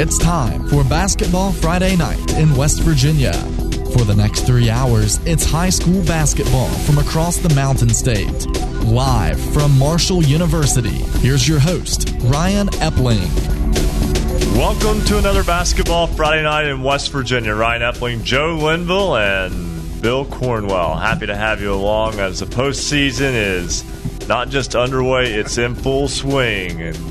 It's time for Basketball Friday Night in West Virginia. For the next three hours, it's high school basketball from across the Mountain State. Live from Marshall University, here's your host, Ryan Epling. Welcome to another Basketball Friday Night in West Virginia. Ryan Epling, Joe Linville, and Bill Cornwell. Happy to have you along as the postseason is not just underway, it's in full swing. And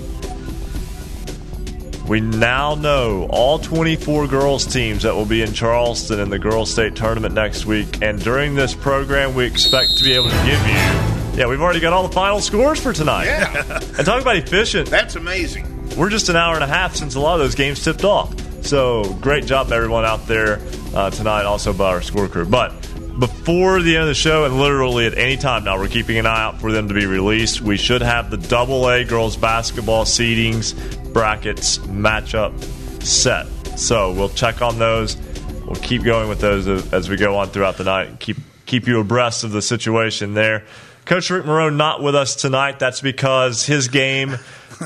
we now know all 24 girls teams that will be in Charleston in the girls state tournament next week. And during this program, we expect to be able to give you. Yeah, we've already got all the final scores for tonight. Yeah. and talk about efficient. That's amazing. We're just an hour and a half since a lot of those games tipped off. So great job, everyone out there uh, tonight, also by our score crew. But before the end of the show, and literally at any time now, we're keeping an eye out for them to be released. We should have the double A girls basketball seedings, brackets, matchup set. So we'll check on those. We'll keep going with those as we go on throughout the night. Keep keep you abreast of the situation there. Coach Rick Marone not with us tonight. That's because his game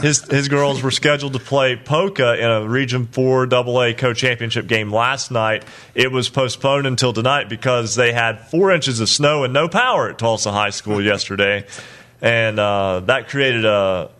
his his girls were scheduled to play Poca in a Region Four AA Co Championship game last night. It was postponed until tonight because they had four inches of snow and no power at Tolsia High School yesterday, and uh, that created a.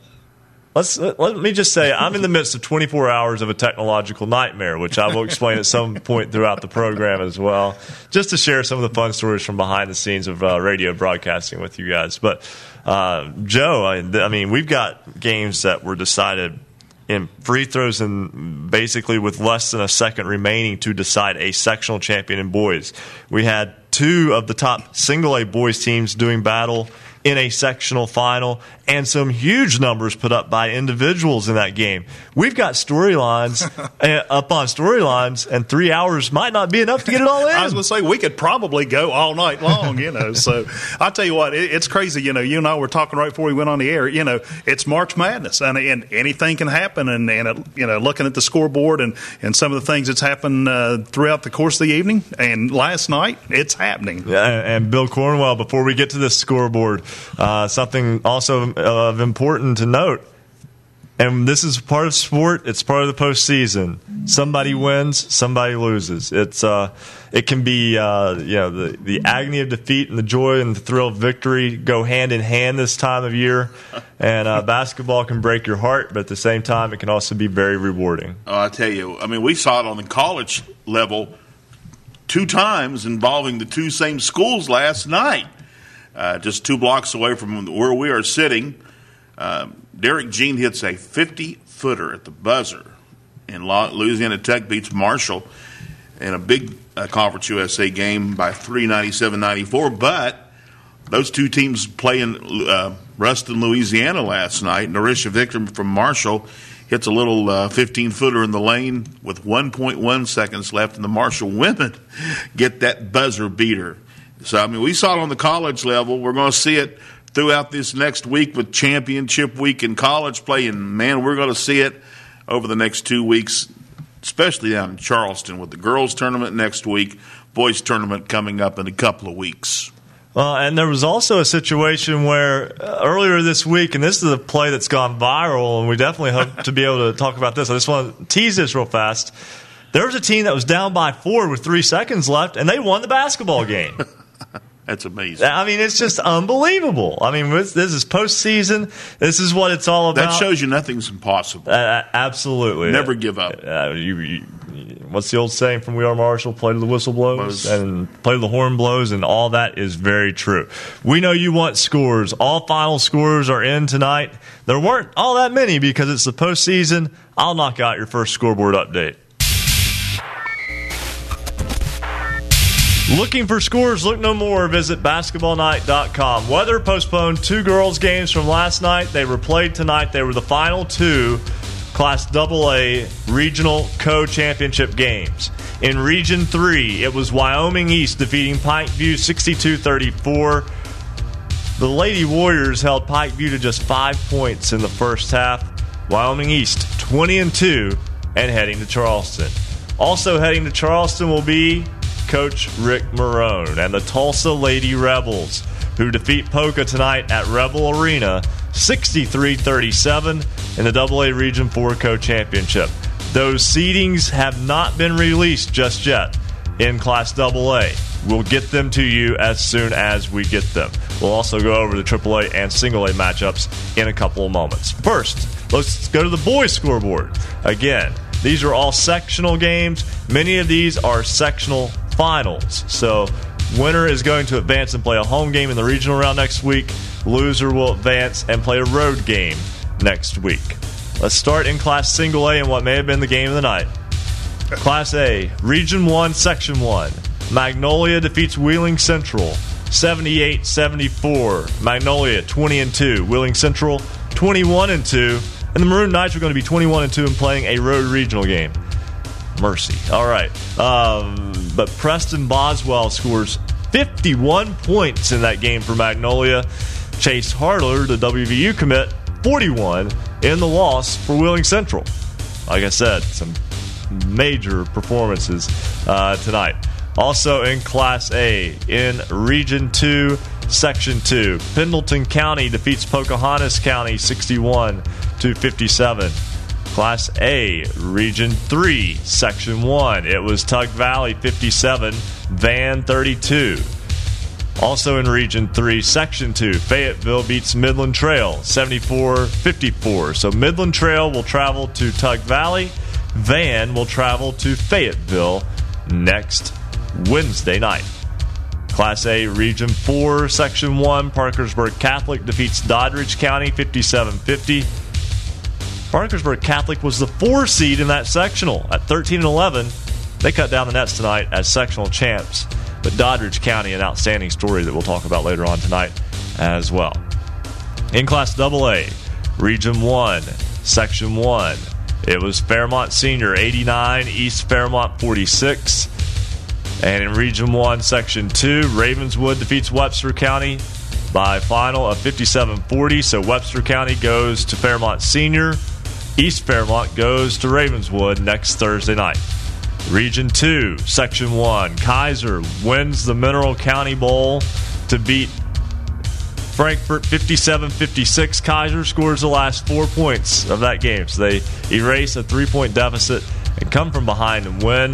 Let's let me just say I'm in the midst of 24 hours of a technological nightmare, which I will explain at some point throughout the program as well, just to share some of the fun stories from behind the scenes of uh, radio broadcasting with you guys. But uh, Joe, I, I mean, we've got games that were decided in free throws and basically with less than a second remaining to decide a sectional champion in boys. We had two of the top single A boys teams doing battle in a sectional final and some huge numbers put up by individuals in that game. We've got storylines uh, up on storylines, and three hours might not be enough to get it all in. I was going to say we could probably go all night long, you know. so I'll tell you what, it, it's crazy. You know, you and I were talking right before we went on the air. You know, it's March Madness, and, and anything can happen. And, and it, you know, looking at the scoreboard and, and some of the things that's happened uh, throughout the course of the evening, and last night, it's happening. Yeah, and Bill Cornwell, before we get to this scoreboard, uh, something also of important to note. And this is part of sport. It's part of the postseason. Somebody wins, somebody loses. It's uh, it can be uh, you know the the agony of defeat and the joy and the thrill of victory go hand in hand this time of year. And uh, basketball can break your heart, but at the same time, it can also be very rewarding. Oh, I tell you, I mean, we saw it on the college level two times involving the two same schools last night, uh, just two blocks away from where we are sitting. Um, Derric Jean hits a 50 footer at the buzzer, and Louisiana Tech beats Marshall in a big uh, Conference USA game by 397 94. But those two teams play in uh, Ruston, Louisiana last night. Narisha Victor from Marshall hits a little 15 uh, footer in the lane with 1.1 seconds left, and the Marshall women get that buzzer beater. So, I mean, we saw it on the college level. We're going to see it throughout this next week with championship week in college play. And man, we're going to see it over the next two weeks, especially down in Charleston with the girls' tournament next week, boys' tournament coming up in a couple of weeks. Well, and there was also a situation where uh, earlier this week, and this is a play that's gone viral, and we definitely hope to be able to talk about this. I just want to tease this real fast. There was a team that was down by four with three seconds left, and they won the basketball game. That's amazing. I mean, it's just unbelievable. I mean, this, this is postseason. This is what it's all about. That shows you nothing's impossible. Uh, absolutely. Never give up. Uh, you, you, what's the old saying from We Are Marshall? Play to the whistle blows Blows. and play to the horn blows, and all that is very true. We know you want scores. All final scores are in tonight. There weren't all that many because it's the postseason. I'll knock out your first scoreboard update. Looking for scores? Look no more. Visit basketballnight.com. Weather postponed two girls' games from last night. They were played tonight. They were the final two Class AA regional co championship games. In Region 3, it was Wyoming East defeating Pikeview 62 34. The Lady Warriors held Pikeview to just five points in the first half. Wyoming East 20 and 2 and heading to Charleston. Also heading to Charleston will be Coach Rick Marone and the Tolsia Lady Rebels, who defeat Poca tonight at Rebel Arena 63 37 in the AA Region 4 Co Championship. Those seedings have not been released just yet in Class AA. We'll get them to you as soon as we get them. We'll also go over the AAA and single A matchups in a couple of moments. First, let's go to the boys scoreboard. Again, these are all sectional games. Many of these are sectional finals. So, winner is going to advance and play a home game in the regional round next week. Loser will advance and play a road game next week. Let's start in Class Single A and what may have been the game of the night. Class A, Region 1, Section 1. Magnolia defeats Wheeling Central 78 74. Magnolia 20 and 2. Wheeling Central 21 and 2. And the Maroon Knights are going to be 21 and 2 and playing a road regional game. Mercy. All right. Um, but Preston Boswell scores 51 points in that game for Magnolia. Chase Harler, the WVU commit, 41 in the loss for Wheeling Central. Like I said, some major performances uh, tonight. Also in Class A, in Region 2, Section 2, Pendleton County defeats Pocahontas County 61 to 57. Class A, Region 3, Section 1. It was Tug Valley 57, Van 32. Also in Region 3, Section 2, Fayetteville beats Midland Trail 74 54. So Midland Trail will travel to Tug Valley, Van will travel to Fayetteville next Wednesday night. Class A, Region 4, Section 1, Parkersburg Catholic defeats Doddridge County 57 50. Parkersburg Catholic was the four seed in that sectional at 13 and 11. They cut down the nets tonight as sectional champs. But Doddridge County, an outstanding story that we'll talk about later on tonight as well. In Class AA, Region 1, Section 1, it was Fairmont Senior 89, East Fairmont 46. And in Region 1, Section 2, Ravenswood defeats Webster County by final of 57 40. So Webster County goes to Fairmont Senior. East Fairmont goes to Ravenswood next Thursday night. Region 2, Section 1, Keyser wins the Mineral County Bowl to beat Frankfort 57 56. Keyser scores the last four points of that game. So they erase a three point deficit and come from behind and win.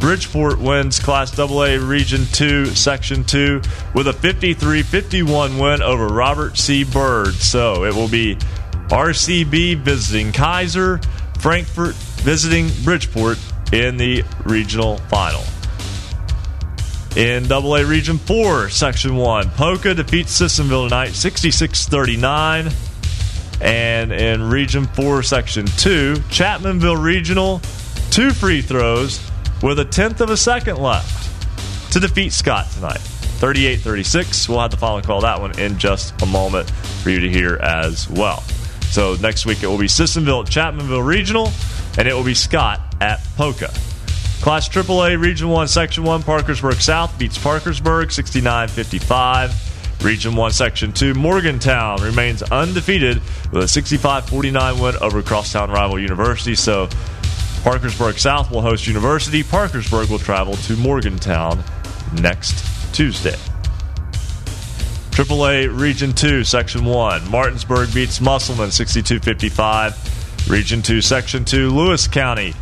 Bridgeport wins Class AA Region 2, Section 2 with a 53 51 win over Robert C. Byrd. So it will be RCB visiting Keyser, Frankfort visiting Bridgeport in the regional final. In AA Region 4, Section 1, Poca defeats Sissonville tonight 66 39. And in Region 4, Section 2, Chapmanville Regional, two free throws with a tenth of a second left to defeat Scott tonight. 38 36. We'll have the final call that one in just a moment for you to hear as well. So next week it will be Sissonville at Chapmanville Regional, and it will be Scott at Poca. Class AAA Region 1 Section 1 Parkersburg South beats Parkersburg 69 55. Region 1 Section 2 Morgantown remains undefeated with a 65 49 win over crosstown rival University. So Parkersburg South will host University. Parkersburg will travel to Morgantown next Tuesday. AAA Region 2 Section 1 Martinsburg beats Musselman 62 55. Region 2 Section 2 Lewis County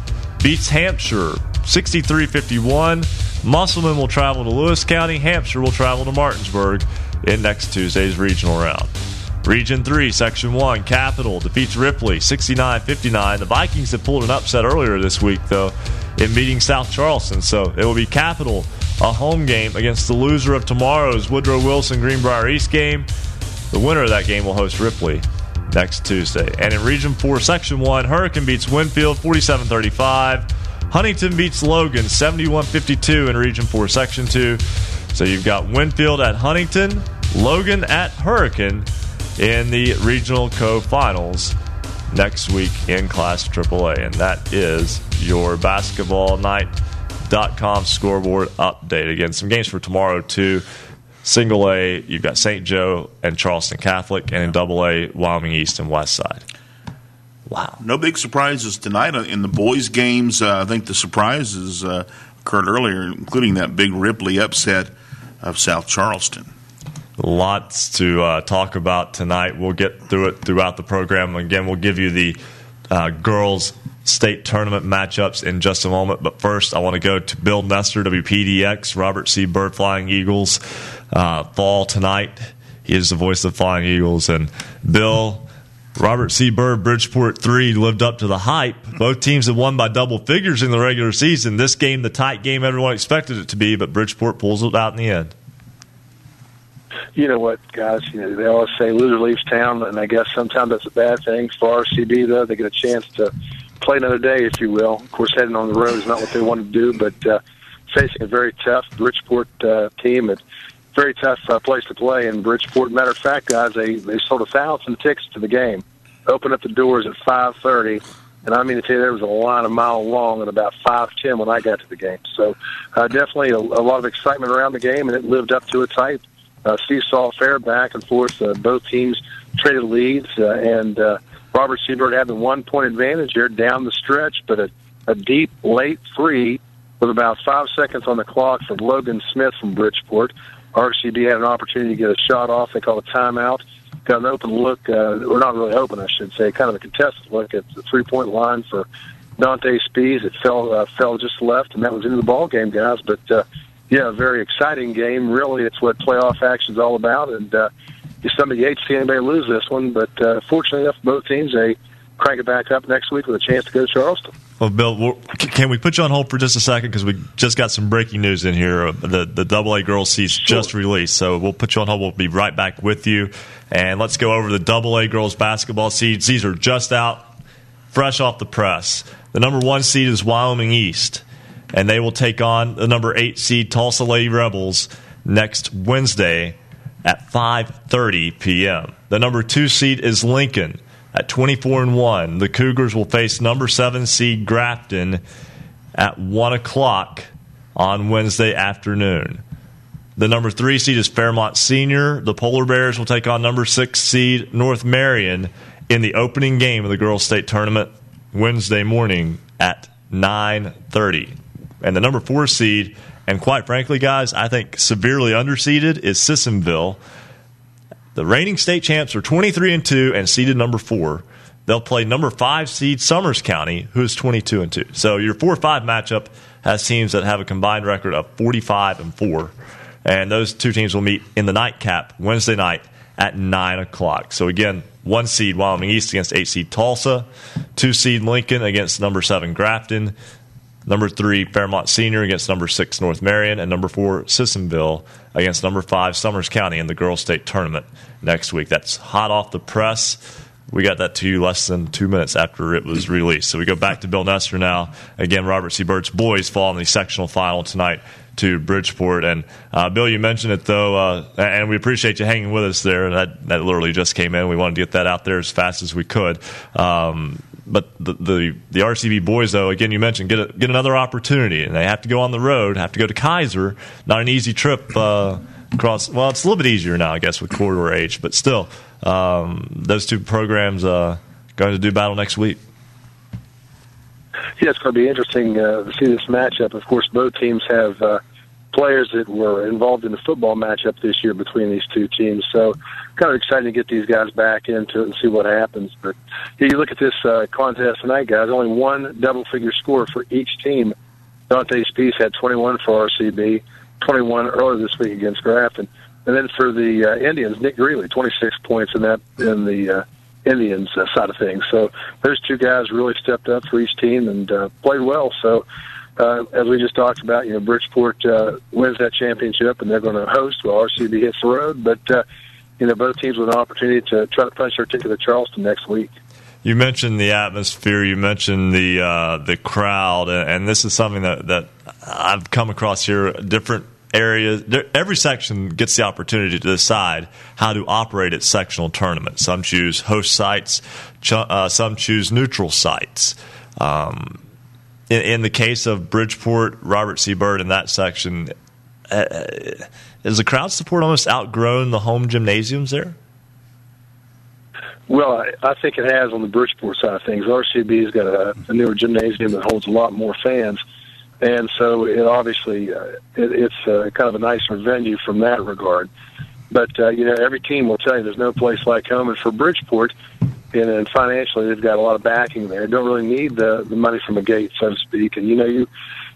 beats Hampshire 63 51. Musselman will travel to Lewis County. Hampshire will travel to Martinsburg in next Tuesday's regional round. Region 3, Section 1, Capital defeats Ripley 69 59. The Vikings have pulled an upset earlier this week, though, in meeting South Charleston. So it will be Capital, a home game against the loser of tomorrow's Woodrow Wilson Greenbrier East game. The winner of that game will host Ripley next Tuesday. And in Region 4, Section 1, Hurricane beats Winfield 47 35. Huntington beats Logan 71 52 in Region 4, Section 2. So you've got Winfield at Huntington, Logan at Hurricane in the regional co-finals next week in Class AAA, and that is your basketball night.com scoreboard update. Again, some games for tomorrow too. Single A, you've got St. Joe and Charleston Catholic, and in Double A, Wyoming East and West Side. Wow. No big surprises tonight in the boys' games. Uh, I think the surprises uh, occurred earlier, including that big Ripley upset of South Charleston. Lots to uh, talk about tonight. We'll get through it throughout the program. Again, we'll give you the uh, girls state tournament matchups in just a moment. But first, I want to go to Bill Nestor, WPDX, Robert C. Byrd Flying Eagles, uh, fall tonight. He is the voice of Flying Eagles. And Bill, Robert C. Byrd, Bridgeport 3 lived up to the hype. Both teams have won by double figures in the regular season. This game, the tight game everyone expected it to be, but Bridgeport pulls it out in the end. You know what, guys? You know they always say loser leaves town, and I guess sometimes that's a bad thing for RCB. Though they get a chance to play another day, if you will. Of course, heading on the road is not what they wanted to do, but uh, facing a very tough Bridgeport uh, team, it's very tough uh, place to play in Bridgeport. Matter of fact, guys, they they sold a thousand tickets to the game, opened up the doors at five thirty. And I mean to tell you, there was a line a mile long and about five ten when I got to the game. So uh, definitely a, a lot of excitement around the game, and it lived up to its hype. Uh, seesaw affair back and forth. Uh, both teams traded leads, uh, and uh, Robert. Byrd had the one point advantage here down the stretch, but a, a deep late three with about five seconds on the clock from Logan Smith from Bridgeport. RCB had an opportunity to get a shot off. They called a timeout. Got an open look, uh, or not really open, I should say, kind of a contested look at the three point line for Dante Spees. It fell uh, fell just left, and that was into the ball game, guys. But uh, yeah, very exciting game. Really, it's what playoff action is all about, and uh, somebody hates to see anybody lose this one, but uh, fortunately enough, both teams they crank it back up next week with a chance to go to Charleston. Well, Bill, can we put you on hold for just a second because we just got some breaking news in here. The the Double A girls seats sure. just released, so we'll put you on hold. We'll be right back with you, and let's go over the Double A girls basketball seeds. These are just out, fresh off the press. The number one seed is Wyoming East, and they will take on the number eight seed Tolsia Lady Rebels next Wednesday at 5:30 p.m. The number 2 seed is Lincoln at 24 and 1. The Cougars will face number 7 seed Grafton at 1 o'clock on Wednesday afternoon. The number 3 seed is Fairmont Senior. The Polar Bears will take on number 6 seed North Marion in the opening game of the girls state tournament Wednesday morning at 9:30. And the number 4 seed and quite frankly, guys, I think severely underseeded is Sissonville. The reigning state champs are 23 and 2 and seeded number 4. They'll play number 5 seed Summers County, who is 22 and 2. So your 4-5 matchup has teams that have a combined record of 45 and 4. And those two teams will meet in the nightcap Wednesday night at 9 o'clock. So again, one seed Wyoming East against eight seed Tolsia, two seed Lincoln against number seven Grafton, Number three, Fairmont Senior against number six, North Marion, and number four, Sissonville against number five, Summers County in the girls' state tournament next week. That's hot off the press. We got that to you less than two minutes after it was released. So we go back to Bill Nestor now. Again, Robert C. Byrd's boys fall in the sectional final tonight to Bridgeport. And uh, Bill, you mentioned it though, uh, and we appreciate you hanging with us there. That that literally just came in. We wanted to get that out there as fast as we could. Um, but the, the, the RCB boys, though, again, you mentioned get a, get another opportunity, and they have to go on the road, have to go to Keyser. Not an easy trip uh, across. Well, it's a little bit easier now, I guess, with corridor H, but still, um, those two programs uh, going to do battle next week. Yeah, it's going to be interesting uh, to see this matchup. Of course, both teams have uh, players that were involved in the football matchup this year between these two teams. So, kind of excited to get these guys back into it and see what happens. But yeah, you look at this uh, contest tonight, guys. Only one double-figure score for each team. Dante Spees had 21 for RCB, 21 earlier this week against Grafton, and then for the uh, Indians, Nick Greeley, 26 points in that in the uh, Indians uh, side of things. So those two guys really stepped up for each team and uh, played well. So uh, as we just talked about, you know, Bridgeport uh, wins that championship, and they're going to host while RCB hits the road. But uh, you know, both teams with an opportunity to try to punch their ticket to Charleston next week. You mentioned the atmosphere. You mentioned the uh, the crowd, and this is something that that I've come across here. Different areas, every section gets the opportunity to decide how to operate its sectional tournament. Some choose host sites, uh, some choose neutral sites. Um, in, in, the case of Bridgeport, Robert C. Byrd in that section, uh, is the crowd support almost outgrown the home gymnasiums there? Well, I, I think it has on the Bridgeport side of things. RCB's got a, a newer gymnasium that holds a lot more fans, and so it obviously uh, it, it's uh, kind of a nicer venue from that regard. But uh, you know, every team will tell you there's no place like home, and for Bridgeport, and, and financially they've got a lot of backing there. Don't really need the the money from a gate, so to speak. And you know you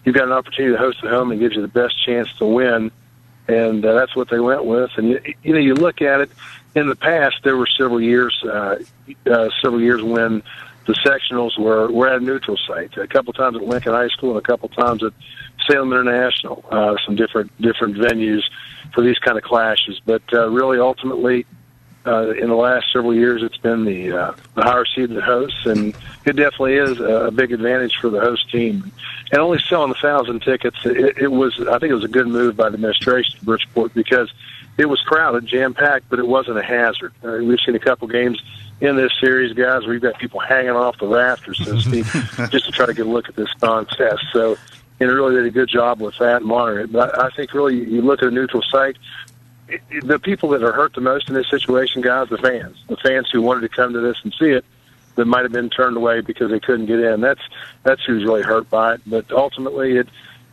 you've got an opportunity to host at home and gives you the best chance to win, and uh, that's what they went with. And you, you know you look at it in the past, there were several years uh, uh, several years when the sectionals were were at a neutral site. A couple times at Lincoln High School and a couple times at Salem International. Uh, some different different venues for these kind of clashes, but uh, really ultimately uh, in the last several years, it's been the uh, the higher seed that hosts, and it definitely is a, big advantage for the host team. And only selling a thousand tickets, it, it was I think it was a good move by the administration of Bridgeport because it was crowded, jam packed, but it wasn't a hazard. Uh, we've seen a couple games in this series, guys, where you've got people hanging off the rafters, so to speak, just to try to get a look at this contest. So, and it really did a good job with that and monitoring it. But I think really you look at a neutral site, the people that are hurt the most in this situation, guys, the fans, the fans who wanted to come to this and see it, that might have been turned away because they couldn't get in. That's that's who's really hurt by it. But ultimately, it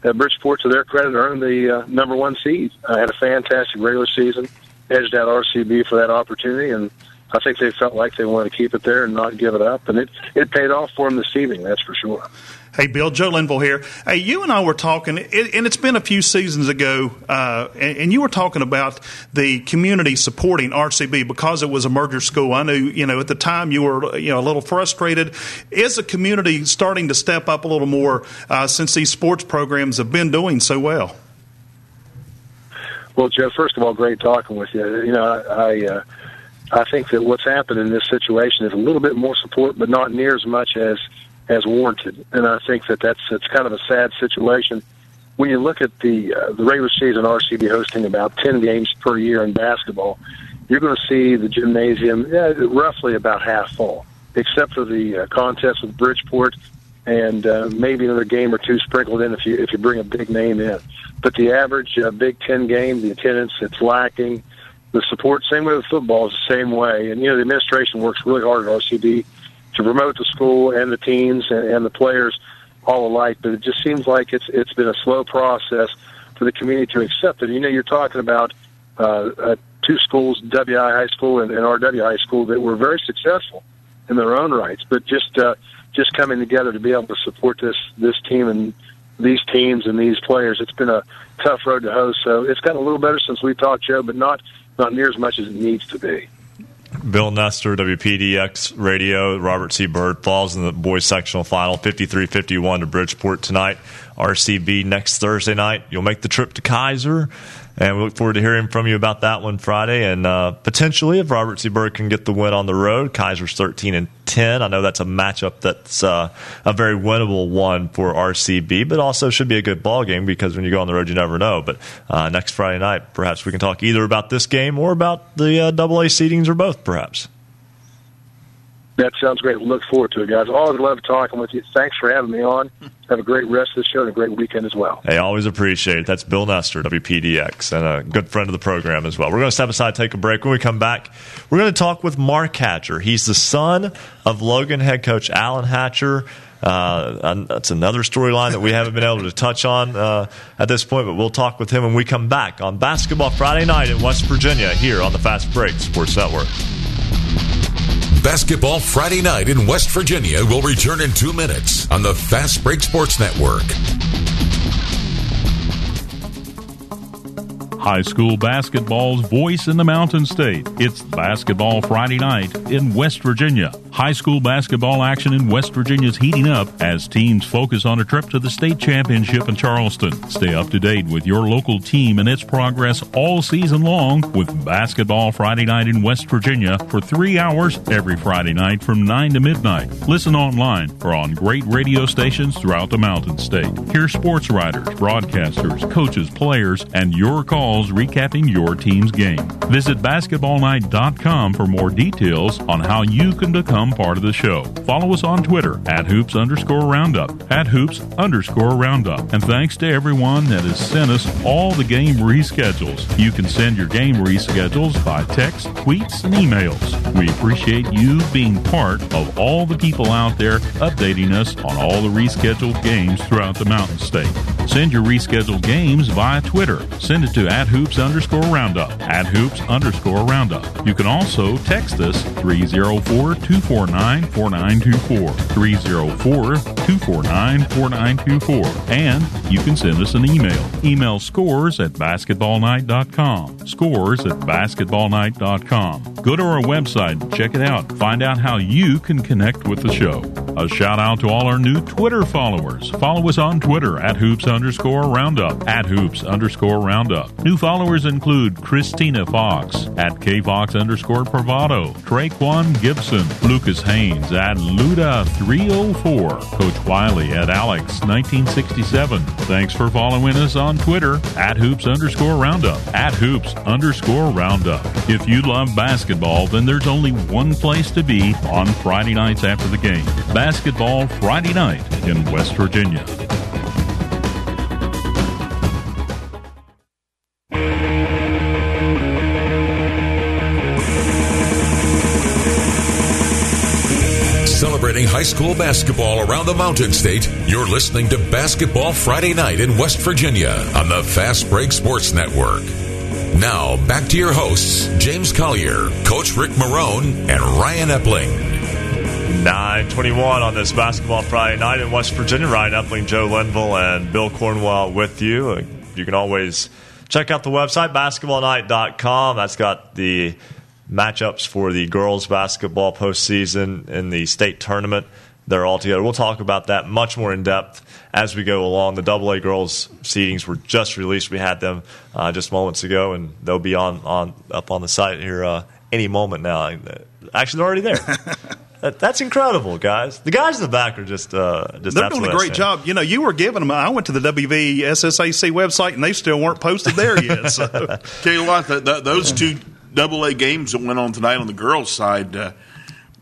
uh, Bridgeport, to their credit, earned the uh, number one seed. Uh, had a fantastic regular season, edged out RCB for that opportunity, and I think they felt like they wanted to keep it there and not give it up, and it it paid off for them this evening. That's for sure. Hey, Bill, Joe Linville here. Hey, you and I were talking, and it's been a few seasons ago, uh, and you were talking about the community supporting RCB because it was a merger school. I knew, you know, at the time you were, you know, a little frustrated. Is the community starting to step up a little more uh, since these sports programs have been doing so well? Well, Joe, first of all, great talking with you. You know, I. I uh, I think that what's happened in this situation is a little bit more support, but not near as much as as warranted. And I think that that's it's kind of a sad situation. When you look at the uh, the regular season, RCB hosting about ten games per year in basketball, you're going to see the gymnasium yeah, roughly about half full, except for the uh, contest with Bridgeport and uh, maybe another game or two sprinkled in if you if you bring a big name in. But the average uh, Big Ten game, the attendance, it's lacking. The support, same way with football, is the same way. And you know the administration works really hard at RCB to promote the school and the teams and, and the players all alike. But it just seems like it's it's been a slow process for the community to accept it. You know, you're talking about uh, uh, two schools, WI High School and, and RW High School, that were very successful in their own rights, but just uh, just coming together to be able to support this this team and these teams and these players. It's been a tough road to host, so it's gotten a little better since we talked, Joe, but not not near as much as it needs to be. Bill Nestor, WPDX Radio, Robert C. Byrd falls in the boys sectional final 53 51 to Bridgeport tonight. RCB next Thursday night. You'll make the trip to Keyser. And we look forward to hearing from you about that one Friday. And uh, potentially, if Robert. Byrd can get the win on the road, Keyser's 13 and 10. I know that's a matchup that's uh, a very winnable one for RCB, but also should be a good ball game because when you go on the road, you never know. But uh, next Friday night, perhaps we can talk either about this game or about the uh, double A seedings or both, perhaps. That sounds great. We look forward to it, guys. Always love talking with you. Thanks for having me on. Have a great rest of the show and a great weekend as well. Hey, always appreciate it. That's Bill Nestor, WPDX, and a good friend of the program as well. We're going to step aside, take a break. When we come back, we're going to talk with Mark Hatcher. He's the son of Logan head coach Alan Hatcher. Uh, that's another storyline that we haven't been able to touch on uh, at this point, but we'll talk with him when we come back on Basketball Friday night in West Virginia here on the Fast Break Sports Network. Basketball Friday night in West Virginia will return in two minutes on the Fast Break Sports Network. High school basketball's voice in the Mountain State. It's Basketball Friday night in West Virginia. High school basketball action in West Virginia is heating up as teams focus on a trip to the state championship in Charleston. Stay up to date with your local team and its progress all season long with Basketball Friday night in West Virginia for three hours every Friday night from 9 to midnight. Listen online or on great radio stations throughout the Mountain State. Hear sports writers, broadcasters, coaches, players, and your calls recapping your team's game. Visit basketballnight.com for more details on how you can become become part of the show. Follow us on Twitter at hoops underscore roundup, at hoops underscore roundup. And thanks to everyone that has sent us all the game reschedules. You can send your game reschedules by text, tweets, and emails. We appreciate you being part of all the people out there updating us on all the rescheduled games throughout the Mountain State. Send your rescheduled games via Twitter. Send it to at hoops underscore roundup. At hoops underscore roundup. You can also text us 304 249 4924. 304 249 4924. And you can send us an email. Email scores at basketballnight.com. Scores at basketballnight.com. Go to our website, check it out, find out how you can connect with the show. A shout out to all our new Twitter followers. Follow us on Twitter at hoops underscore roundup. At hoops underscore roundup. New followers include Christina Fox at kfox underscore bravado, Traquan Gibson, Lucas Haynes at Luda304, Coach Wiley at Alex1967. Thanks for following us on Twitter at hoops underscore roundup. At hoops underscore roundup. If you love basketball, then there's only one place to be on Friday nights after the game. Basketball Friday night in West Virginia. Celebrating high school basketball around the Mountain State, you're listening to Basketball Friday Night in West Virginia on the Fast Break Sports Network. Now, back to your hosts, James Collier, Coach Rick Marone, and Ryan Epling. 921 on this Basketball Friday night in West Virginia. Ryan Epling, Joe Linville, and Bill Cornwell with you. You can always check out the website, basketballnight.com. That's got the matchups for the girls basketball postseason in the state tournament. They're all together. We'll talk about that much more in depth as we go along. The Double A girls seedings were just released. We had them uh, just moments ago, and they'll be on, on up on the site here uh, any moment now. Actually, they're already there. That, that's incredible, guys. The guys in the back are just uh, just They're doing a great job. You know, you were giving them. I went to the WVSSAC website and they still weren't posted there yet. So. Tell you what, th th those two double A games that went on tonight on the girls' side uh,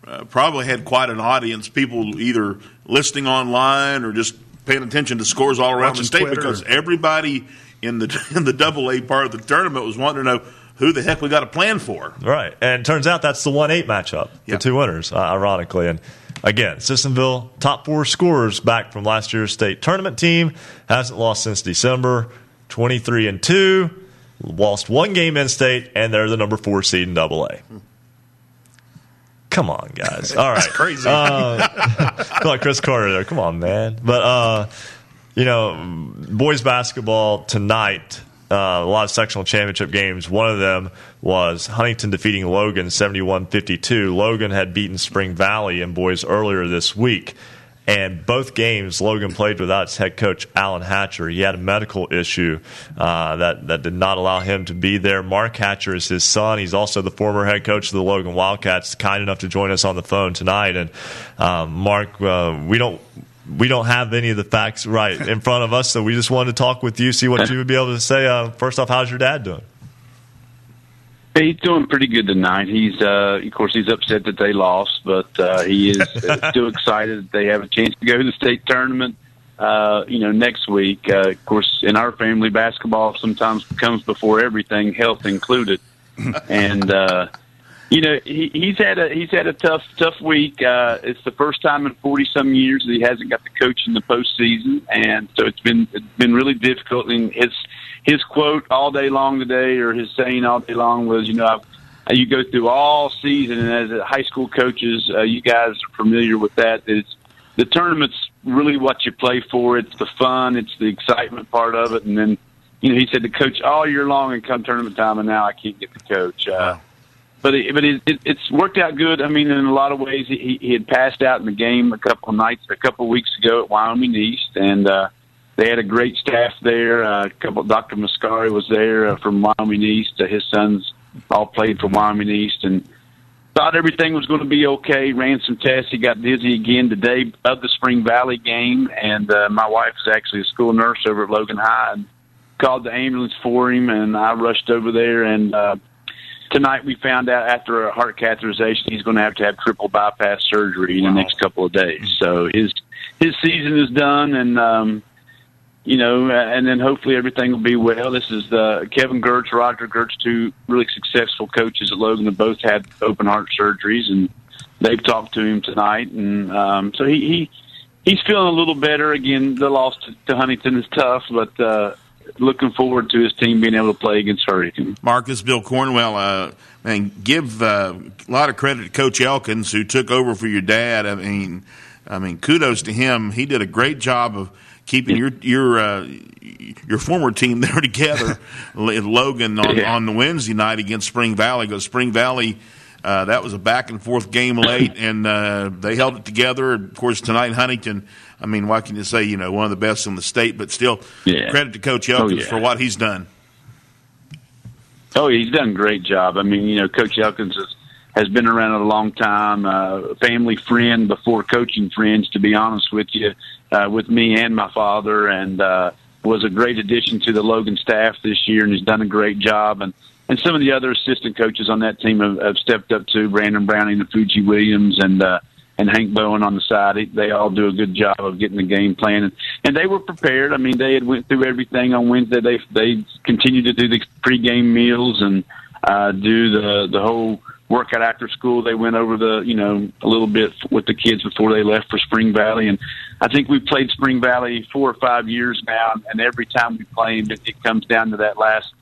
uh, probably had quite an audience. People either listening online or just paying attention to scores all around Watching the state Twitter. because everybody in the in the double A part of the tournament was wanting to know who the heck we got a plan for. Right, and it turns out that's the one eight matchup, Yeah. the two winners, uh, ironically. And again, Sissonville top four scorers back from last year's state tournament team hasn't lost since December. Twenty three and two, lost one game in state, and they're the number four seed in Double A. Come on, guys! All right, crazy. I feel like Cris Carter there. Come on, man. But uh, you know, boys basketball tonight. Uh, a lot of sectional championship games. One of them was Huntington defeating Logan 71-52. Logan had beaten Spring Valley in boys earlier this week. And both games, Logan played without its head coach, Alan Hatcher. He had a medical issue uh, that, that did not allow him to be there. Mark Hatcher is his son. He's also the former head coach of the Logan Wildcats, kind enough to join us on the phone tonight. And um, Mark, uh, we don't we don't have any of the facts right in front of us, so we just wanted to talk with you, see what you would be able to say. Uh, first off, how's your dad doing? He's doing pretty good tonight. He's, uh, of course, he's upset that they lost, but uh, he is uh, still excited that they have a chance to go to the state tournament. Uh, you know, next week. Uh, of course, in our family, basketball sometimes comes before everything, health included. and uh, you know, he, he's had a he's had a tough tough week. Uh, it's the first time in forty some years that he hasn't got to coach in the postseason, and so it's been it's been really difficult. And his his quote all day long today, or his saying all day long was, you know, I've, you go through all season, and as a high school coaches, uh, you guys are familiar with that. that It's the tournament's really what you play for. It's the fun, it's the excitement part of it, and then you know he said to coach all year long, and come tournament time, and now I can't get to coach. Uh, but it, but it, it, it's worked out good. I mean, in a lot of ways, he, he had passed out in the game a couple of nights, a couple of weeks ago at Wyoming East, and uh, they had a great staff there. Uh, a couple, Dr. Mascari was there uh, from Wyoming East. Uh, his sons all played for Wyoming East, and thought everything was going to be okay. Ran some tests. He got dizzy again today of the Spring Valley game, and uh, my wife is actually a school nurse over at Logan High, and called the ambulance for him, and I rushed over there and. uh tonight we found out after a heart catheterization he's going to have to have triple bypass surgery in the next couple of days. So his his season is done, and um, you know, and then hopefully everything will be well. This is uh, Kevin Gertz, Roger Gertz, two really successful coaches at Logan. Have both had open heart surgeries, and they've talked to him tonight, and um, so he. he he's feeling a little better. Again, the loss to, to Huntington is tough, but uh, looking forward to his team being able to play against Hurricane. Marcus Bill Cornwell, uh, man, give uh, a lot of credit to Coach Elkins who took over for your dad. I mean, I mean, kudos to him. He did a great job of keeping your your uh, your former team there together, Logan on Yeah. on the Wednesday night against Spring Valley. Because Spring Valley. Uh, that was a back and forth game late, and uh, they held it together. Of course, tonight Huntington. I mean, why can you say you know one of the best in the state? But still, Yeah. credit to Coach Oh, Elkins yeah. for what he's done. Oh, he's done a great job. I mean, you know, Coach Elkins has, has been around a long time, uh, family friend before coaching friends, to be honest with you, uh, with me and my father, and uh, was a great addition to the Logan staff this year, and has done a great job. And and some of the other assistant coaches on that team have, have stepped up too. Brandon Browning and Fuji Williams and uh, and Hank Bowen on the side. They all do a good job of getting the game plan, and, and they were prepared. I mean, they had went through everything on Wednesday. They they continued to do the pregame meals and uh, do the the whole workout after school. They went over the you know a little bit with the kids before they left for Spring Valley, and I think we played Spring Valley four or five years now, and every time we play them, it, it comes down to that last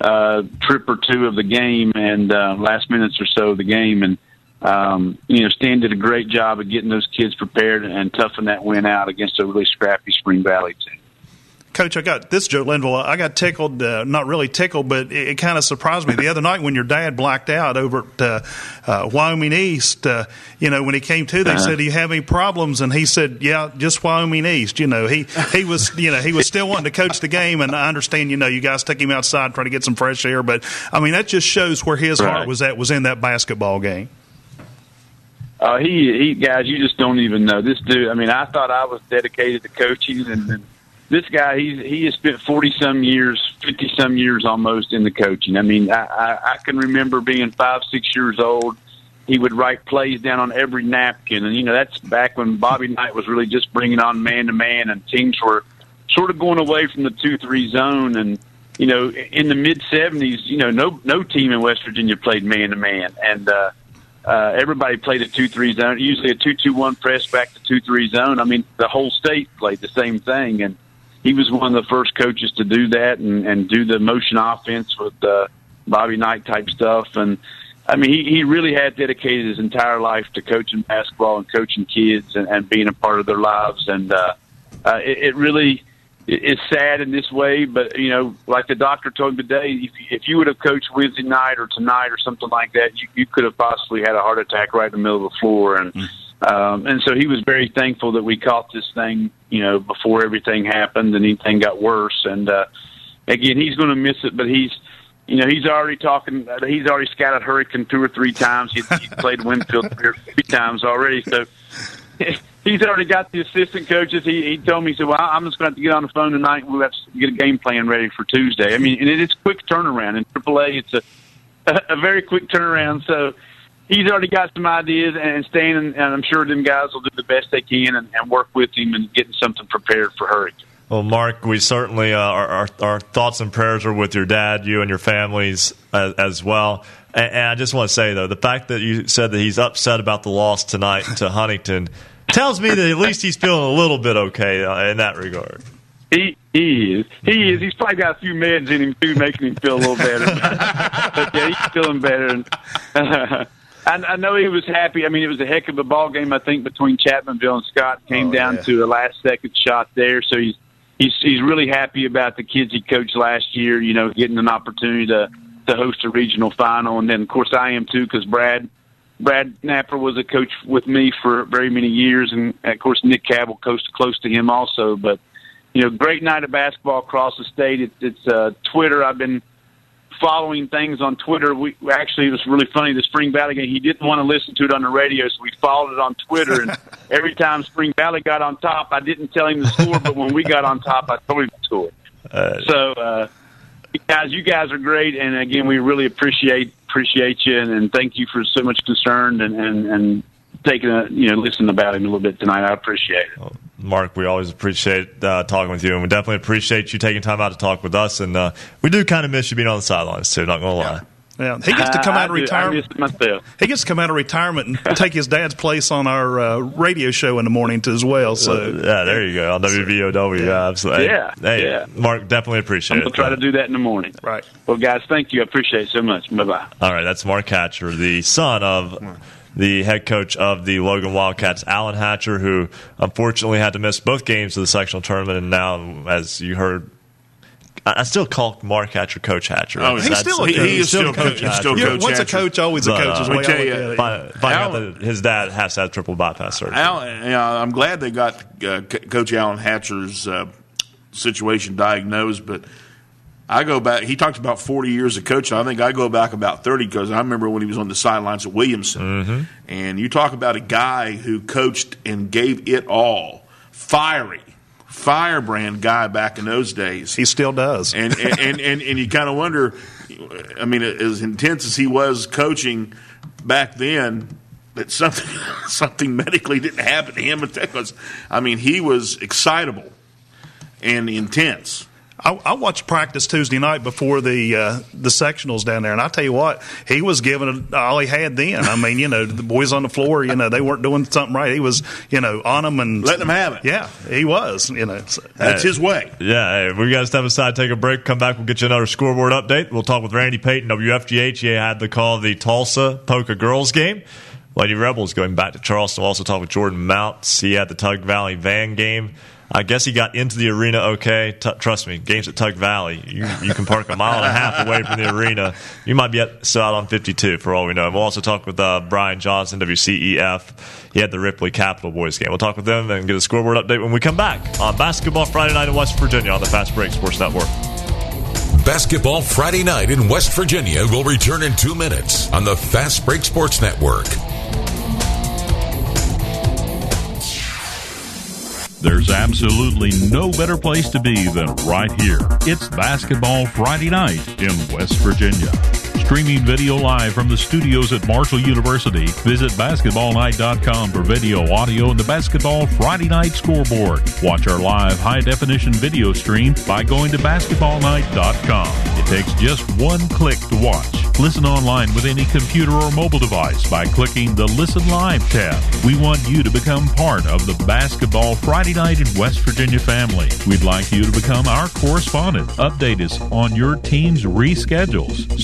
uh, trip or two of the game and uh, last minutes or so of the game. And, um, you know, Stan did a great job of getting those kids prepared and toughing that win out against a really scrappy Spring Valley team. Coach, I got this, Joe Linville. I got tickled, uh, not really tickled, but it, it kind of surprised me the other night when your dad blacked out over at uh, uh, Wyoming East. Uh, you know, when he came to, they Uh-huh. said, "Do you have any problems?" And he said, "Yeah, just Wyoming East." You know, he he was, you know, he was still wanting to coach the game, and I understand, you know, you guys took him outside trying to get some fresh air, but I mean, that just shows where his heart was at was in that basketball game. Uh, he, he, guys, you just don't even know this dude. I mean, I thought I was dedicated to coaching, and, and this guy, he's he has spent forty some years, fifty some years almost in the coaching. I mean, I, I, I can remember being five, six years old. He would write plays down on every napkin, and you know that's back when Bobby Knight was really just bringing on man to man, and teams were sort of going away from the two three zone, and you know in the mid seventies, you know no no team in West Virginia played man to man, and uh, uh, everybody played a two three zone, usually a two two one press back to two three zone. I mean, the whole state played the same thing, and he was one of the first coaches to do that and, and do the motion offense with uh, Bobby Knight type stuff. And I mean, he, he really had dedicated his entire life to coaching basketball and coaching kids and, and being a part of their lives. And uh, uh, it, it really it's sad in this way, but you know, like the doctor told me today, if, if you would have coached Wednesday night or tonight or something like that, you, you could have possibly had a heart attack right in the middle of the floor. And um, and so he was very thankful that we caught this thing, you know, before everything happened and anything got worse. And uh, again, he's going to miss it, but he's. You know, he's already talking. He's already scouted Hurricane two or three times. He's, he's played Winfield three, or three times already. So he's already got the assistant coaches. He, he told me, he said, "Well, I'm just going to have to get on the phone tonight. We'll have to get a game plan ready for Tuesday." I mean, and it is quick turnaround in AAA. It's a, a very quick turnaround. So he's already got some ideas, and Stan and, and I'm sure them guys will do the best they can and, and work with him and getting something prepared for Hurricane. Well, Mark, we certainly uh, our, our our thoughts and prayers are with your dad, you and your families as, as well. And, and I just want to say though, the fact that you said that he's upset about the loss tonight to Huntington tells me that at least he's feeling a little bit okay uh, in that regard. He he is. He is. He's probably got a few meds in him too, making him feel a little better. but yeah, he's feeling better. And, I, I know he was happy. I mean, it was a heck of a ball game. I think between Chapmanville and Scott came Oh, down yeah. to a last second shot there. So he's he's he's really happy about the kids he coached last year. You know, getting an opportunity to to host a regional final, and then of course I am too because Brad. Brad Napper was a coach with me for very many years, and of course Nick Cabell coached close to him also. But you know, great night of basketball across the state. It's, it's uh, Twitter. I've been following things on Twitter. We actually it was really funny. The Spring Valley game. He didn't want to listen to it on the radio, so we followed it on Twitter. And every time Spring Valley got on top, I didn't tell him the score, but when we got on top, I told him the score. Uh, So, uh, guys, you guys are great, and again, we really appreciate appreciate you, and, and thank you for so much concern and and, and taking a you know listening about him a little bit tonight. I appreciate it. Mark, we always appreciate uh, talking with you, and we definitely appreciate you taking time out to talk with us. And uh, we do kind of miss you being on the sidelines too. Not gonna lie. Yeah, he gets to come out of I do- I retirement. He gets to come out of retirement and take his dad's place on our uh, radio show in the morning too, as well. So Yeah, there you go on WVOW. Yeah, absolutely. Yeah, hey, yeah. Mark, definitely appreciate I'm it. gonna try to do that in the morning. right. Well, guys, thank you. I appreciate it so much. Bye bye. All right, that's Mark Hatcher, the son of the head coach of the Logan Wildcats, Alan Hatcher, who unfortunately had to miss both games of the sectional tournament, and now, as you heard. I I still call Mark Hatcher Coach Hatcher. Oh, he's still a he, coach. he is still, coach. He's still Yeah, coach. once a coach, always a coach. uh, is the way I tell I you, at it. Find, finding out that his dad has to have triple bypass surgery. Al, you know, I'm glad they got uh, Coach Alan Hatcher's uh, situation diagnosed, but I go back. He talked about 40 years of coaching. I think I go back about 30 because I remember when he was on the sidelines at Williamson. Mm-hmm. And you talk about a guy who coached and gave it all, fiery, firebrand guy back in those days. He still does. and and, and, and, and you kind of wonder. I mean, as intense as he was coaching back then, that something something medically didn't happen to him. Because I mean, he was excitable and intense. I, I watched practice Tuesday night before the uh, the sectionals down there, and I tell you what, he was giving it all he had. Then, I mean, you know, the boys on the floor, you know, they weren't doing something right. He was, you know, on them and Letting them have it. Yeah, he was. You know, so- That's his way. Yeah, hey, we got to step aside, take a break, come back. We'll get you another scoreboard update. We'll talk with Randy Payton, WFGH. He had the call of the Tolsia Poca girls game. Lady Rebels going back to Charleston. We'll also talk with Jordan Mounts. He had the Tug Valley Van game. I guess he got into the arena okay. T- trust me, games at Tug Valley, you, you can park a mile and a half away from the arena. You might be at, out on 52 for all we know. We'll also talk with uh, Brian Johnson, WCEF. He had the Ripley Capital Boys game. We'll talk with them and get a scoreboard update when we come back on Basketball Friday night in West Virginia on the Fast Break Sports Network. Basketball Friday night in West Virginia will return in two minutes on the Fast Break Sports Network. There's absolutely no better place to be than right here. It's Basketball Friday night in West Virginia. Streaming video live from the studios at Marshall University. Visit basketballnight.com for video, audio, and the Basketball Friday Night scoreboard. Watch our live high definition video stream by going to basketballnight.com. It takes just one click to watch. Listen online with any computer or mobile device by clicking the Listen Live tab. We want you to become part of the Basketball Friday Night in West Virginia family. We'd like you to become our correspondent. Update us on your team's reschedules,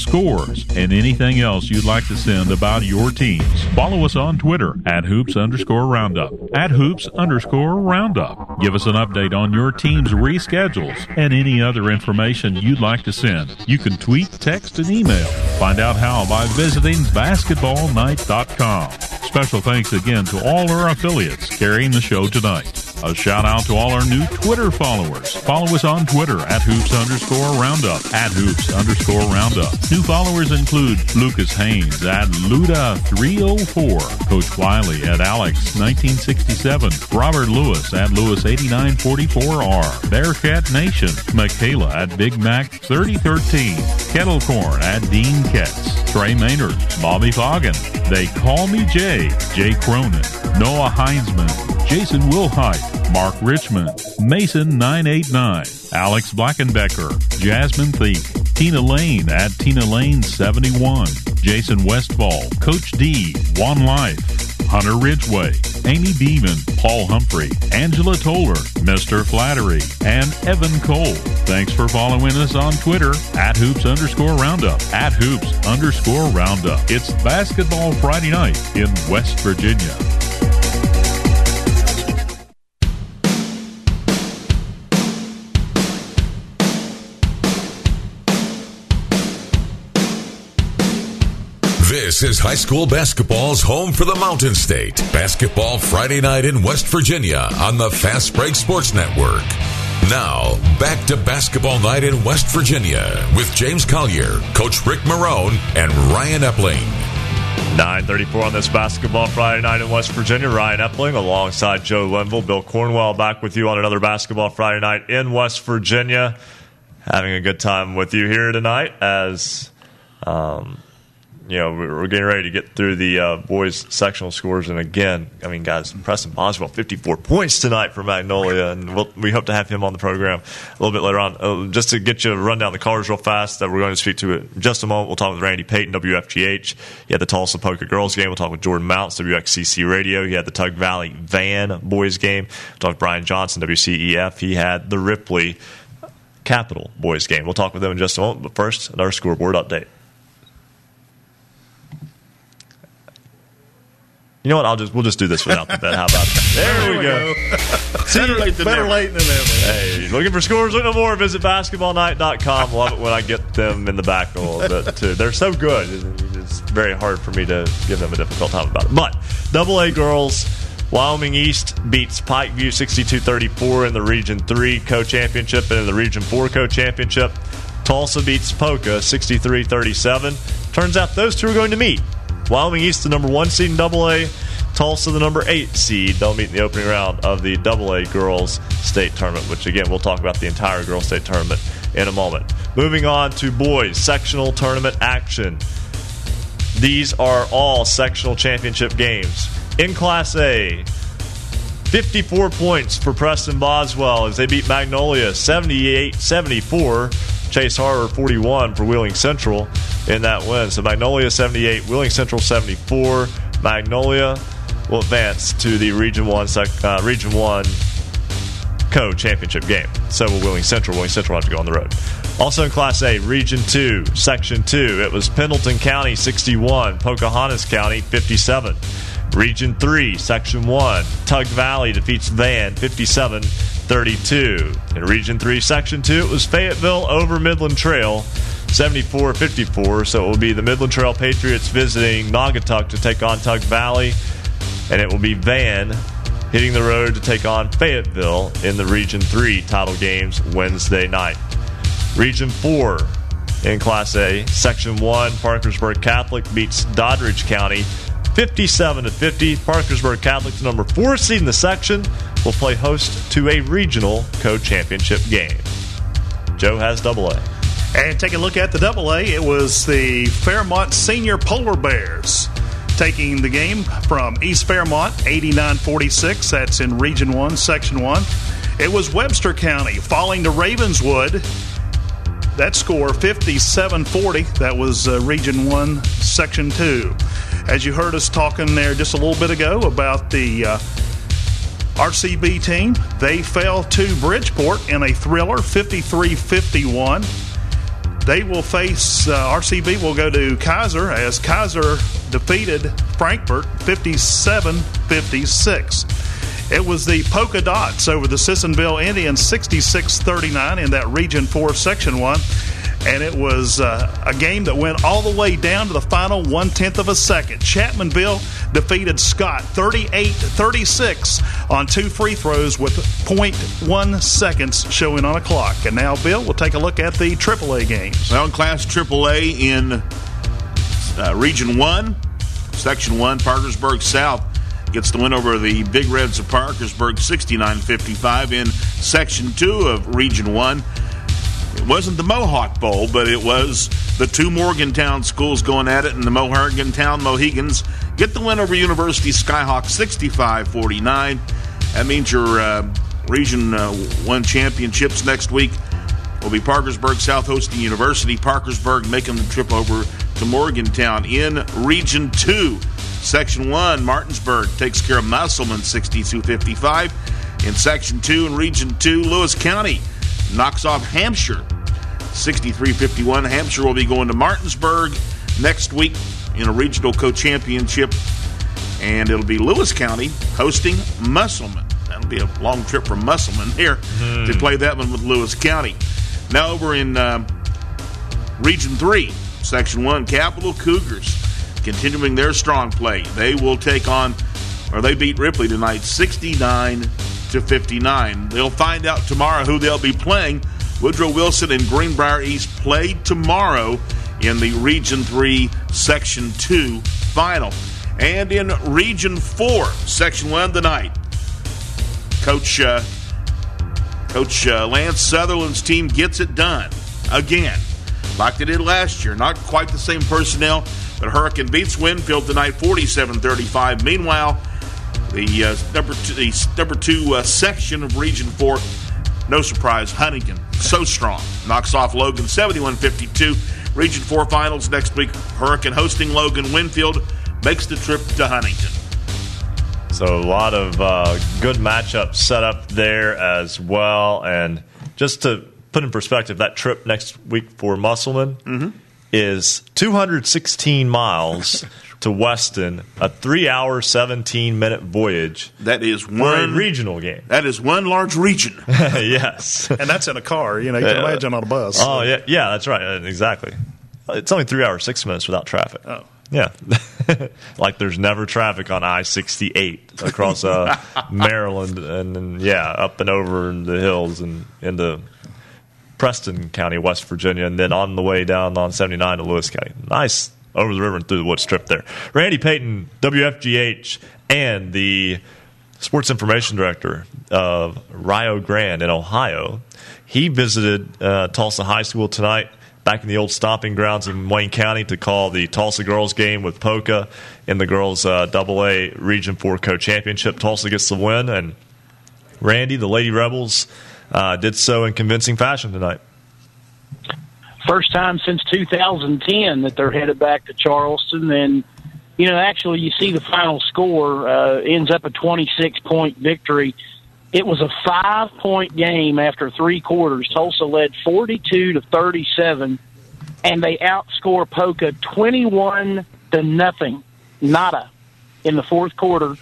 and anything else you'd like to send about your teams. Follow us on Twitter at hoops underscore roundup. At hoops underscore roundup. Give us an update on your team's reschedules and any other information you'd like to send. You can tweet, text, and email. Find out how by visiting basketballnight.com. Special thanks again to all our affiliates carrying the show tonight. A shout out to all our new Twitter followers. Follow us on Twitter at hoops underscore roundup. At hoops underscore roundup. New followers include Lucas Haynes at Luda304, Coach Wiley at Alex1967, Robert Lewis at Lewis8944R, Bearcat Nation, Michaela at Big Mac 3013, Kettlecorn at Dean Ketz, Trey Maynard, Bobby Foggin, They Call Me Jay, Jay Cronin, Noah Heinzman, Jason Wilhite, Mark Richmond, Mason989, Alex Blackenbecker, Jasmine Thiek, Tina Lane at Tina Lane 71, Jason Westfall, Coach D, One Life, Hunter Ridgway, Amy Beeman, Paul Humphrey, Angela Toller, Mr. Flattery, and Evan Cole. Thanks for following us on Twitter at hoops underscore roundup. At hoops underscore roundup. It's Basketball Friday night in West Virginia. This is high school basketball's home for the Mountain State. Basketball Friday night in West Virginia on the Fast Break Sports Network. Now, back to basketball night in West Virginia with James Collier, Coach Rick Marone, and Ryan Epling. 934 on this basketball Friday night in West Virginia. Ryan Epling alongside Joe Linville. Bill Cornwell back with you on another basketball Friday night in West Virginia. Having a good time with you here tonight as um, you know, we're getting ready to get through the uh, boys sectional scores. And again, I mean, guys, Preston Boswell, 54 points tonight for Magnolia. And we'll, we hope to have him on the program a little bit later on. Uh, just to get you to run down the callers real fast that we're going to speak to in just a moment. We'll talk with Randy Payton, WFGH. He had the Tolsia Poca girls game. We'll talk with Jordan Mounts, WXCC radio. He had the Tug Valley Van boys game. We'll talk with Brian Johnson, WCEF. He had the Ripley Capital boys game. We'll talk with them in just a moment. But first, another scoreboard update. You know what? I'll just we'll just do this without the bet. How about that? There, we go. better late than better never. late than never. Hey, looking for scores? Look no more. Visit basketballnight.com. Love it when I get them in the back a little bit too. They're so good. It's very hard for me to give them a difficult time about it. But Double A girls. Wyoming East beats Pikeview 62-34 in the Region 3 co-championship and in the Region 4 co-championship. Tolsia beats Poca 63-37. Turns out those two are going to meet. Wyoming East, the number one seed in Double A. Tolsia, the number eight seed. They'll meet in the opening round of the Double A girls state tournament, which again we'll talk about the entire girls state tournament in a moment. Moving on to boys sectional tournament action. These are all sectional championship games. In Class A, 54 points for Preston Boswell as they beat Magnolia 78 74. Chase Harbor 41 for Wheeling Central in that win. So Magnolia 78, Wheeling Central 74. Magnolia will advance to the Region 1 sec, uh, Region 1 co championship game. So will Wheeling Central. Wheeling Central will have to go on the road. Also in Class A, Region 2, Section 2, it was Pendleton County 61, Pocahontas County 57. Region 3, Section 1, Tug Valley defeats Van 57 32. In Region 3, Section 2, it was Fayetteville over Midland Trail 74 54. So it will be the Midland Trail Patriots visiting Naugatuck to take on Tug Valley, and it will be Van hitting the road to take on Fayetteville in the Region 3 title games Wednesday night. Region 4 in Class A, Section 1, Parkersburg Catholic beats Doddridge County 57 to 50. Parkersburg Catholic, the number 4 seed in the section, will play host to a regional co-championship game. Joe has double A. And take a look at the double A. It was the Fairmont Senior Polar Bears taking the game from East Fairmont, 89 46. That's in Region 1, Section 1. It was Webster County falling to Ravenswood. That score 57 40. That was uh, Region 1, Section 2. As you heard us talking there just a little bit ago about the uh, RCB team, they fell to Bridgeport in a thriller 53 51. They will face uh, RCB will go to Keyser as Keyser defeated Frankfort 57 56. It was the Poca Dots over the Sissonville Indians 66 39 in that Region 4 Section 1. And it was uh, a game that went all the way down to the final one tenth of a second. Chapmanville defeated Scott 38 36 on two free throws with 0.1 seconds showing on a clock. And now, Bill, we'll take a look at the AAA games. Well, in Class AAA in uh, Region 1, Section 1, Parkersburg South gets the win over the Big Reds of Parkersburg 69 55. In Section 2 of Region 1, it wasn't the Mohawk Bowl, but it was the two Morgantown schools going at it, and the Morgantown Mohigans get the win over University Skyhawk 65 49. That means your uh, Region uh, 1 championships next week will be Parkersburg South hosting University, Parkersburg making the trip over to Morgantown in Region 2. Section 1, Martinsburg takes care of Musselman 62 55. In Section 2 and Region 2, Lewis County knocks off Hampshire 63 51. Hampshire will be going to Martinsburg next week in a regional co championship, and it'll be Lewis County hosting Musselman. That'll be a long trip from Musselman here to play that one with Lewis County. Now over in uh, Region 3, Section 1, Capital Cougars continuing their strong play. They will take on, or they beat Ripley tonight 69 to 59. They'll find out tomorrow who they'll be playing. Woodrow Wilson and Greenbrier East play tomorrow in the Region 3, Section 2 final. And in Region 4, Section 1 tonight, Coach uh, Coach uh, Lance Sutherland's team gets it done again, like they did last year. Not quite the same personnel, But Hurricane beats Winfield tonight 47 35. Meanwhile, the uh, number two, the number two uh, section of Region 4, no surprise, Huntington, so strong, knocks off Logan 71 52. Region 4 finals next week. Hurricane hosting Logan. Winfield makes the trip to Huntington. So a lot of uh, good matchups set up there as well. And just to put in perspective, that trip next week for Musselman Mm-hmm. is 216 miles to Weston, a three-hour, 17-minute voyage That is one regional game. That is one large region. yes. and that's in a car. You know, you can Yeah. imagine on a bus. Oh yeah, yeah, that's right, uh, exactly. It's only three hours six minutes without traffic. Oh. Yeah, like there's never traffic on I sixty eight across uh, Maryland, and then yeah, up and over in the hills and into Preston County, West Virginia, and then on the way down on seventy nine to Lewis County. Nice over the river and through the woods trip there. Randy Payton, WFGH, and the sports information director of Rio Grande in Ohio. He visited uh, Tolsia High School tonight, back in the old stomping grounds in Wayne County, to call the Tolsia girls game with Poca in the girls uh, Double A Region Four co-championship. Tolsia gets the win, and Randy, the Lady Rebels, uh, did so in convincing fashion tonight. First time since 2010 that they're headed back to Charleston. And, you know, actually, you see the final score uh, ends up a 26 point victory. It was a five point game after three quarters. Tolsia led 42 to 37, and they outscore Poca 21 to nothing, nada, in the fourth quarter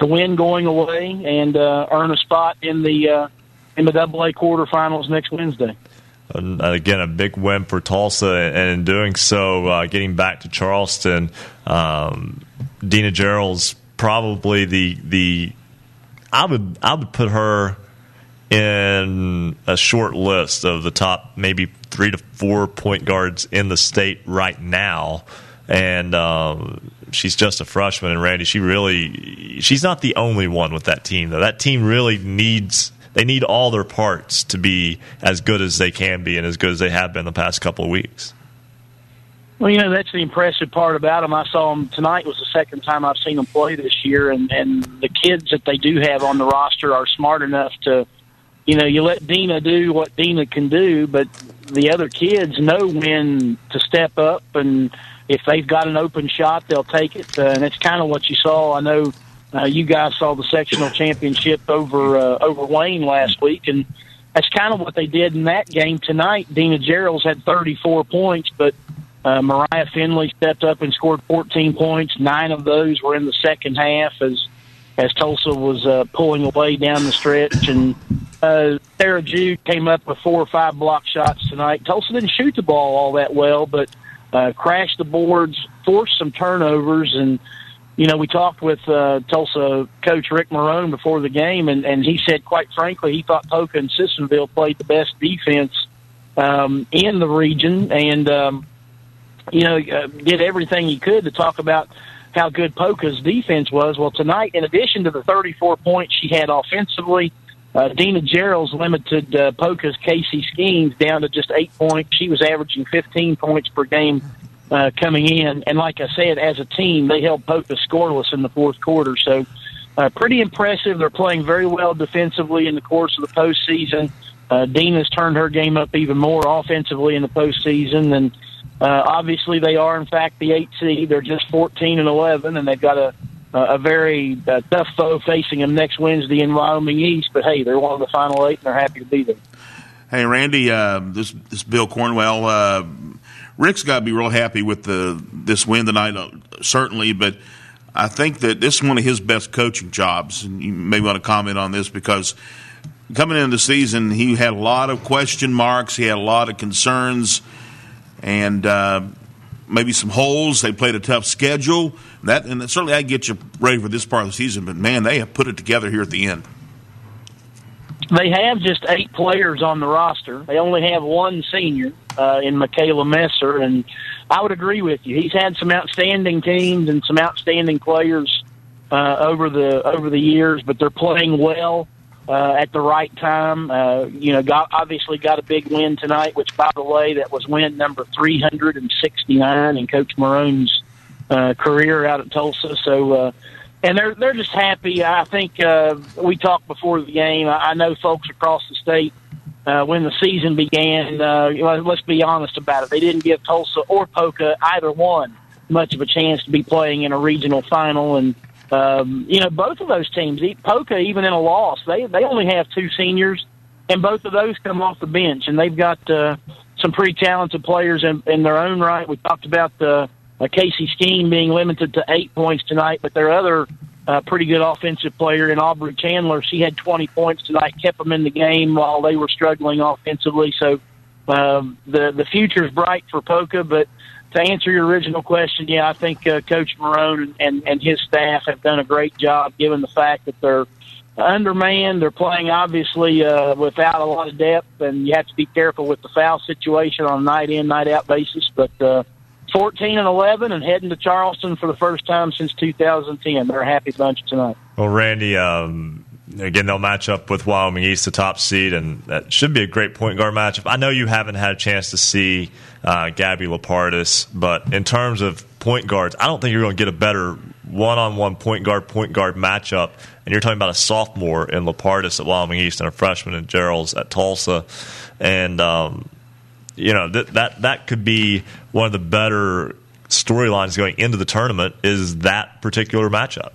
to win going away and uh, earn a spot in the uh, in the Double A quarterfinals next Wednesday. Again, a big win for Tolsia, and in doing so, uh, getting back to Charleston, um, Dina Gerald's probably the the I would I would put her in a short list of the top maybe three to four point guards in the state right now, and um, she's just a freshman. And Randy, she really she's not the only one with that team though. That team really needs they need all their parts to be as good as they can be and as good as they have been the past couple of weeks. Well, you know that's the impressive part about them. I saw them tonight was the second time I've seen them play this year, and and the kids that they do have on the roster are smart enough to, you know, you let Dina do what Dina can do, but the other kids know when to step up, and if they've got an open shot, they'll take it, uh, and it's kind of what you saw. I know uh, you guys saw the sectional championship over uh, over Wayne last week, and that's kind of what they did in that game tonight. Dina Gerald's had 34 points, but uh, Mariah Finley stepped up and scored 14 points. Nine of those were in the second half as as Tolsia was uh, pulling away down the stretch. And uh, Sarah Jude came up with four or five block shots tonight. Tulsa didn't shoot the ball all that well, but uh, crashed the boards, forced some turnovers, and you know we talked with uh, Tolsia coach Rick Marone before the game, and, and he said quite frankly he thought Poca and Sissonville played the best defense um, in the region, and um, you know, uh, did everything he could to talk about how good Poca's defense was. Well, tonight, in addition to the 34 points she had offensively, uh, Dina Gerald's limited uh, Poca's Casey Schemes down to just eight points. She was averaging 15 points per game uh, coming in. And like I said, as a team, they held Poca scoreless in the fourth quarter. So, uh, pretty impressive. They're playing very well defensively in the course of the postseason. Uh, Dina's turned her game up even more offensively in the postseason, and uh, obviously they are in fact the eight seed. They're just fourteen and eleven, and they've got a a very uh, tough foe facing them next Wednesday in Wyoming East. But hey, they're one of the final eight, and they're happy to be there. Hey, Randy, uh, this this Bill Cornwell. Uh, Rick's got to be real happy with the this win tonight, uh, certainly. But I think that this is one of his best coaching jobs, and you may want to comment on this because coming into the season, he had a lot of question marks, he had a lot of concerns, and uh, maybe some holes. They played a tough schedule. That and certainly I get you ready for this part of the season. But man, they have put it together here at the end. They have just eight players on the roster. They only have one senior uh, in Michaela Messer, and I would agree with you. He's had some outstanding teams and some outstanding players uh, over the over the years, but they're playing well uh, at the right time. Uh, you know, got obviously got a big win tonight, which by the way, that was win number three hundred and sixty nine in Coach Marone's uh, career out at Tulsa. So, uh, and they're they're just happy. I think uh, we talked before the game. I, know folks across the state uh, when the season began. Uh, let's be honest about it. They didn't give Tolsia or Poca either one much of a chance to be playing in a regional final, and um, you know both of those teams, Poca even in a loss, they they only have two seniors, and both of those come off the bench, and they've got uh, some pretty talented players in, in their own right. We talked about the uh, Casey Steen being limited to eight points tonight, but their other uh, pretty good offensive player in Aubrey Chandler. She had 20 points tonight, kept them in the game while they were struggling offensively. So um, the the future is bright for Poca. But to answer your original question, yeah, I think uh, Coach Marone and, and his staff have done a great job, given the fact that they're undermanned. They're playing obviously uh, without a lot of depth, and you have to be careful with the foul situation on a night in, night out basis. But uh, 14 and 11 and heading to Charleston for the first time since 2010. They're a happy bunch tonight. Well, Randy, um, again, they'll match up with Wyoming East, the top seed, and that should be a great point guard matchup. I know you haven't had a chance to see uh, Gabby Lupardus, but in terms of point guards, I don't think you're going to get a better one-on-one point guard point guard matchup. And you're talking about a sophomore in Lupardus at Wyoming East and a freshman in Gerald's at Tolsia, and um, you know that that that could be one of the better storylines going into the tournament is that particular matchup.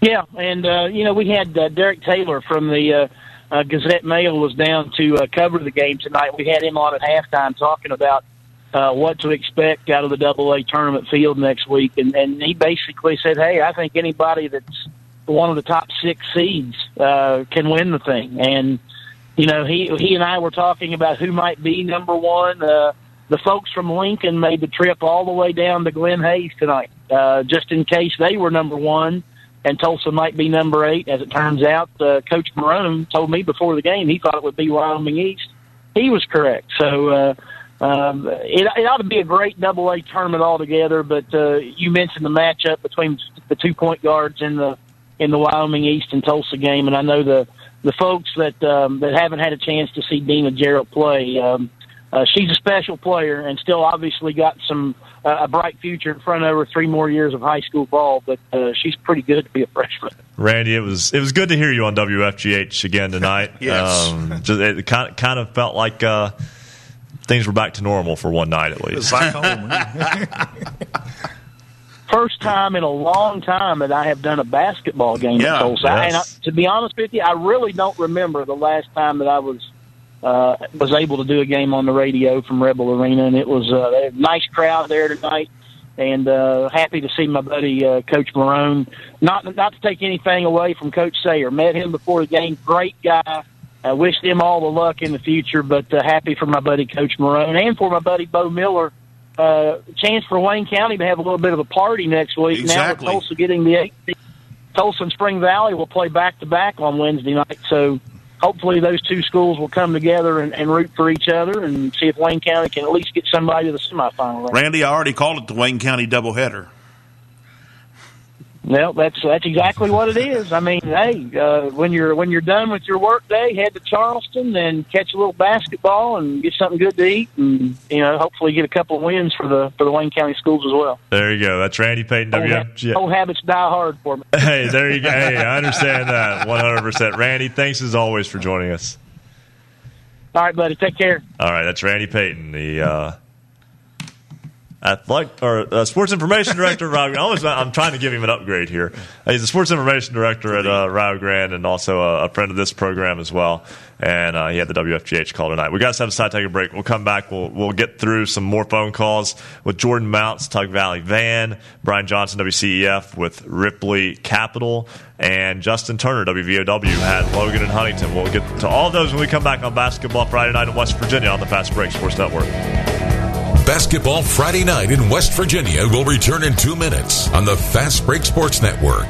Yeah, and uh, you know we had uh, Derek Taylor from the uh, uh, Gazette Mail was down to uh, cover the game tonight. We had him on at halftime talking about uh, what to expect out of the Double A tournament field next week, and, and he basically said, "Hey, I think anybody that's one of the top six seeds can win the thing." And you know, he he and I were talking about who might be number one. Uh, the folks from Lincoln made the trip all the way down to Glenhayes tonight, uh, just in case they were number one and Tolsia might be number eight. As it turns out, uh, Coach Marone told me before the game he thought it would be Wyoming East. He was correct. So uh, um, it, it ought to be a great Double A tournament altogether. But uh, you mentioned the matchup between the two point guards in the in the Wyoming East and Tolsia game, and I know the the folks that um, that haven't had a chance to see Dina Gerald play. Um, uh, she's a special player and still obviously got some uh, a bright future in front of her. Three more years of high school ball, but uh, she's pretty good to be a freshman. Randy, it was it was good to hear you on WFGH again tonight. yes, um, just, it kind of, kind of felt like uh, things were back to normal for one night at least. first time in a long time that I have done a basketball game yeah, at Tolsia. Yes. And I, to be honest with you, I really don't remember the last time that I was uh, was able to do a game on the radio from Rebel Arena, and it was uh, a nice crowd there tonight. And uh, happy to see my buddy uh, Coach Marone. Not not to take anything away from Coach Sayer. Met him before the game. Great guy. I wish them all the luck in the future. But uh, happy for my buddy Coach Marone and for my buddy Bo Miller uh, chance for Wayne County to have a little bit of a party next week. Exactly. Now with Tolsia getting the eight, Tolsia and Spring Valley will play back to back on Wednesday night. So hopefully those two schools will come together and, and root for each other and see if Wayne County can at least get somebody to the semifinal. round. Randy, I already called it the Wayne County doubleheader. Well, that's that's exactly what it is. I mean, hey, uh, when you're when you're done with your work day, head to Charleston and catch a little basketball and get something good to eat, and you know, hopefully get a couple of wins for the for the Wayne County schools as well. There you go. That's Randy Payton, Old, old habits die hard for me. Hey, there you go. Hey, I understand that 100%. Randy, thanks as always for joining us. All right, buddy. Take care. All right, that's Randy Payton, the uh, athletic or uh, sports information director. Rio Grande. Always, I'm trying to give him an upgrade here. Uh, He's the sports information director at uh, Rio Grande and also a, a friend of this program as well. And uh, he had the WFGH call tonight. We got to have a side take a break. We'll come back. We'll we'll get through some more phone calls with Jordan Mounts, Tug Valley Van, Brian Johnson, WCEF with Ripley Capital, and Justin Turner, WVOW had Logan and Huntington. We'll get to all those when we come back on Basketball Friday night in West Virginia on the Fast Break Sports Network. Basketball Friday night in West Virginia will return in two minutes on the Fast Break Sports Network.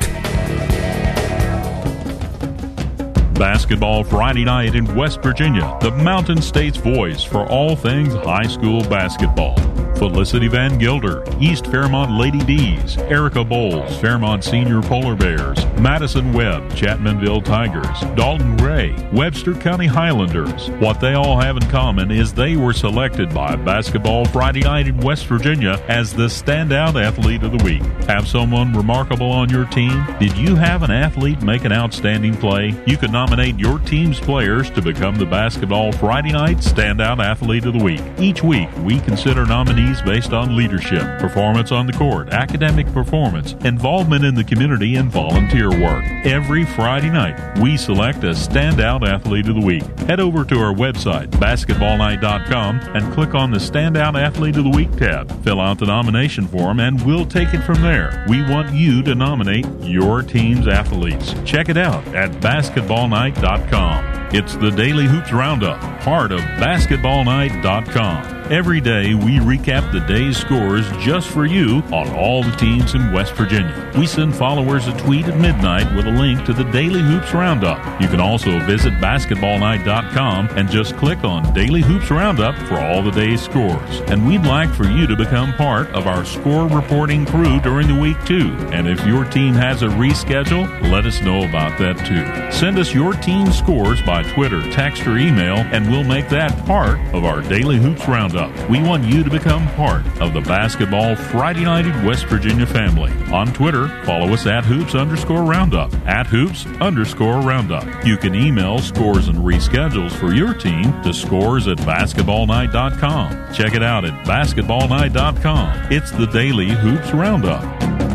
Basketball Friday night in West Virginia, the Mountain State's voice for all things high school basketball. Felicity Van Gilder, East Fairmont Lady D's, Erica Bowles, Fairmont Senior Polar Bears, Madison Webb, Chapmanville Tigers, Dalton Gray, Webster County Highlanders. What they all have in common is they were selected by Basketball Friday night in West Virginia as the standout athlete of the week. Have someone remarkable on your team? Did you have an athlete make an outstanding play? You could nominate your team's players to become the Basketball Friday night standout athlete of the week. Each week, we consider nominees based on leadership, performance on the court, academic performance, involvement in the community, and volunteer work. Every Friday night, we select a standout athlete of the week. Head over to our website, basketballnight.com, and click on the Standout Athlete of the Week tab. Fill out the nomination form, and we'll take it from there. We want you to nominate your team's athletes. Check it out at basketballnight.com mike.com. It's the Daily Hoops Roundup, part of basketballnight.com. Every day, we recap the day's scores just for you on all the teams in West Virginia. We send followers a tweet at midnight with a link to the Daily Hoops Roundup. You can also visit basketballnight.com and just click on Daily Hoops Roundup for all the day's scores. And we'd like for you to become part of our score reporting crew during the week, too. And if your team has a reschedule, let us know about that, too. Send us your team scores by Twitter, text, or email, and we'll make that part of our Daily Hoops Roundup. We want you to become part of the Basketball Friday Night in West Virginia family. On Twitter, follow us at hoops underscore roundup. At hoops underscore roundup. You can email scores and reschedules for your team to scores at basketballnight.com. Check it out at basketballnight.com. It's the daily hoops roundup.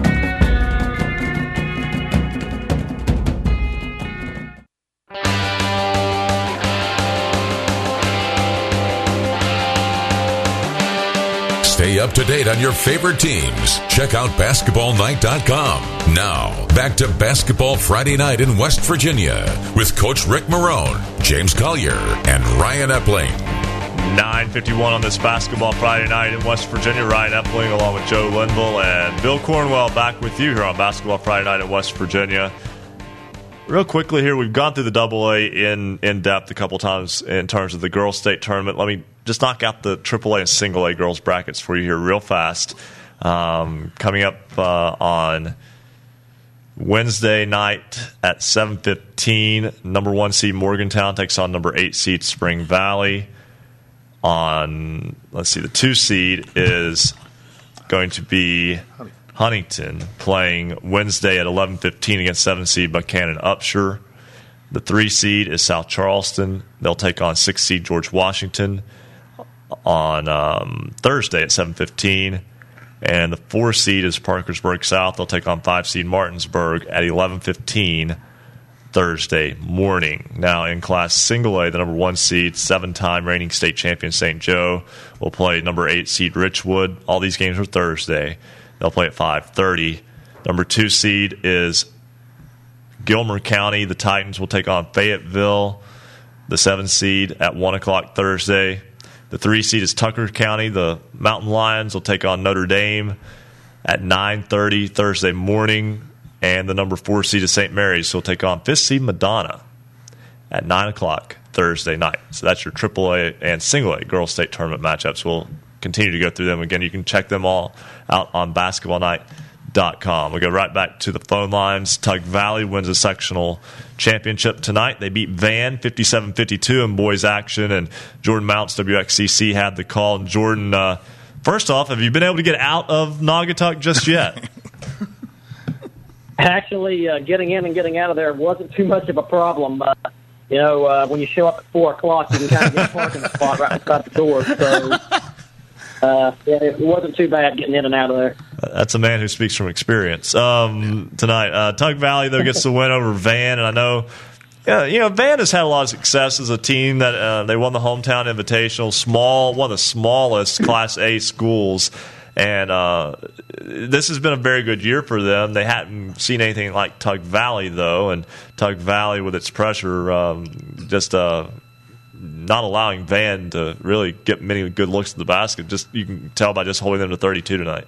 Up to date on your favorite teams. Check out basketballnight.com. Now, back to Basketball Friday night in West Virginia with Coach Rick Marone, James Collier, and Ryan Epling. 951 on this basketball Friday night in West Virginia. Ryan Epling along with Joe Linville and Bill Cornwell back with you here on basketball Friday night in West Virginia. Real quickly here, we've gone through the double A in, in depth a couple times in terms of the girls' state tournament. Let me just knock out the AAA and single A girls brackets for you here real fast. Um, coming up uh, on Wednesday night at 7:15, number one seed Morgantown takes on number eight seed Spring Valley. On let's see, the two seed is going to be Huntington playing Wednesday at 11:15 against seven seed Buckhannon Upshur. The three seed is South Charleston. They'll take on six seed George Washington on um, Thursday at 7:15, and the four seed is Parkersburg South. They'll take on five seed Martinsburg at 11:15 Thursday morning. Now in Class Single A, the number one seed, seven-time reigning state champion St. Joe will play number eight seed Richwood. All these games are Thursday. They'll play at 5:30. Number two seed is Gilmer County. The Titans will take on Fayetteville. The seven seed at one o'clock Thursday. The three seed is Tucker County. The Mountain Lions will take on Notre Dame at 9:30 Thursday morning, and the number four seed is St. Mary's. So will take on fifth seed Madonna at nine o'clock Thursday night. So that's your AAA and single A girls state tournament matchups. We'll continue to go through them again. You can check them all out on basketballnight.com. We go right back to the phone lines. Tug Valley wins a sectional championship tonight. They beat Van 57 52 in boys action, and Jordan Mounts, WXCC, had the call. And Jordan, uh, first off, have you been able to get out of Naugatuck just yet? Actually, uh, getting in and getting out of there wasn't too much of a problem. Uh, you know, uh, when you show up at four o'clock, you can kind of get a parking spot right outside the door. So, uh, yeah, it wasn't too bad getting in and out of there. That's a man who speaks from experience. Um, tonight, uh, Tug Valley though gets the win over Van, and I know. Yeah, you know, Van has had a lot of success as a team that uh, they won the hometown invitational, small, one of the smallest Class A schools, and uh, this has been a very good year for them. They hadn't seen anything like Tug Valley though, and Tug Valley with its pressure, um, just uh, not allowing Van to really get many good looks at the basket. Just you can tell by just holding them to 32 tonight.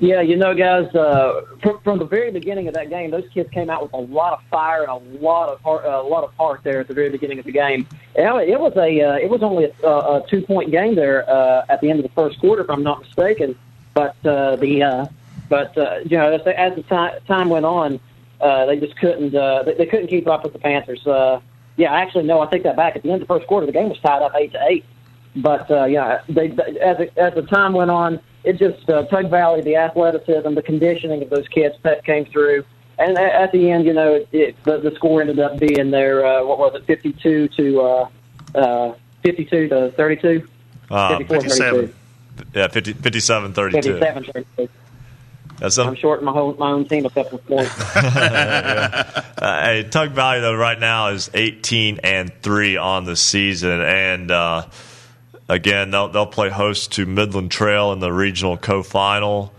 Yeah, you know, guys, uh, from, from the very beginning of that game, those kids came out with a lot of fire and a lot of heart, uh, a lot of heart there at the very beginning of the game. And it was a uh, it was only a, a two point game there uh, at the end of the first quarter, if I'm not mistaken. But uh, the uh, but uh, you know, as, the- as the time, time went on, uh, they just couldn't uh, they, they couldn't keep up with the Panthers. Uh, yeah, actually, no, I take that back. At the end of the first quarter, the game was tied up eight to eight. But uh, yeah, they, as it, as the time went on, it just uh, Tug Valley, the athleticism, the conditioning of those kids that came through, and a- at the end, you know, it, it, the, the score ended up being there. Uh, what was it, fifty-two to uh, uh, fifty-two to thirty-two? Uh, 54, 32. Yeah, 50, 57 32. 57 32. That's some, I'm short my whole my own team a couple of points. uh, hey, Tug Valley though right now is 18 and three on the season, and uh, again they'll they'll play host to Midland Trail in the regional co-final.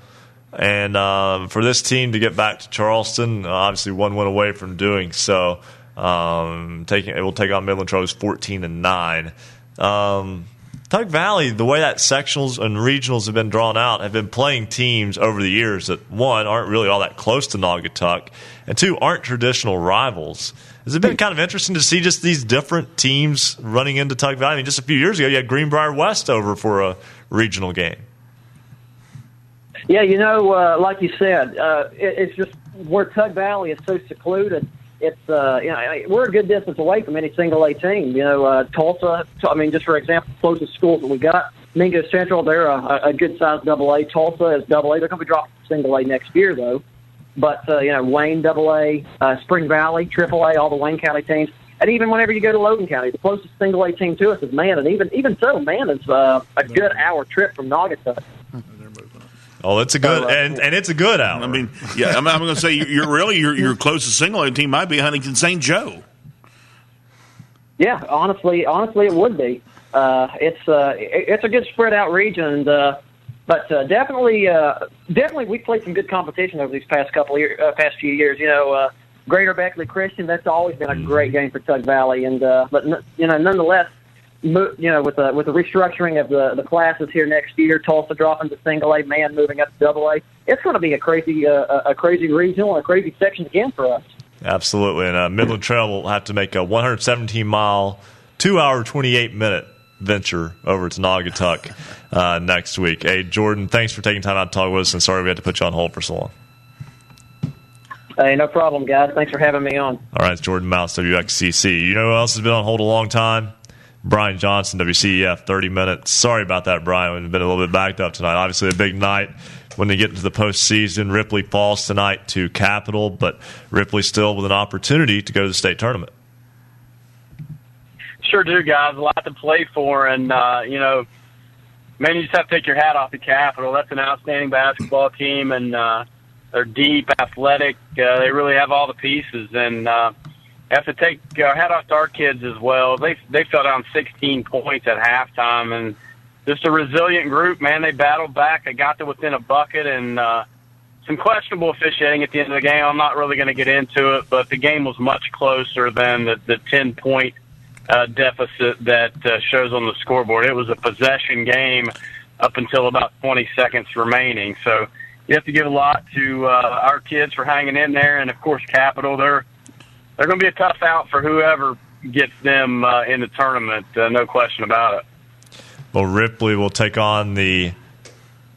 And uh, for this team to get back to Charleston, uh, obviously one win away from doing so. Um, taking it will take on Midland Trail is 14 and nine. Um, Tug Valley, the way that sectionals and regionals have been drawn out, have been playing teams over the years that one aren't really all that close to Naugatuck, and two aren't traditional rivals. Has it been kind of interesting to see just these different teams running into Tug Valley? I mean, just a few years ago, you had Greenbrier West over for a regional game. Yeah, you know, uh, like you said, uh, it, it's just where Tug Valley is so secluded. It's uh, you know we're a good distance away from any single A team. You know, uh, Tolsia. I mean, just for example, closest schools that we got, Mingo Central. They're a, a good sized double A. Tolsia is double A. They're going to be dropping single A next year though. But uh, you know, Wayne double A, uh, Spring Valley triple A, all the Wayne County teams. And even whenever you go to Logan County, the closest single A team to us is Mandan. Even even so, Mandan's uh, a good hour trip from Naugatuck. Oh, it's a good So, and, and it's a good hour. I mean, yeah, I'm, I'm going to say you're, you're really your, your closest single team might be Huntington St. Joe. Yeah, honestly, honestly, it would be. Uh, it's uh, it's a good spread out region, and, uh, but uh, definitely, uh, definitely, we played some good competition over these past couple of year, uh, past few years. You know, uh, Greater Beckley Christian. That's always been a great game for Tug Valley, and uh, but n- you know, nonetheless, mo- you know, with the with the restructuring of the the classes here next year, Tolsia dropping to single A, man moving up to double A, it's going to be a crazy uh, a crazy regional and a crazy section again for us. Absolutely. And uh, Midland Trail will have to make a 117 mile, two hour, 28 minute venture over to Naugatuck uh, next week. Hey, Jordan, thanks for taking time out to talk with us, and sorry we had to put you on hold for so long. Hey, no problem, guys. Thanks for having me on. All right, it's Jordan Mounts, WXCC. You know who else has been on hold a long time? Brian Johnson, WCEF, 30 minutes. Sorry about that, Brian. We've been a little bit backed up tonight. Obviously, a big night when they get into the postseason. Ripley falls tonight to Capital, but Ripley still with an opportunity to go to the state tournament. Sure do, guys. A lot to play for, and uh, you know, man, you just have to take your hat off to Capital. That's an outstanding basketball team, and uh, they're deep, athletic. Uh, they really have all the pieces, and uh, have to take uh, hat off to our kids as well. They they fell down 16 points at halftime, and just a resilient group. Man, they battled back. They got to within a bucket, and uh, some questionable officiating at the end of the game. I'm not really going to get into it, but the game was much closer than the, the 10 point uh, deficit that uh, shows on the scoreboard. It was a possession game up until about 20 seconds remaining. So you have to give a lot to uh, our kids for hanging in there, and of course, Capital. They're they're going to be a tough out for whoever gets them uh, in the tournament. Uh, no question about it. Well, Ripley will take on the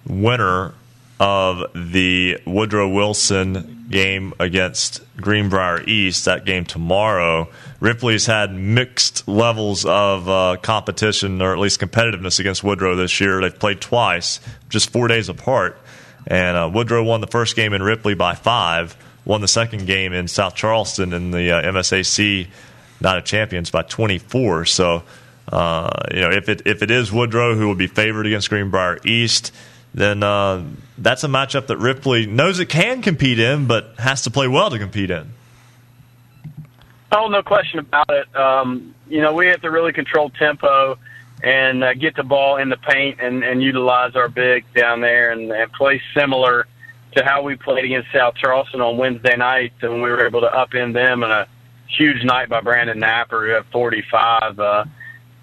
winner of the Woodrow Wilson game against Greenbrier East. That game tomorrow. Ripley's had mixed levels of uh, competition, or at least competitiveness, against Woodrow this year. They've played twice, just four days apart. And uh, Woodrow won the first game in Ripley by five, won the second game in South Charleston in the uh, MSAC Night of Champions by 24. So, uh, you know, if it if it is Woodrow who will be favored against Greenbrier East, then uh, that's a matchup that Ripley knows it can compete in, but has to play well to compete in. Oh, no question about it. Um, you know, we have to really control tempo and uh, get the ball in the paint and, and utilize our big down there and, and play similar to how we played against South Charleston on Wednesday night when we were able to upend them in a huge night by Brandon Napper who had 45. Uh,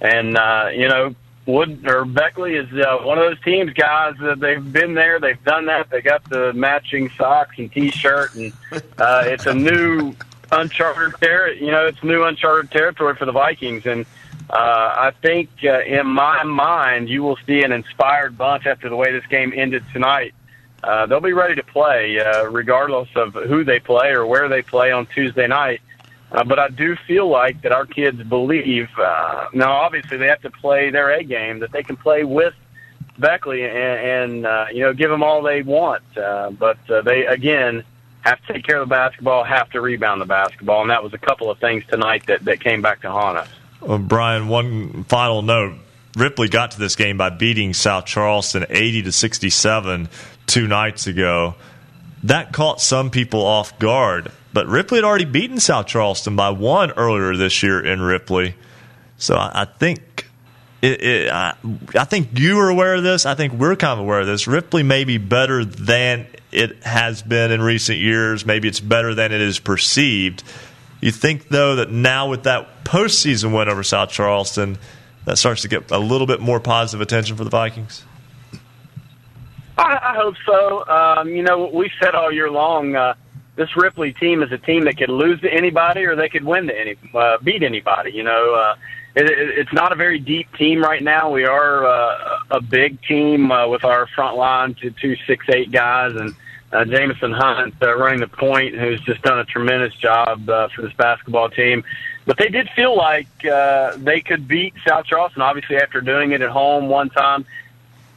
and, uh, you know, Wood or Beckley is uh, one of those teams, guys. That they've been there, they've done that. They got the matching socks and T-shirt, and uh, it's a new uncharted territory. You know, it's new uncharted territory for the Vikings, and uh, I think uh, in my mind, you will see an inspired bunch after the way this game ended tonight. Uh, they'll be ready to play, uh, regardless of who they play or where they play on Tuesday night. Uh, but I do feel like that our kids believe. Uh, now, obviously, they have to play their A game that they can play with Beckley and, and uh, you know give them all they want. Uh, but uh, they again have to take care of the basketball, have to rebound the basketball, and that was a couple of things tonight that that came back to haunt us. Well, Brian, one final note. Ripley got to this game by beating South Charleston 80 to 67 two nights ago. That caught some people off guard, but Ripley had already beaten South Charleston by one earlier this year in Ripley. So I, I think it, it, I, I think you are aware of this. I think we're kind of aware of this. Ripley may be better than it has been in recent years. Maybe it's better than it is perceived. You think, though, that now with that postseason win over South Charleston, that starts to get a little bit more positive attention for the Vikings? I, I hope so. Um, you know, we said all year long uh, this Ripley team is a team that could lose to anybody or they could win to any, uh, beat anybody. You know, uh, it, it, it's not a very deep team right now. We are uh, a big team uh, with our front line to two six eight guys and uh, Jameson Hunt uh, running the point, who's just done a tremendous job uh, for this basketball team. But they did feel like uh, they could beat South Charleston. Obviously, after doing it at home one time,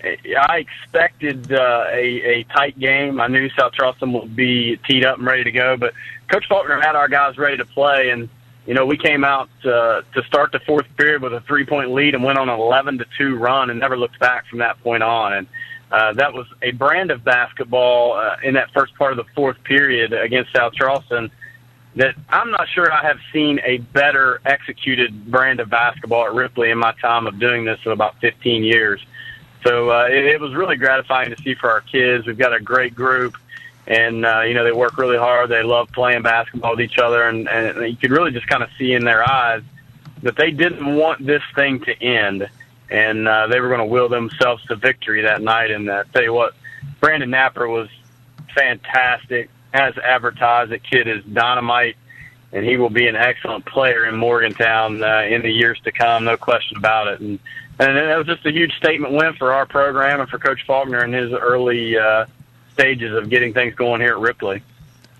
I expected uh, a, a tight game. I knew South Charleston would be teed up and ready to go, but Coach Faulkner had our guys ready to play, and you know we came out uh, to start the fourth period with a three point lead and went on an eleven to two run and never looked back from that point on. And uh, that was a brand of basketball uh, in that first part of the fourth period against South Charleston that I'm not sure I have seen a better executed brand of basketball at Ripley in my time of doing this for about 15 years. So uh, it, it was really gratifying to see for our kids. We've got a great group, and uh, you know they work really hard. They love playing basketball with each other, and, and you could really just kind of see in their eyes that they didn't want this thing to end and uh, they were going to will themselves to victory that night. And uh, tell you what, Brandon Napper was fantastic as advertised. The kid is dynamite, and he will be an excellent player in Morgantown uh, in the years to come. No question about it. And and that was just a huge statement win for our program and for Coach Faulkner in his early uh, stages of getting things going here at Ripley.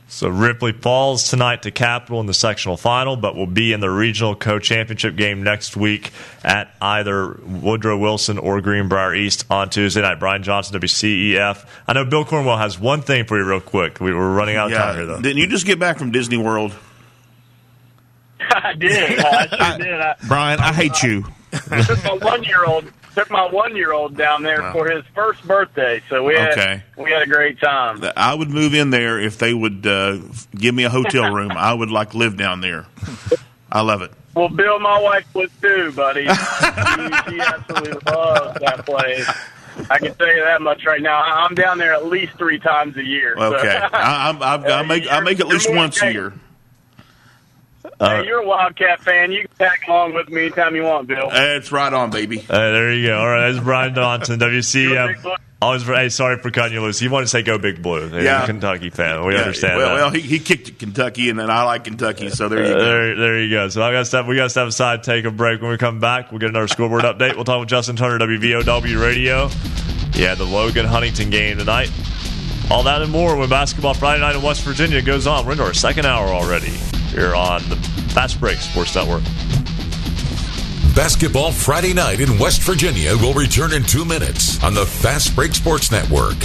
So Ripley falls tonight to Capital in the sectional final, but will be in the regional co-championship game next week at either Woodrow Wilson or Greenbrier East on Tuesday night. Brian Johnson, WCEF. I know Bill Cornwell has one thing for you, real quick. We were running out of Yeah. time here, though. Didn't you just get back from Disney World? I did. I sure did. I, Brian, I hate you. Took my one year old took my one year old down there Wow. for his first birthday. So we had Okay. we had a great time. I would move in there if they would uh, give me a hotel room. I would like live down there. I love it. Well, Bill, my wife would too, buddy. she, she absolutely loves that place. I can tell you that much right now. I- I'm down there at least three times a year. so- Okay, I, I'm, I've, I make I make at least once a year. Hey, you're a Wildcat fan. You can tag along with me anytime you want, Bill. It's right on, baby. Uh, there you go. All right, that's Brian Johnson, WCEF. Always, hey, sorry for cutting you loose. You want to say go Big Blue. He's Yeah. a Kentucky fan. We Yeah, understand well, that. Well, he, he kicked Kentucky, and then I like Kentucky, so there you Uh, go. there, there you go. So I got to step. We got to step aside, take a break. When we come back, we'll get another scoreboard update. We'll talk with Justin Turner, WVOW Radio. Yeah, the Logan Huntington game tonight. All that and more when basketball Friday night in West Virginia goes on. We're into our second hour already here on the Fast Break Sports Network. Basketball Friday night in West Virginia will return in two minutes on the Fast Break Sports Network.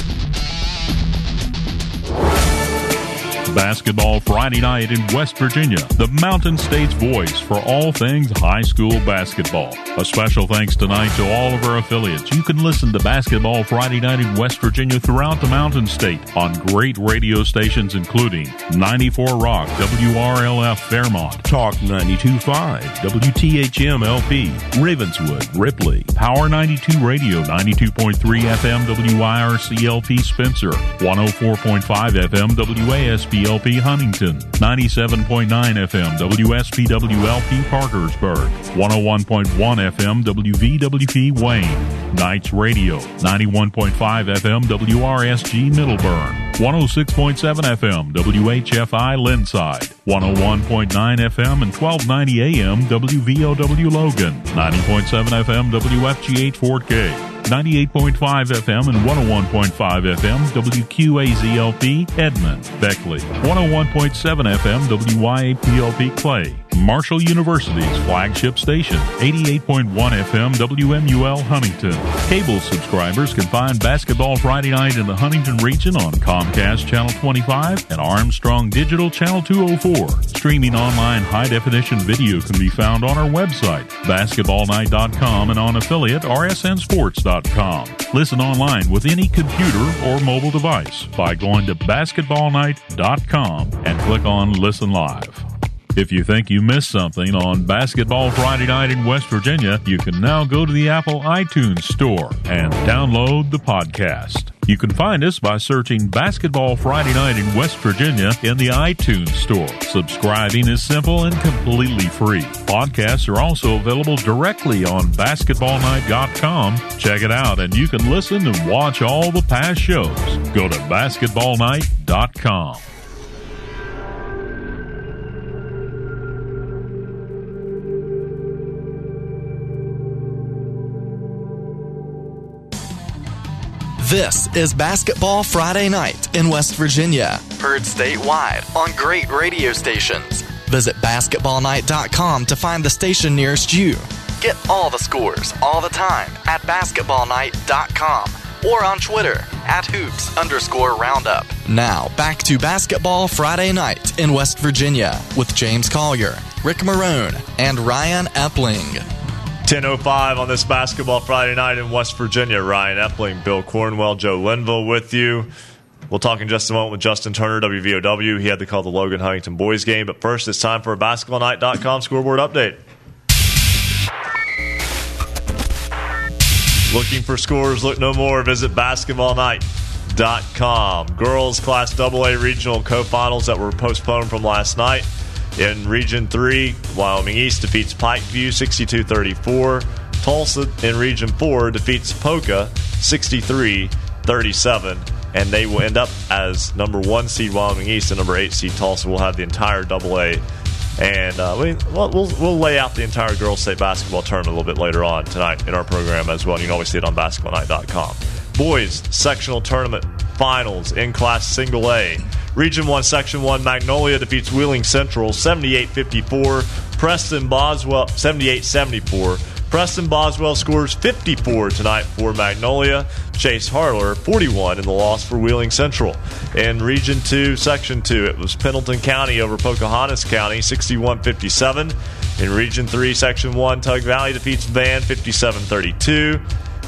Basketball Friday night in West Virginia, the Mountain State's voice for all things high school basketball. A special thanks tonight to all of our affiliates. You can listen to Basketball Friday night in West Virginia throughout the Mountain State on great radio stations including 94 Rock, WRLF Fairmont, Talk 92.5, WTHM LP, Ravenswood, Ripley, Power 92 Radio, 92.3 FM WIRCLP Spencer, 104.5 FM WASP KZLP Huntington, 97.9 FM WSPWLP Parkersburg, 101.1 FM WVWP Wayne, Knights Radio, 91.5 FM WRSG Middlebourne, 106.7 FM WHFI Lindside, 101.9 FM and 1290 AM WVOW Logan, 90.7 FM WFGH Fort Gay. 98.5 FM and 101.5 FM WQAZLP Edmond, Beckley, 101.7 FM WYAPLP Clay, Marshall University's flagship station, 88.1 FM WMUL Huntington. Cable subscribers can find Basketball Friday Night in the Huntington region on Comcast Channel 25 and Armstrong Digital Channel 204. Streaming online high definition video can be found on our website, basketballnight.com, and on affiliate rsnsports.com. Listen online with any computer or mobile device by going to basketballnight.com and click on Listen Live. If you think you missed something on Basketball Friday Night in West Virginia, you can now go to the Apple iTunes Store and download the podcast. You can find us by searching Basketball Friday Night in West Virginia in the iTunes Store. Subscribing is simple and completely free. Podcasts are also available directly on basketballnight.com. Check it out and you can listen and watch all the past shows. Go to basketballnight.com. This is Basketball Friday Night in West Virginia. Heard statewide on great radio stations. Visit basketballnight.com to find the station nearest you. Get all the scores all the time at basketballnight.com or on Twitter at hoops underscore roundup. Now back to Basketball Friday Night in West Virginia with James Collier, Rick Marone, and Ryan Epling. 10.05 on this Basketball Friday night in West Virginia. Ryan Epling, Bill Cornwell, Joe Linville with you. We'll talk in just a moment with Justin Turner, WVOW. He had to call the Logan Huntington boys game. But first, it's time for a basketballnight.com scoreboard update. Looking for scores? Look no more. Visit basketballnight.com. Girls Class AA regional co-finals that were postponed from last night. In Region 3, Wyoming East defeats Pikeview 62 34. Tolsia in Region 4 defeats Poca 63 37. And they will end up as number one seed Wyoming East and number eight seed Tolsia will have the entire double A. And uh, we, we'll, we'll, we'll lay out the entire girls' state basketball tournament a little bit later on tonight in our program as well. You can always see it on basketballnight.com. Boys sectional tournament finals in class single A. Region 1, Section 1, Magnolia defeats Wheeling Central 78 54. Preston Boswell 78 74. Preston Boswell scores 54 tonight for Magnolia. Chase Harler 41 in the loss for Wheeling Central. In Region 2, Section 2, it was Pendleton County over Pocahontas County 61 57. In Region 3, Section 1, Tug Valley defeats Van 57 32.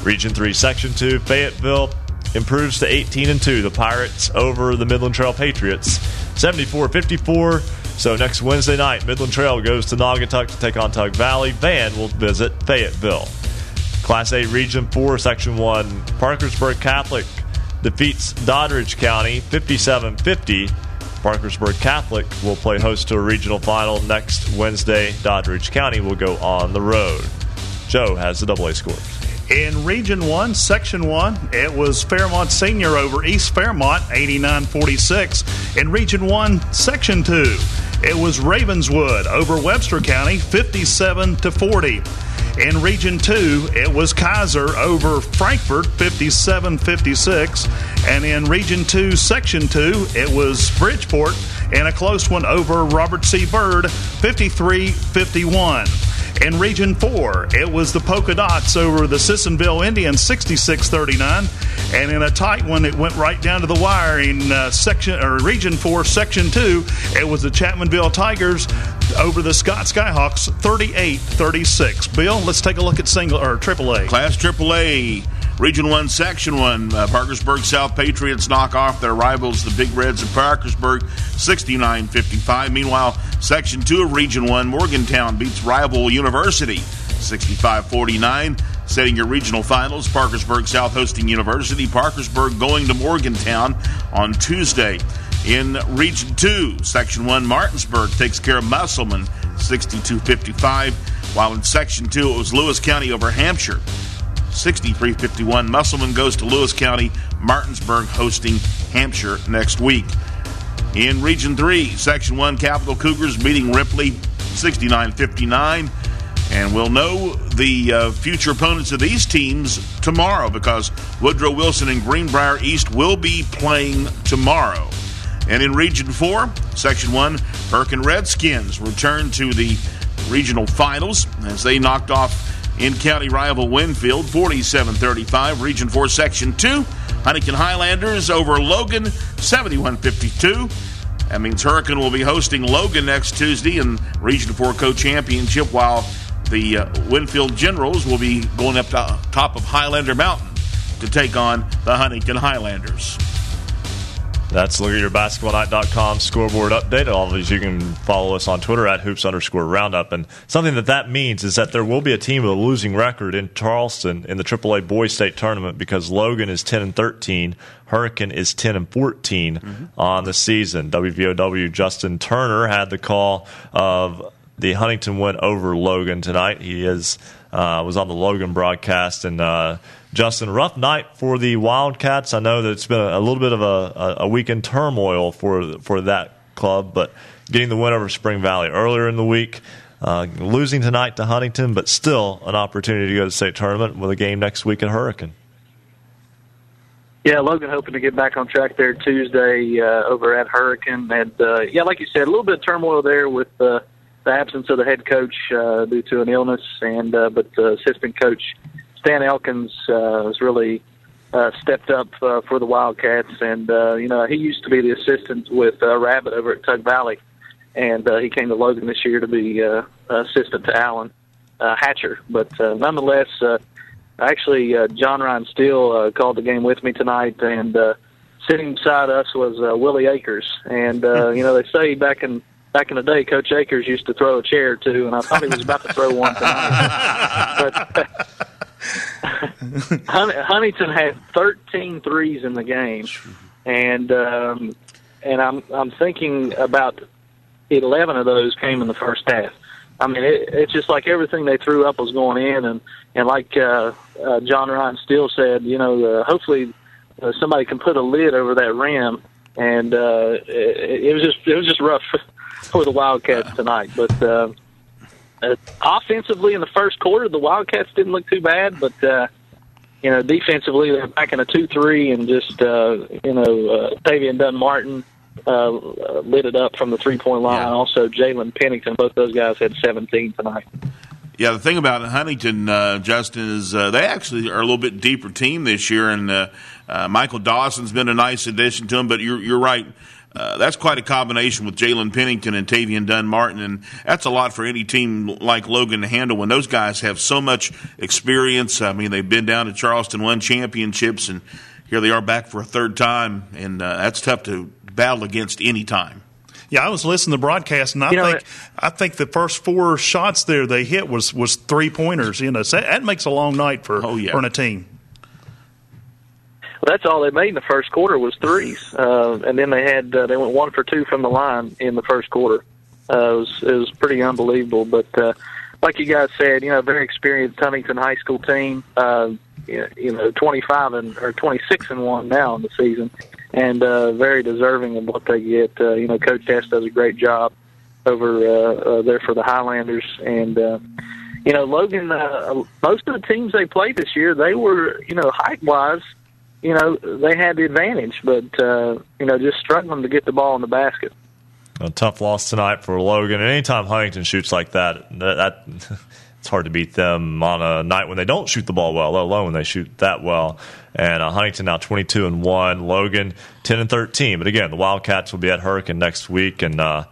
Region 3, Section 2, Fayetteville improves to 18 and 2. The Pirates over the Midland Trail Patriots 74 54. So next Wednesday night, Midland Trail goes to Naugatuck to take on Tug Valley. Van will visit Fayetteville. Class A Region 4, Section 1, Parkersburg Catholic defeats Doddridge County 57 50. Parkersburg Catholic will play host to a regional final next Wednesday. Doddridge County will go on the road. Joe has the double A scores. In Region 1, Section 1, it was Fairmont Senior over East Fairmont, 89 46. In Region 1, Section 2, it was Ravenswood over Webster County, 57 to 40. In Region 2, it was Keyser over Frankfort, 57 56. And in Region 2, Section 2, it was Bridgeport in a close one over Robert C. Byrd, 53 51. In Region 4, it was the Poca Dots over the Sissonville Indians 66 39. And in a tight one, it went right down to the wire in uh, section or Region 4, Section 2, it was the Chapmanville Tigers over the Scott Skyhawks 38 36. Bill, let's take a look at single or AAA. Class AAA. Region 1, Section 1, uh, Parkersburg South Patriots knock off their rivals, the Big Reds of Parkersburg, 69 55. Meanwhile, Section 2 of Region 1, Morgantown beats rival University, 65 49. Setting your regional finals, Parkersburg South hosting University, Parkersburg going to Morgantown on Tuesday. In Region 2, Section 1, Martinsburg takes care of Musselman 62 55, while in Section 2, it was Lewis County over Hampshire 63 51. Musselman goes to Lewis County, Martinsburg hosting Hampshire next week. In Region 3, Section 1, Capital Cougars meeting Ripley 69 59. And we'll know the uh, future opponents of these teams tomorrow because Woodrow Wilson and Greenbrier East will be playing tomorrow. And in Region 4, Section 1, Hurricane Redskins return to the regional finals as they knocked off in county rival Winfield 47 35. Region 4, Section 2, Huntington Highlanders over Logan 71 52. That means Hurricane will be hosting Logan next Tuesday in Region 4 Co Championship, while the uh, Winfield Generals will be going up to top of Highlander Mountain to take on the Huntington Highlanders. That's look at your basketballnight.com scoreboard update. Always you can follow us on Twitter at hoops underscore roundup. And something that that means is that there will be a team with a losing record in Charleston in the AAA boys state tournament because Logan is 10 and 13. Hurricane is 10 and 14 mm-hmm. on the season. WVOW Justin Turner had the call of the Huntington win over Logan tonight. He is uh, was on the Logan broadcast and uh, Justin, rough night for the Wildcats. I know that it's been a, little bit of a, a, week in turmoil for for that club, but getting the win over Spring Valley earlier in the week, uh, losing tonight to Huntington, but still an opportunity to go to the state tournament with a game next week at Hurricane. Yeah, Logan hoping to get back on track there Tuesday uh, over at Hurricane, and uh, yeah, like you said, a little bit of turmoil there with. Uh, the absence of the head coach uh, due to an illness, and uh, but the assistant coach Stan Elkins uh, has really uh, stepped up uh, for the Wildcats, and uh, you know he used to be the assistant with uh, Rabbit over at Tug Valley, and uh, he came to Logan this year to be uh, assistant to Alan uh, Hatcher. But uh, nonetheless, uh, actually, uh, John Ryan Steele uh, called the game with me tonight, and uh, sitting beside us was uh, Willie Akers, and uh, you know they say back in back in the day, Coach Akers used to throw a chair too, and I thought he was about to throw one tonight. but Huntington had 13 threes in the game, and um, and I'm I'm thinking about 11 of those came in the first half. I mean, it, it's just like everything they threw up was going in, and and like uh, uh, John Ryan Steele said, you know, uh, hopefully uh, somebody can put a lid over that rim, and uh, it, it was just it was just rough for the Wildcats tonight. But uh, uh, offensively, in the first quarter, the Wildcats didn't look too bad, but uh, you know, defensively, they're back in a two-three, and just uh, you know, uh, Tavian Dunn Martin uh, lit it up from the three-point line. Yeah. Also, Jalen Pennington, both those guys had 17 tonight. Yeah, the thing about Huntington, uh, Justin, is uh, they actually are a little bit deeper team this year, and uh, uh, Michael Dawson's been a nice addition to them. But you're, you're right. Uh, that's quite a combination with Jalen Pennington and Tavian Dunn Martin, and that's a lot for any team like Logan to handle when those guys have so much experience. I mean, they've been down to Charleston, won championships, and here they are back for a third time, and uh, that's tough to battle against any time. Yeah, I was listening to the broadcast, and I you think I think the first four shots there they hit was was three pointers. You know, so that makes a long night for oh, yeah. for a team. That's all they made in the first quarter was threes, uh, and then they had uh, they went one for two from the line in the first quarter. Uh, it was it was pretty unbelievable. But uh, like you guys said, you know, very experienced Huntington High School team. Uh, you know, twenty five and or twenty six and one now in the season, and uh, very deserving of what they get. Uh, you know, Coach Hess does a great job over uh, uh, there for the Highlanders, and uh, you know, Logan. Uh, most of the teams they played this year, they were you know height wise you know, they had the advantage, but, uh, you know, just struggling to get the ball in the basket. A tough loss tonight for Logan. And anytime Huntington shoots like that, that, that it's hard to beat them on a night when they don't shoot the ball well, let alone when they shoot that well. And uh, Huntington now 22 and 1, Logan 10 and 13. But again, the Wildcats will be at Hurricane next week. And, uh,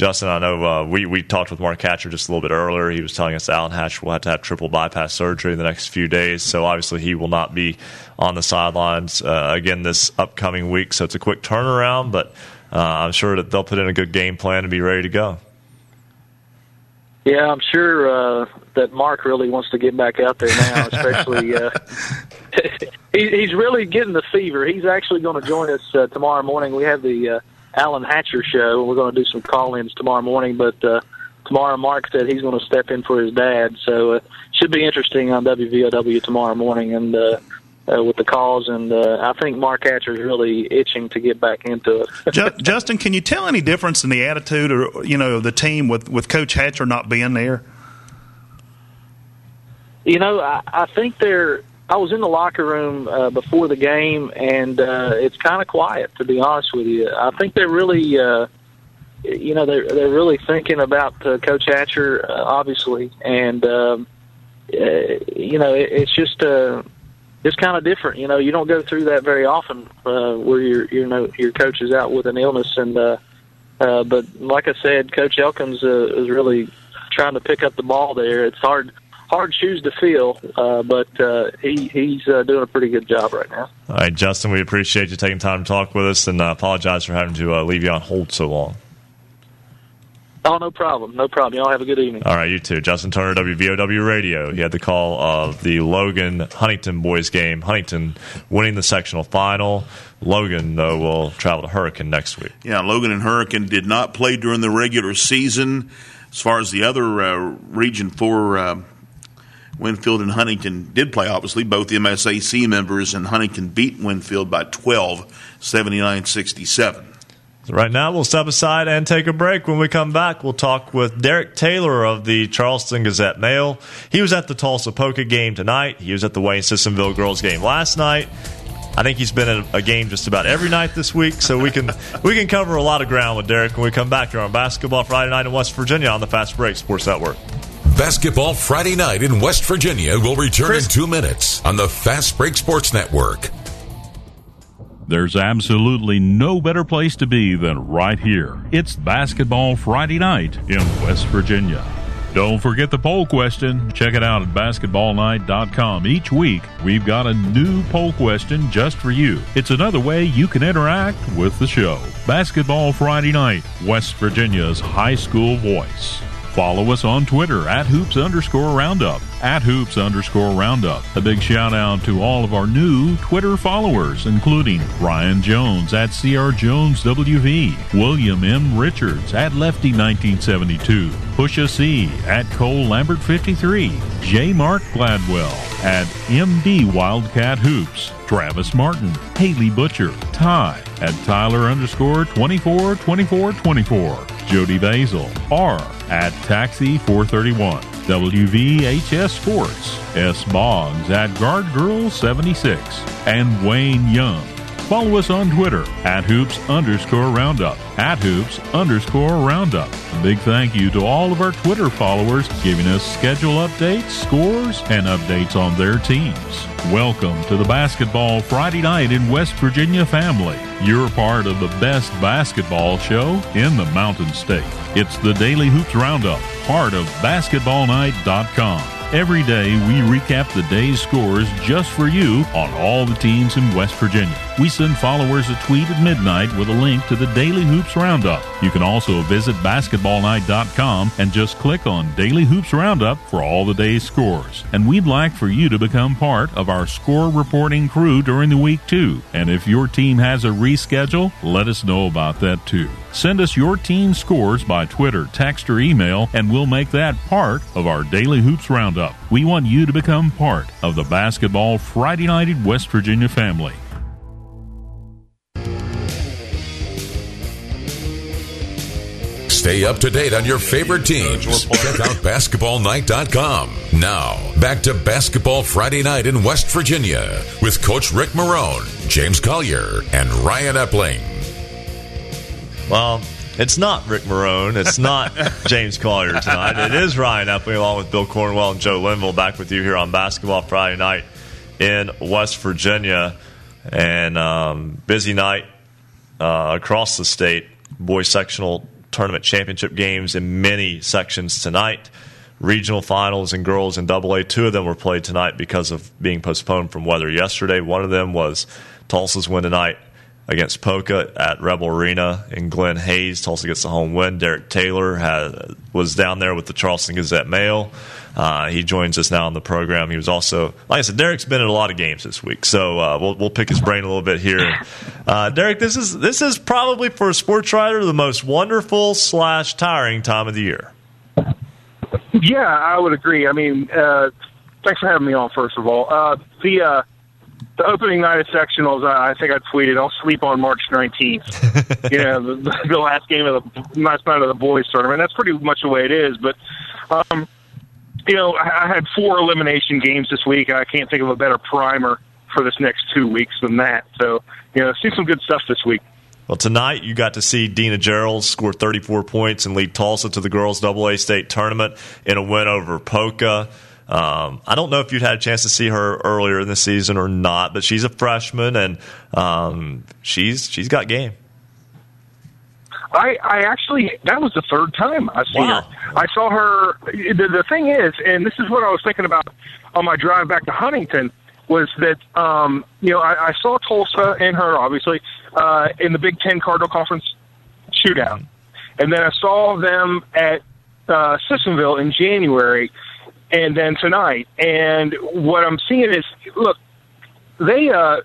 Justin, I know uh, we, we talked with Mark Hatcher just a little bit earlier. He was telling us Alan Hatcher will have to have triple bypass surgery in the next few days. So obviously he will not be on the sidelines uh, again this upcoming week. So it's a quick turnaround, but uh, I'm sure that they'll put in a good game plan and be ready to go. Yeah, I'm sure uh, that Mark really wants to get back out there now, especially. Uh, he, he's really getting the fever. He's actually going to join us uh, tomorrow morning. We have the uh, Alan Hatcher show, and we're going to do some call-ins tomorrow morning. But uh, tomorrow, Mark said he's going to step in for his dad, so uh, should be interesting on WVOW tomorrow morning. And uh, uh, with the calls, and uh, I think Mark Hatcher is really itching to get back into it. Justin, can you tell any difference in the attitude or you know the team with with Coach Hatcher not being there? You know, I, I think they're. I was in the locker room uh, before the game, and uh, it's kind of quiet, to be honest with you. I think they're really, uh, you know, they're they're really thinking about uh, Coach Hatcher, uh, obviously, and um, uh, you know, it, it's just. Uh, it's kind of different. You know, you don't go through that very often uh, where your you know your coach is out with an illness, and uh, uh, but like I said, Coach Elkins uh, is really trying to pick up the ball there. It's hard hard shoes to fill, uh, but uh, he he's uh, doing a pretty good job right now. All right, Justin, we appreciate you taking time to talk with us, and uh, apologize for having to uh, leave you on hold so long. Oh, no problem. No problem. Y'all have a good evening. All right, you too. Justin Turner, WVOW Radio. He had the call of the Logan Huntington boys game. Huntington winning the sectional final. Logan, though, will travel to Hurricane next week. Yeah, Logan and Hurricane did not play during the regular season. As far as the other uh, Region 4, uh, Winfield and Huntington did play, obviously. Both MSAC members, and Huntington beat Winfield by 12, 79 67. So right now, we'll step aside and take a break. When we come back, we'll talk with Derek Taylor of the Charleston Gazette Mail. He was at the Tolsia Poca game tonight. He was at the Wayne Sissonville girls game last night. I think he's been at a game just about every night this week, so we can we can cover a lot of ground with Derek when we come back here on Basketball Friday Night in West Virginia on the Fast Break Sports Network. Basketball Friday Night in West Virginia will return Chris. in two minutes on the Fast Break Sports Network. There's absolutely no better place to be than right here. It's Basketball Friday night in West Virginia. Don't forget the poll question. Check it out at basketballnight.com. Each week, we've got a new poll question just for you. It's another way you can interact with the show. Basketball Friday night, West Virginia's high school voice. Follow us on Twitter at hoops underscore roundup. At hoops underscore roundup. A big shout out to all of our new Twitter followers, including Ryan Jones at CR Jones WV, William M. Richards at Lefty1972, Pusha C at Cole Lambert 53, J. Mark Gladwell at MD Wildcat Hoops, Travis Martin, Haley Butcher, Ty at Tyler underscore 24 24 24, Jody Basil, R at Taxi 431. WVHS Sports, S. Boggs at Guard Girl 76, and Wayne Young. Follow us on Twitter at hoops underscore roundup. At hoops underscore roundup. A big thank you to all of our Twitter followers giving us schedule updates, scores, and updates on their teams. Welcome to the Basketball Friday Night in West Virginia family. You're part of the best basketball show in the Mountain State. It's the Daily Hoops Roundup, part of BasketballNight.com. Every day, we recap the day's scores just for you on all the teams in West Virginia. We send followers a tweet at midnight with a link to the Daily Hoops Roundup. You can also visit basketballnight.com and just click on Daily Hoops Roundup for all the day's scores. And we'd like for you to become part of our score reporting crew during the week, too. And if your team has a reschedule, let us know about that, too. Send us your team scores by Twitter, text, or email, and we'll make that part of our Daily Hoops Roundup. We want you to become part of the Basketball Friday Night West Virginia family. Stay up to date on your favorite teams. Check out basketballnight.com. Now, back to Basketball Friday Night in West Virginia with Coach Rick Marone, James Collier, and Ryan Epling. Well, it's not Rick Marone. It's not James Collier tonight. It is Ryan Epling along with Bill Cornwell and Joe Linville back with you here on Basketball Friday Night in West Virginia. And um, busy night uh, across the state. Boys sectional tournament championship games in many sections tonight. Regional finals and girls in Double A. Two of them were played tonight because of being postponed from weather yesterday. One of them was Tolsia's win tonight against Poca at Rebel Arena in Glenn Hayes. Tolsia gets the home win. Derek Taylor had, was down there with the Charleston Gazette Mail. Uh, he joins us now on the program. He was also, like I said, Derek's been at a lot of games this week, so uh, we'll we'll pick his brain a little bit here. Uh, Derek, this is this is probably for a sports writer the most wonderful slash tiring time of the year. Yeah, I would agree. I mean, uh, thanks for having me on. First of all, uh, the uh, the opening night of sectionals, I think I tweeted, "I'll sleep on March 19th." you know, the, the last game of the last night of the boys tournament. That's pretty much the way it is. But um, you know, I, I had four elimination games this week. I can't think of a better primer for this next two weeks than that. So, you know, see some good stuff this week. Well, tonight you got to see Dina Gerald score 34 points and lead Tolsia to the girls' AA state tournament in a win over Poca. Um, I don't know if you'd had a chance to see her earlier in the season or not, but she's a freshman and um, she's she's got game. I, I actually that was the third time I've seen Wow. her. I saw her. The, the thing is, and this is what I was thinking about on my drive back to Huntington, was that um, you know I, I saw Tolsia and her obviously uh, in the Big Ten Cardinal Conference shootout, and then I saw them at uh, Sissonville in January, and then tonight. And what I'm seeing is, look, they uh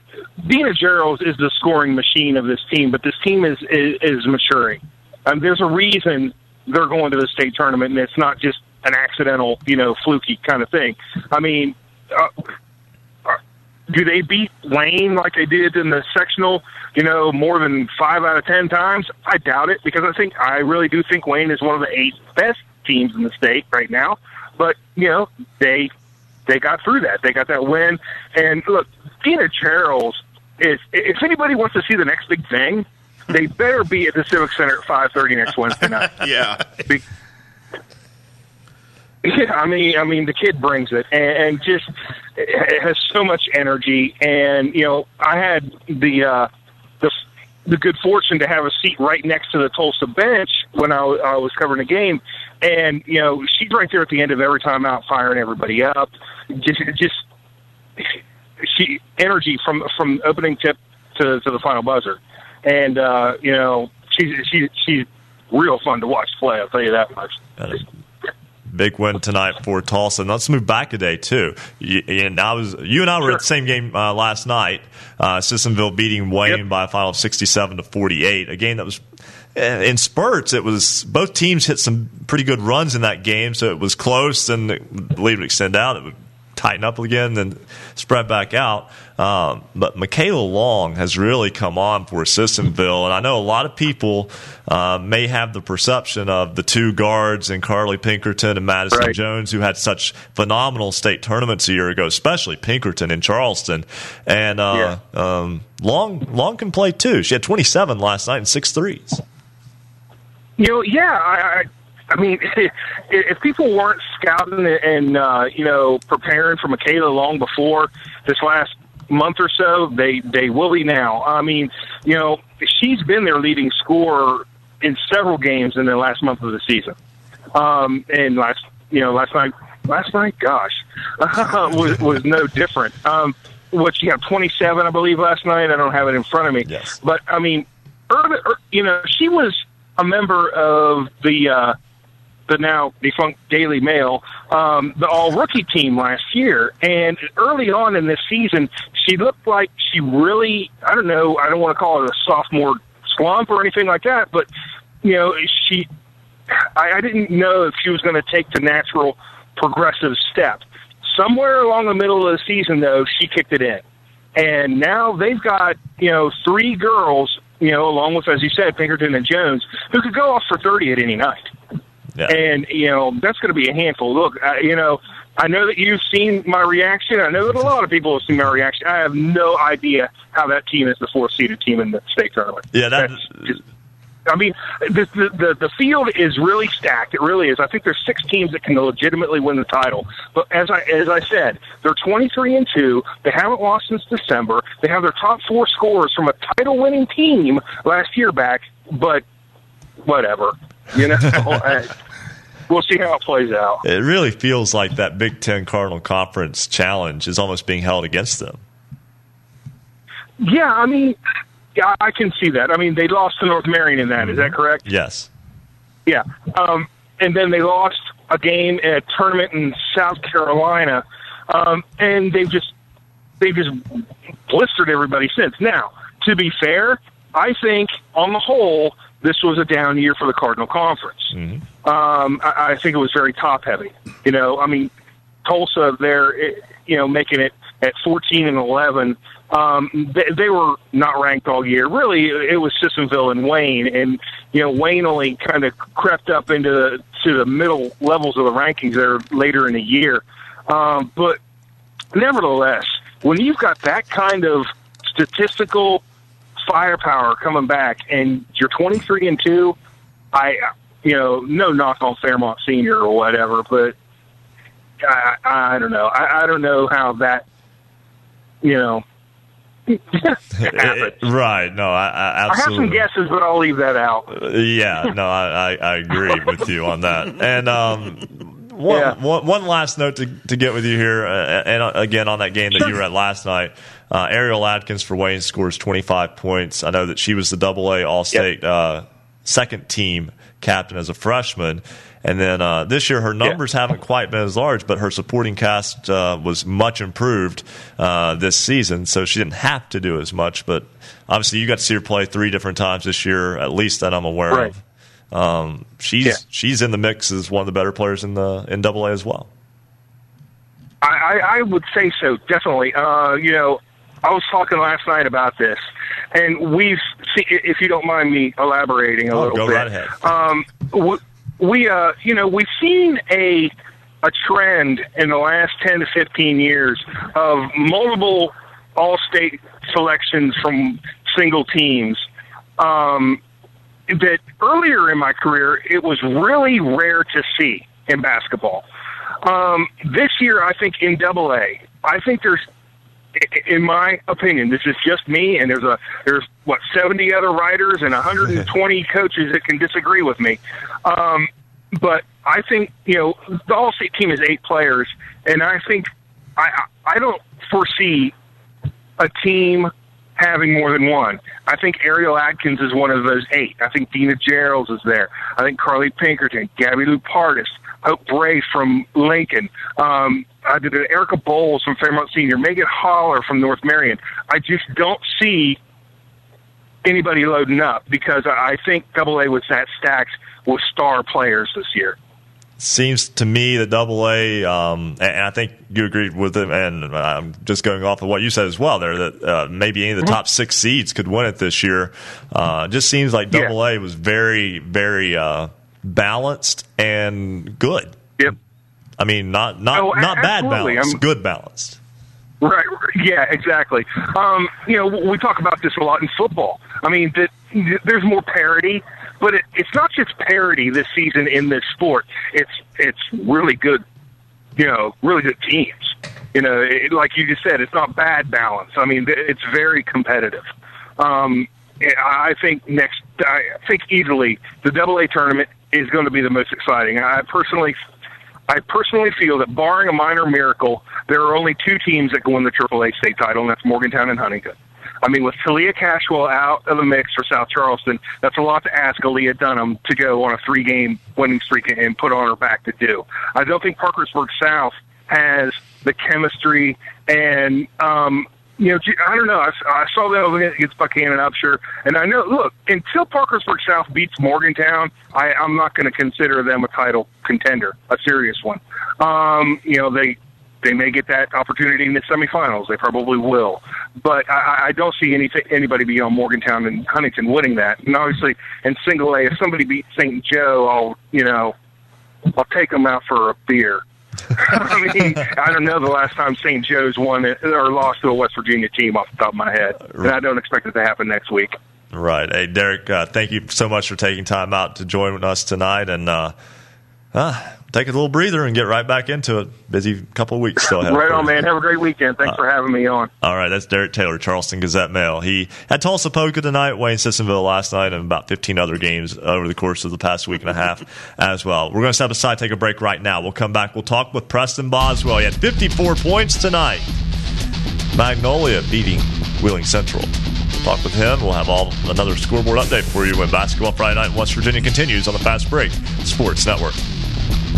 Dina Gerald is the scoring machine of this team, but this team is is, is maturing. Um, there's a reason they're going to the state tournament, and it's not just an accidental, you know, fluky kind of thing. I mean, uh, uh, do they beat Wayne like they did in the sectional? You know, more than five out of ten times? I doubt it because I think I really do think Wayne is one of the eight best teams in the state right now. But you know, they they got through that. They got that win. And look, Dina Gerald is if anybody wants to see the next big thing, they better be at the Civic Center at five thirty next Wednesday night. yeah. Be- yeah, I mean, I mean, the kid brings it, and, and just it has so much energy. And you know, I had the uh, the the good fortune to have a seat right next to the Tolsia bench when I, I was covering the game, and you know, she's right there at the end of every time out, firing everybody up. Just, just she energy from from opening tip to to the final buzzer, and uh, you know, she's she's she's real fun to watch play. I'll tell you that much. Big win tonight for Tolsia. And let's move back a day too. You, and I was you and I were at the same game uh, last night. Uh, Sissonville beating Wayne by a final of sixty-seven to forty-eight. A game that was in spurts. It was both teams hit some pretty good runs in that game, so it was close. And I believe it would extend out. It would tighten up again, then spread back out. Um, but Michaela Long has really come on for Sissonville, and I know a lot of people uh, may have the perception of the two guards and Carly Pinkerton and Madison Right. Jones, who had such phenomenal state tournaments a year ago, especially Pinkerton in Charleston. And uh, um, Long Long can play too. She had 27 last night and six threes. You know, yeah, I, I, mean, if people weren't scouting and uh, you know preparing for Michaela long before this last month or so, they they will be now. I mean, you know, she's been their leading scorer in several games in the last month of the season. Um, and last, you know, last night, last night, gosh, was was no different. Um, what she had 27, I believe, last night. I don't have it in front of me. Yes. But I mean, early, er, you know, she was a member of the uh, the now defunct Daily Mail, um, the all rookie team last year. And early on in this season, she looked like she really, I don't know, I don't want to call it a sophomore slump or anything like that, but, you know, she, I, I didn't know if she was going to take the natural progressive step. Somewhere along the middle of the season, though, she kicked it in. And now they've got, you know, three girls, you know, along with, as you said, Pinkerton and Jones, who could go off for 30 at any night. Yeah. And, you know, that's going to be a handful. Look, I, you know, I know that you've seen my reaction. I know that a lot of people have seen my reaction. I have no idea how that team is the fourth seeded team in the state tournament. Yeah, that That's just, I mean, the, the the field is really stacked. It really is. I think there's six teams that can legitimately win the title. But as I as I said, they're 23 and two. They haven't lost since December. They have their top four scorers from a title winning team last year back. But whatever, you know. I- we'll see how it plays out. it really feels like that Big Ten Cardinal Conference challenge is almost being held against them. Yeah, I mean, Yeah, I can see that. I mean, they lost to North Marion in that. Is that correct? Yes. Yeah. Um, and then they lost a game at a tournament in South Carolina, um, and they've just they've just blistered everybody since. Now, to be fair, I think on the whole this was a down year for the Cardinal Conference. Um, I, I think it was very top heavy. You know, I mean, Tolsia, they're you know making it at 14 and 11. Um, they, they were not ranked all year. Really, it was Sissonville and Wayne, and you know Wayne only kind of crept up into the, to the middle levels of the rankings there later in the year. Um, but nevertheless, when you've got that kind of statistical firepower coming back, and you're 23 and two, I you know no knock on Fairmont Senior or whatever, but I, I don't know. I, I don't know how that you know right. No, I, I I have some guesses, but I'll leave that out. Yeah, no, I, I, agree with you on that. And um, one, one, one last note to, to get with you here, uh, and uh, again on that game that you were at last night, uh, Ariel Atkins for Wayne scores 25 points. I know that she was the Double A All State uh, second team captain as a freshman. And then uh, this year, her numbers haven't quite been as large, but her supporting cast uh, was much improved uh, this season, so she didn't have to do as much. But obviously, you got to see her play three different times this year, at least that I'm aware Right. of. Um, she's she's in the mix as one of the better players in the in Double A as well. I, I, I would say so, definitely. Uh, you know, I was talking last night about this, and we've see if you don't mind me elaborating a Oh, little go bit. right ahead. Um, we, we, uh, you know, we've seen a a trend in the last ten to fifteen years of multiple all-state selections from single teams. Um, that earlier in my career, it was really rare to see in basketball. Um, this year, I think in Double A, I think there's, in my opinion, this is just me, and there's a there's what 70 other writers and 120 coaches that can disagree with me. Um, but I think you know the All State team is eight players, and I think I I don't foresee a team having more than one. I think Ariel Atkins is one of those eight. I think Dina Geralds is there. I think Carly Pinkerton, Gabby Lupardus, Hope Bray from Lincoln. Um, I did it, Erica Bowles from Fairmont Senior, Megan Holler from North Marion. I just don't see anybody loading up because I think Double A was that stacked with star players this year. Seems to me that Double A, um, and I think you agreed with it, and I'm just going off of what you said as well there that uh, maybe any of the top six seeds could win it this year. Uh, just seems like Double A was very, very uh, balanced and good. I mean, not not Oh, not bad balanced, I'm- good balanced. Right. Yeah. Exactly. Um, you know, we talk about this a lot in football. I mean, that there's more parity, but it, it's not just parity this season in this sport. It's it's really good. You know, really good teams. You know, it, like you just said, it's not bad balance. I mean, it's very competitive. Um, I think next, I think easily the Double A tournament is going to be the most exciting. I personally I personally feel that barring a minor miracle, there are only two teams that can win the AAA state title, and that's Morgantown and Huntington. I mean, with Talia Cashwell out of the mix for South Charleston, that's a lot to ask Aaliyah Dunham to go on a three-game winning streak and put on her back to do. I don't think Parkersburg South has the chemistry and um, you know, I don't know. I, I saw them against Buckhannon Upshur, and I know. Look, until Parkersburg South beats Morgantown, I, I'm not going to consider them a title contender, a serious one. Um, you know, they they may get that opportunity in the semifinals. They probably will, but I, I don't see anything anybody beyond Morgantown and Huntington winning that. And obviously, in single A, if somebody beats St. Joe, I'll you know, I'll take them out for a beer. I mean, I don't know the last time St. Joe's won it, or lost to a West Virginia team off the top of my head, and I don't expect it to happen next week. Right. Hey, Derek, uh, thank you so much for taking time out to join us tonight, and uh, uh, take a little breather and get right back into it. Busy couple of weeks still ahead. Right on, man. Have a great weekend. Thanks uh, for having me on. All right, that's Derek Taylor, Charleston Gazette Mail. He had Tolsia Poca tonight, Wayne Sissonville last night, and about 15 other games over the course of the past week and a half as well. We're going to step aside, take a break right now. We'll come back. We'll talk with Preston Boswell. He had 54 points tonight. Magnolia beating Wheeling Central. talk with him. We'll have all another scoreboard update for you when Basketball Friday Night in West Virginia continues on the Fast Break Sports Network.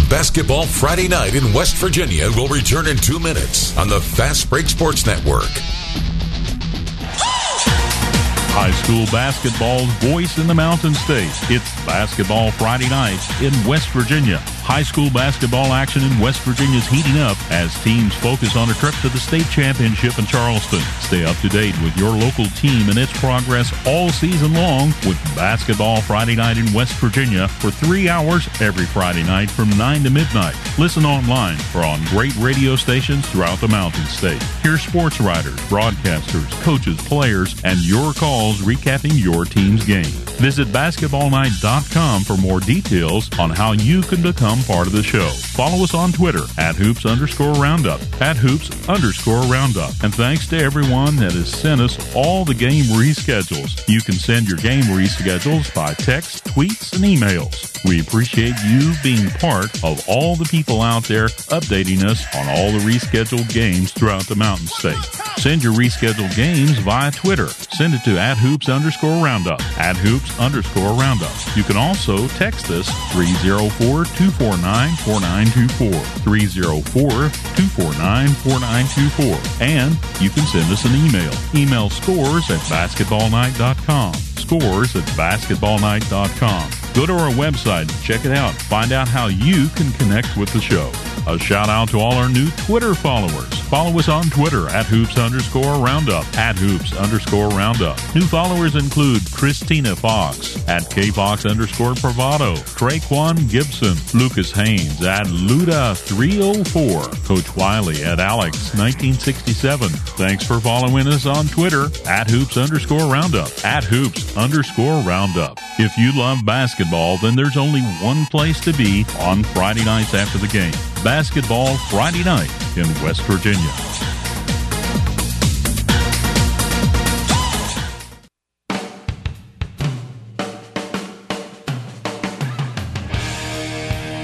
Basketball Friday Night in West Virginia will return in two minutes on the Fast Break Sports Network. High school basketball's voice in the Mountain State. It's Basketball Friday Night in West Virginia. High school basketball action in West Virginia is heating up as teams focus on a trip to the state championship in Charleston. Stay up to date with your local team and its progress all season long with Basketball Friday Night in West Virginia for three hours every Friday night from 9 to midnight. Listen online or on great radio stations throughout the Mountain State. Hear sports writers, broadcasters, coaches, players, and your calls recapping your team's game. Visit basketballnight.com for more details on how you can become part of the show. Follow us on Twitter at hoops underscore roundup, at hoops underscore roundup. And thanks to everyone that has sent us all the game reschedules. You can send your game reschedules by text, tweets, and emails. We appreciate you being part of all the people out there updating us on all the rescheduled games throughout the Mountain State. Send your rescheduled games via Twitter. Send it to at hoops underscore roundup, at hoops underscore roundup. You can also text us 304 249 4924, 304 249 4924. And you can send us an email. Email scores at basketballnight.com. Scores at basketballnight.com. Go to our website, check it out, find out how you can connect with the show. A shout out to all our new Twitter followers. Follow us on Twitter at hoops underscore roundup, at hoops underscore roundup. New followers include Christina Fox at kfox underscore bravado, Traquan Gibson, Lucas Haynes at Luda304, Coach Wiley at Alex1967. Thanks for following us on Twitter at hoops underscore roundup, at hoops underscore roundup. If you love basketball, then there's only one place to be on Friday nights after the game. Basketball Friday night in West Virginia.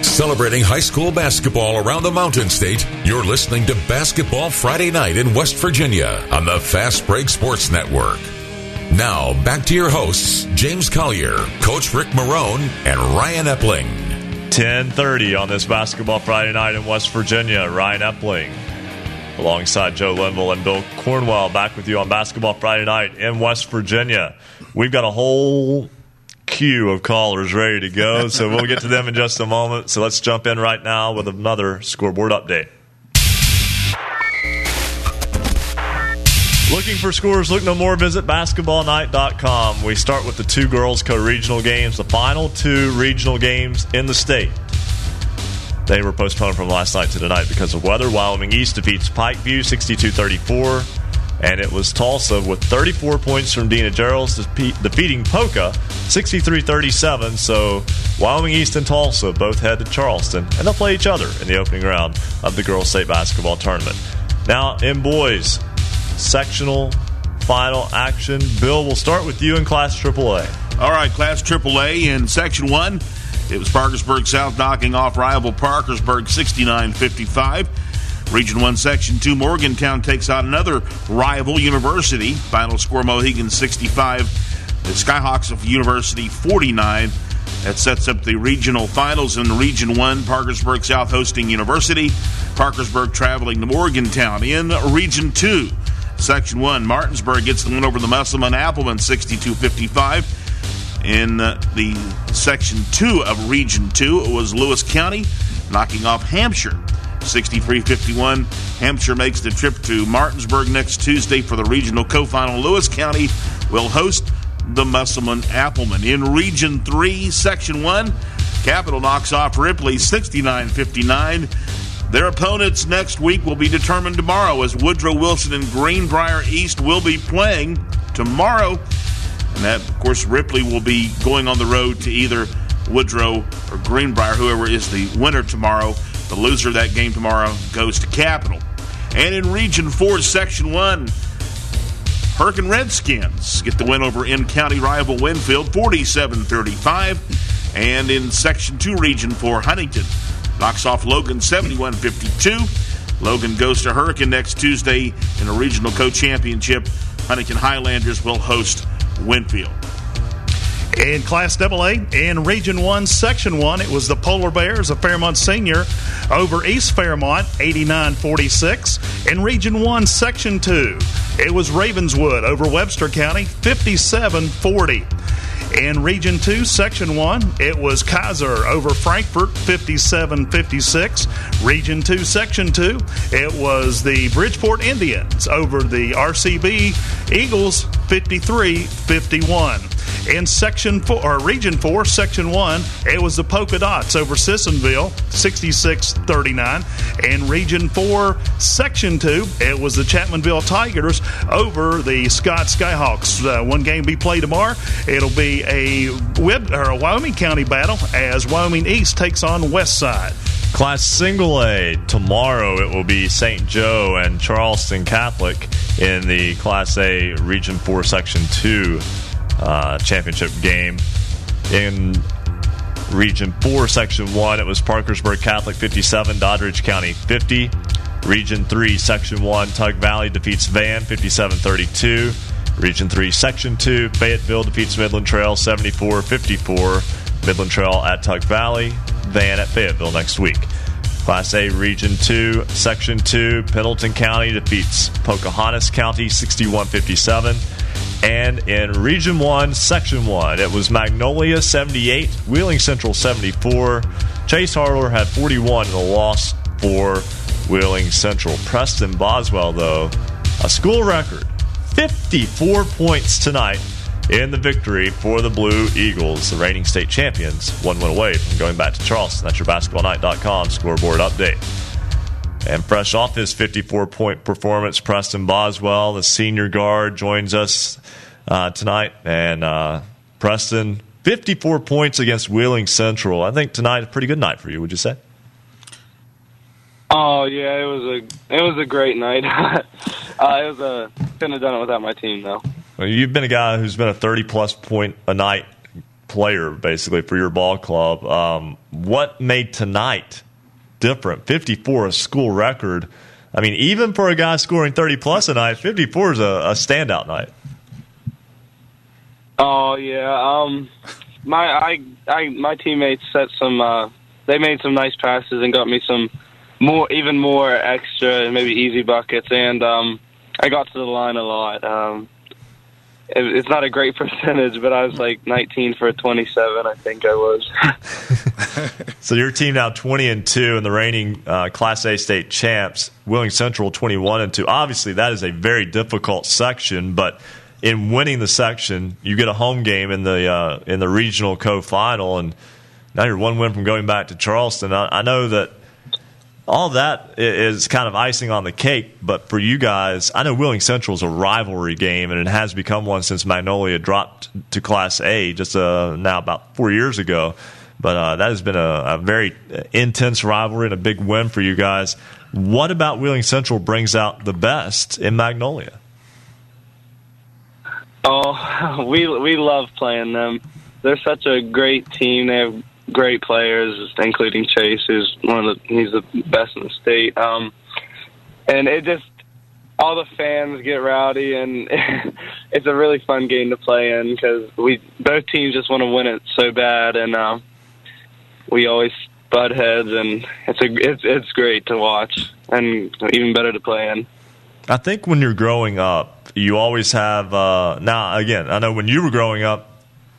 Celebrating high school basketball around the Mountain State, you're listening to Basketball Friday Night in West Virginia on the Fast Break Sports Network. Now, back to your hosts, James Collier, Coach Rick Marone, and Ryan Epling. 10:30 on this Basketball Friday Night in West Virginia. Ryan Epling alongside Joe Linville and Bill Cornwell back with you on Basketball Friday Night in West Virginia. We've got a whole queue of callers ready to go, so we'll get to them in just a moment. So let's jump in right now with another scoreboard update. Looking for scores, look no more, visit basketballnight.com. We start with the two girls co regional games, the final two regional games in the state. They were postponed from last night to tonight because of weather. Wyoming East defeats Pikeview 62 34. And it was Tolsia with 34 points from Dina Gerald's defeating Poca 63 37. So Wyoming East and Tolsia both head to Charleston, and they'll play each other in the opening round of the girls' state basketball tournament. Now, in boys, sectional final action. Bill, we'll start with you in Class AAA. All right, Class AAA in Section 1. It was Parkersburg South knocking off rival Parkersburg 69 55. Region 1, Section 2, Morgantown takes out another rival university. Final score Mohigan 65, the Skyhawks of University 49. That sets up the regional finals in Region 1. Parkersburg South hosting University. Parkersburg traveling to Morgantown. In Region 2, Section 1, Martinsburg gets the win over the Musselman Applemen 62 55. In uh, the Section 2 of Region 2, it was Lewis County knocking off Hampshire 63 51. Hampshire makes the trip to Martinsburg next Tuesday for the regional co final. Lewis County will host the Musselman Applemen. In Region 3, Section 1, Capital knocks off Ripley 69 59. Their opponents next week will be determined tomorrow as Woodrow Wilson and Greenbrier East will be playing tomorrow. And that, of course, Ripley will be going on the road to either Woodrow or Greenbrier, whoever is the winner tomorrow. The loser of that game tomorrow goes to Capital. And in Region 4, Section 1, Hurricane Redskins get the win over in county rival Winfield 47 35. And in Section 2, Region 4, Huntington knocks off Logan 71 52. Logan goes to Hurricane next Tuesday in a regional co championship. Huntington Highlanders will host Winfield. In Class AA, in Region 1, Section 1, it was the Polar Bears of Fairmont Senior over East Fairmont, 89 46. In Region 1, Section 2, it was Ravenswood over Webster County, 57 40. In Region 2, Section 1, it was Keyser over Frankfort 57 56. Region 2, Section 2, it was the Bridgeport Indians over the RCB Eagles, 53 51. In Section 4, or Region 4, Section 1, it was the Poca Dots over Sissonville, 66 39. In Region 4, Section 2, it was the Chapmanville Tigers over the Scott Skyhawks. Uh, one game be played tomorrow. It'll be a, Web, or a Wyoming County battle as Wyoming East takes on West Side. Class Single A tomorrow. It will be St. Joe and Charleston Catholic in the Class A Region Four Section Two uh, championship game. In Region 4, Section 1, it was Parkersburg Catholic 57, Doddridge County 50. Region 3, Section 1, Tug Valley defeats Van 57 32. Region 3, Section 2, Fayetteville defeats Midland Trail 74 54. Midland Trail at Tug Valley, Van at Fayetteville next week. Class A Region 2, Section 2, Pendleton County defeats Pocahontas County 61 57. And in Region 1, Section 1, it was Magnolia 78, Wheeling Central 74. Chase Harler had 41 in the loss for Wheeling Central. Preston Boswell, though, a school record 54 points tonight in the victory for the Blue Eagles, the reigning state champions, one win away from going back to Charleston. That's your basketballnight.com scoreboard update. And fresh off his 54 point performance, Preston Boswell, the senior guard, joins us uh, tonight. And uh, Preston, 54 points against Wheeling Central. I think tonight a pretty good night for you, would you say? Oh yeah, it was a it was a great night. uh, it was a couldn't have done it without my team though. Well, you've been a guy who's been a 30 plus point a night player basically for your ball club. Um, what made tonight different? 54, a school record. I mean, even for a guy scoring 30 plus a night, 54 is a, a standout night. Oh yeah, um, my I I my teammates set some. Uh, they made some nice passes and got me some more, even more extra, maybe easy buckets, and um, I got to the line a lot. Um, it's not a great percentage, but I was like 19 for 27, I think I was. So your team now 20 and 2 and the reigning uh, Class A state champs, Wheeling Central 21 and 2. Obviously, that is a very difficult section, but in winning the section, you get a home game in the uh, in the regional co-final, and now you're one win from going back to Charleston. I, I know that all that is kind of icing on the cake, but for you guys, I know Wheeling Central is a rivalry game, and it has become one since Magnolia dropped to Class A just uh, now about four years ago. But uh, that has been a, a very intense rivalry and a big win for you guys. What about Wheeling Central brings out the best in Magnolia? Oh, we we love playing them. They're such a great team. They have great players, including Chase, who's one of the he's the best in the state. Um, and it just all the fans get rowdy, and it's a really fun game to play in because we both teams just want to win it so bad, and uh, we always butt heads, and it's a it's it's great to watch, and even better to play in. I think when you're growing up, you always have. Uh, now, again, I know when you were growing up,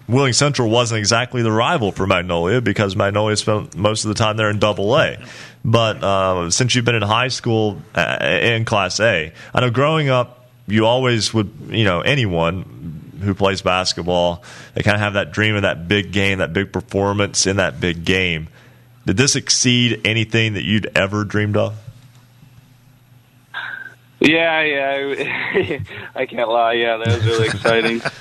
Wheeling Central wasn't exactly the rival for Magnolia because Magnolia spent most of the time there in Double A. But uh, since you've been in high school uh, in Class A, I know growing up, you always would, you know, anyone who plays basketball, they kind of have that dream of that big game, that big performance in that big game. Did this exceed anything that you'd ever dreamed of? Yeah, yeah, I can't lie. Yeah, that was really exciting.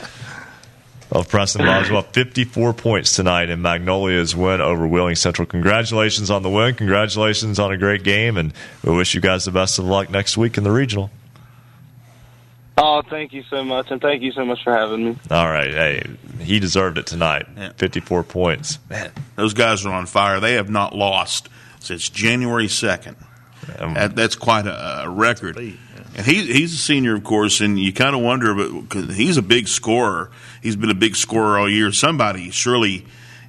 of Preston Boswell. 54 points tonight in Magnolia's win over Wheeling Central. Congratulations on the win. Congratulations on a great game. And we wish you guys the best of luck next week in the regional. Oh, thank you so much, and thank you so much for having me. All right. Hey, he deserved it tonight. 54 points. Man, those guys are on fire. They have not lost since January 2nd. Um, that, that's quite a, a record. And he, he's a senior, of course, and you kind of wonder, but cause he's a big scorer. He's been a big scorer all year. Somebody surely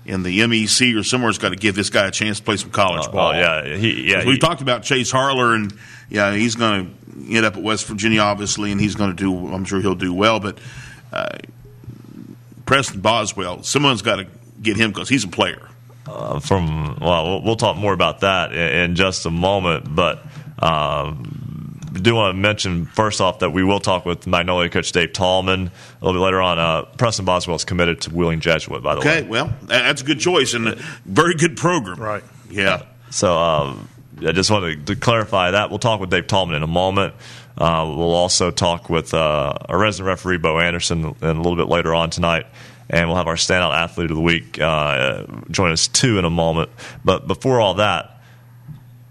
in the MEC or somewhere's got to give this guy a chance to play some college Oh, ball. oh, yeah. He- yeah, we talked about Chase Harler, and yeah, he's going to end up at West Virginia, obviously, and he's going to do. I'm sure he'll do well. But uh, Preston Boswell, someone's got to get him because he's a player. uh, from well, we'll- talk more about that in, in just a moment. But um, do want to mention first off that we will talk with Magnolia coach Dave Tallman a little bit later on. Uh, Preston Boswell is committed to Wheeling Jesuit, by the way. Okay, well, that's a good choice and a very good program. Right. Yeah. So um, I just wanted to clarify that. We'll talk with Dave Tallman in a moment. Uh, we'll also talk with uh, our resident referee, Bo Anderson, in a little bit later on tonight. And we'll have our standout athlete of the week uh, join us too in a moment. But before all that,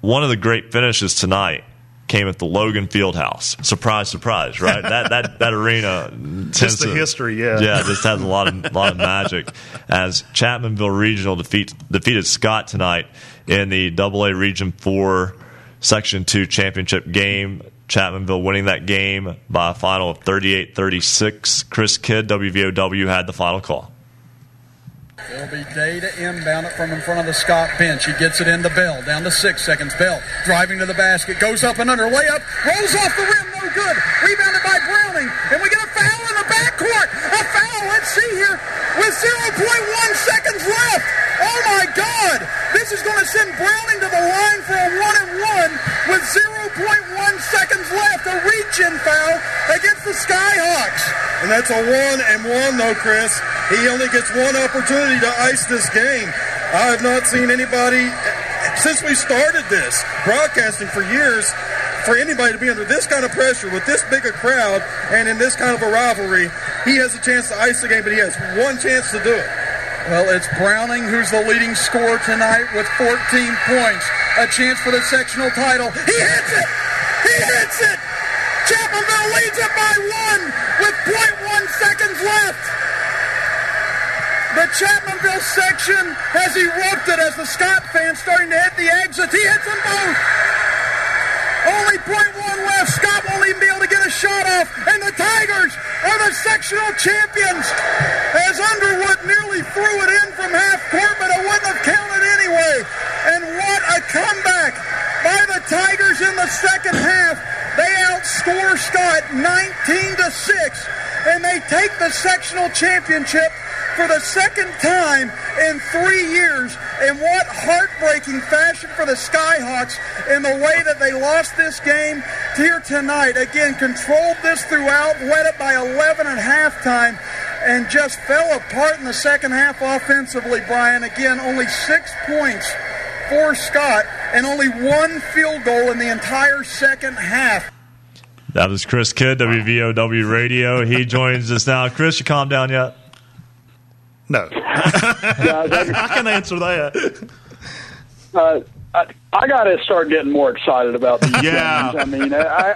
one of the great finishes tonight came at the Logan Fieldhouse. Surprise, surprise, right? that that that arena tends Just the to- history, yeah. yeah, just has a lot of lot of magic. As Chapmanville Regional defeat, defeated Scott tonight in the Double A Region Four Section Two championship game. Chapmanville winning that game by a final of 38-36. Chris Kidd, WVOW, had the final call. It'll be Day to inbound it from in front of the Scott bench. He gets it in the Bell. Down to six seconds. Bell driving to the basket. Goes up and under. Layup. Rolls off the rim. No good. Rebounded by Browning. And we get a foul in the backcourt. A foul. Let's see here. With 0.1 seconds left. Oh my God. This is going to send Browning to the line for a one and one with 0.1 seconds left. A reach in foul against the Skyhawks. And that's a one and one, though, Chris. He only gets one opportunity to ice this game. I have not seen anybody since we started this broadcasting for years. For anybody to be under this kind of pressure with this big a crowd and in this kind of a rivalry, he has a chance to ice the game, but he has one chance to do it. Well, it's Browning who's the leading scorer tonight with 14 points. A chance for the sectional title. He hits it! He hits it! Chapmanville leads it by one with 0.1 seconds left. The Chapmanville section has erupted as the Scott fans starting to hit the exits. He hits them both. Only point one left. Scott won't even be able to get a shot off. And the Tigers are the sectional champions. As Underwood nearly threw it in from half court, but it wouldn't have counted anyway. And what a comeback by the Tigers in the second half. They outscore Scott 19 to 6. And they take the sectional championship for the second time in three years. In what heartbreaking fashion for the Skyhawks in the way that they lost this game here tonight. Again, controlled this throughout, led it by 11 at halftime, and just fell apart in the second half offensively, Brian. Again, only six points for Scott and only one field goal in the entire second half. That was Chris Kidd, WVOW Radio. He joins us now. Chris, you calm down yet? No. I can answer that. uh, I, I got to start getting more excited about these Yeah. games. I mean, I,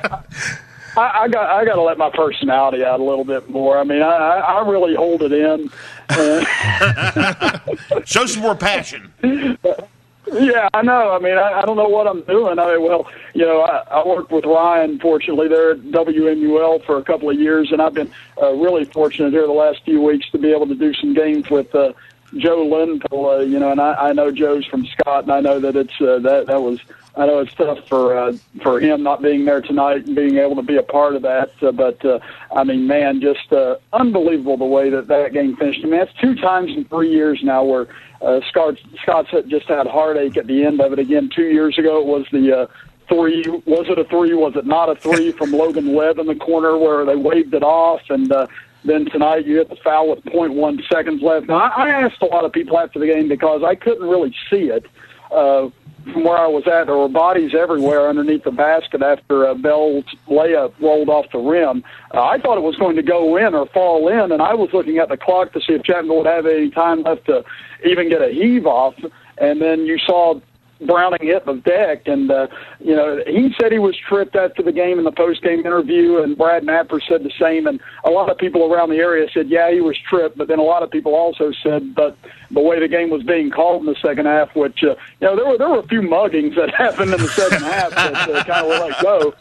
I, I got I got to let my personality out a little bit more. I mean, I, I I really hold it in. Show some more passion. yeah, I know. I mean, I, I don't know what I'm doing. I mean, well, you know, I, I worked with Ryan, fortunately, there at WMUL for a couple of years, and I've been uh, really fortunate here the last few weeks to be able to do some games with uh, Joe Linville. Uh, you know, and I, I know Joe's from Scott, and I know that it's uh, that that was. I know it's tough for uh, for him not being there tonight and being able to be a part of that. Uh, but uh, I mean, man, just uh, unbelievable the way that that game finished. I mean, that's two times in three years now where uh, Scott Scott's had- just had heartache at the end of it. Again, two years ago it was the. Uh, Three was it a three? Was it not a three from Logan Webb in the corner where they waved it off? And uh, then tonight you hit the foul with .1 seconds left. Now I, I asked a lot of people after the game because I couldn't really see it. Uh, from where I was at, there were bodies everywhere underneath the basket after uh, Bell's layup rolled off the rim. Uh, I thought it was going to go in or fall in, and I was looking at the clock to see if Chapman would have any time left to even get a heave off. And then you saw Browning hit the deck, and uh, you know he said he was tripped after the game in the post game interview, and Brad Napper said the same, and a lot of people around the area said, yeah, he was tripped, but then a lot of people also said, but the way the game was being called in the second half, which uh, you know there were there were a few muggings that happened in the second half that uh, kind of were let go,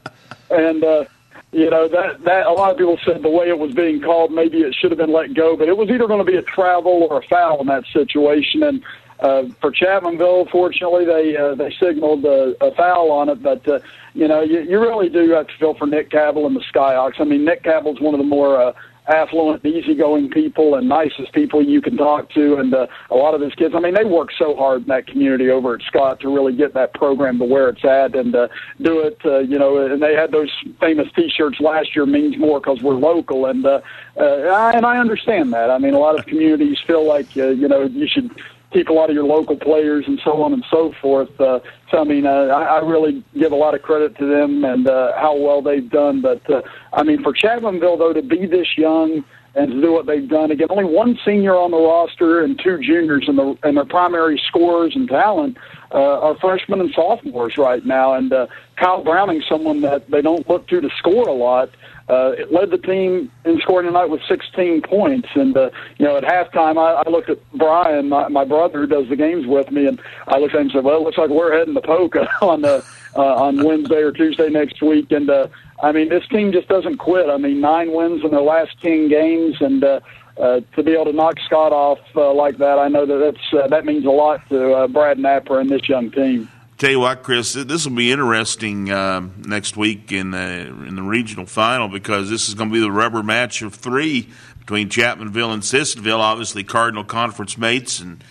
and. uh you know that that a lot of people said the way it was being called, maybe it should have been let go, but it was either going to be a travel or a foul in that situation, and. Uh, for Chapmanville, fortunately, they uh, they signaled a, a foul on it, but uh, you know you, you really do have to feel for Nick Cabell and the Skyhawks. I mean, Nick Cabell's one of the more uh, affluent, easygoing people and nicest people you can talk to. And uh, a lot of his kids, I mean, they work so hard in that community over at Scott to really get that program to where it's at and uh, do it. Uh, you know, and they had those famous T-shirts last year. Means more because we're local, and uh, uh, and I understand that. I mean, a lot of communities feel like uh, you know you should keep a lot of your local players and so on and so forth. Uh, so I mean, uh, I, I really give a lot of credit to them and uh, how well they've done. But uh, I mean, for Chapmanville though to be this young and to do what they've done again, only one senior on the roster and two juniors, and the and their primary scorers and talent uh, are freshmen and sophomores right now. And uh, Kyle Browning, someone that they don't look to to score a lot. It led the team in scoring tonight with 16 points. And, uh, you know, at halftime, I, I looked at Brian, my, my brother who does the games with me, and I looked at him and said, well, it looks like we're heading to Poca on, uh, uh, on Wednesday or Tuesday next week. And, uh, I mean, this team just doesn't quit. I mean, nine wins in their last 10 games. And, uh, uh, to be able to knock Scott off uh, like that, I know that that's, uh, that means a lot to uh, Brad Napper and this young team. Tell you what, Chris, this will be interesting uh, next week in the in the regional final because this is going to be the rubber match of three between Chapmanville and Sissonville. Obviously, Cardinal conference mates, and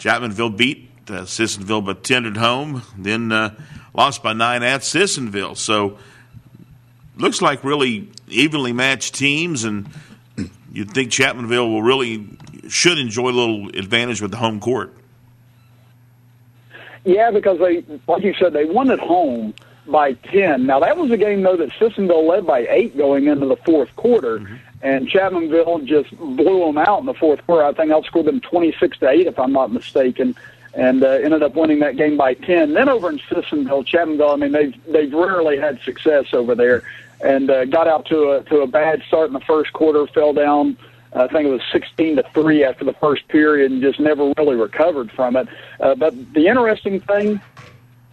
Chapmanville beat uh, Sissonville but ten at home, then uh, lost by nine at Sissonville. So, looks like really evenly matched teams, and you'd think Chapmanville will really should enjoy a little advantage with the home court. Yeah, because they, like you said, they won at home by 10. Now, that was a game, though, that Sissonville led by 8 going into the fourth quarter, mm-hmm. and Chapmanville just blew them out in the fourth quarter. I think outscored them 26 to 8, if I'm not mistaken, and uh, ended up winning that game by 10. Then over in Sissonville, Chapmanville, I mean, they've, they've rarely had success over there, and uh, got out to a, to a bad start in the first quarter, fell down I think it was 16 to three after the first period, and just never really recovered from it. Uh, but the interesting thing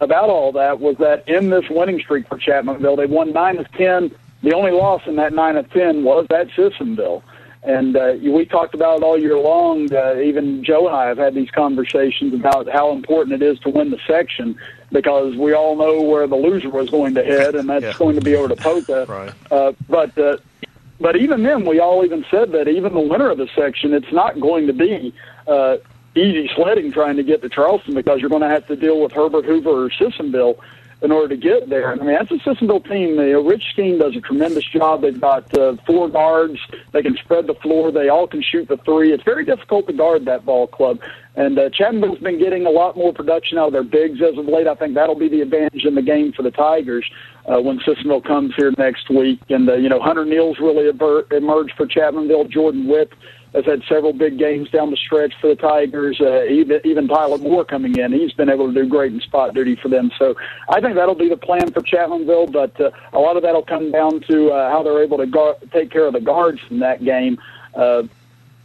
about all that was that in this winning streak for Chapmanville, they won nine of ten. The only loss in that nine of ten was at Sissonville. And uh, we talked about it all year long. Uh, even Joe and I have had these conversations about how important it is to win the section because we all know where the loser was going to head, and that's yeah. going to be over to Poca. Right. Uh, but uh, but even then, we all even said that even the winner of the section, it's not going to be uh, easy sledding trying to get to Charleston because you're going to have to deal with Herbert Hoover or Sissonville in order to get there. I mean, that's a Sissonville team. The Rich Skeen does a tremendous job. They've got uh, four guards. They can spread the floor. They all can shoot the three. It's very difficult to guard that ball club. And uh, Chapmanville's been getting a lot more production out of their bigs as of late. I think that'll be the advantage in the game for the Tigers uh, when Sissonville comes here next week. And, uh, you know, Hunter Neal's really emerged for Chapmanville. Jordan Whip has had several big games down the stretch for the Tigers. Uh, even even Tyler Moore coming in, he's been able to do great in spot duty for them. So I think that'll be the plan for Chapmanville. But uh, a lot of that'll come down to uh, how they're able to guard, take care of the guards in that game. Uh,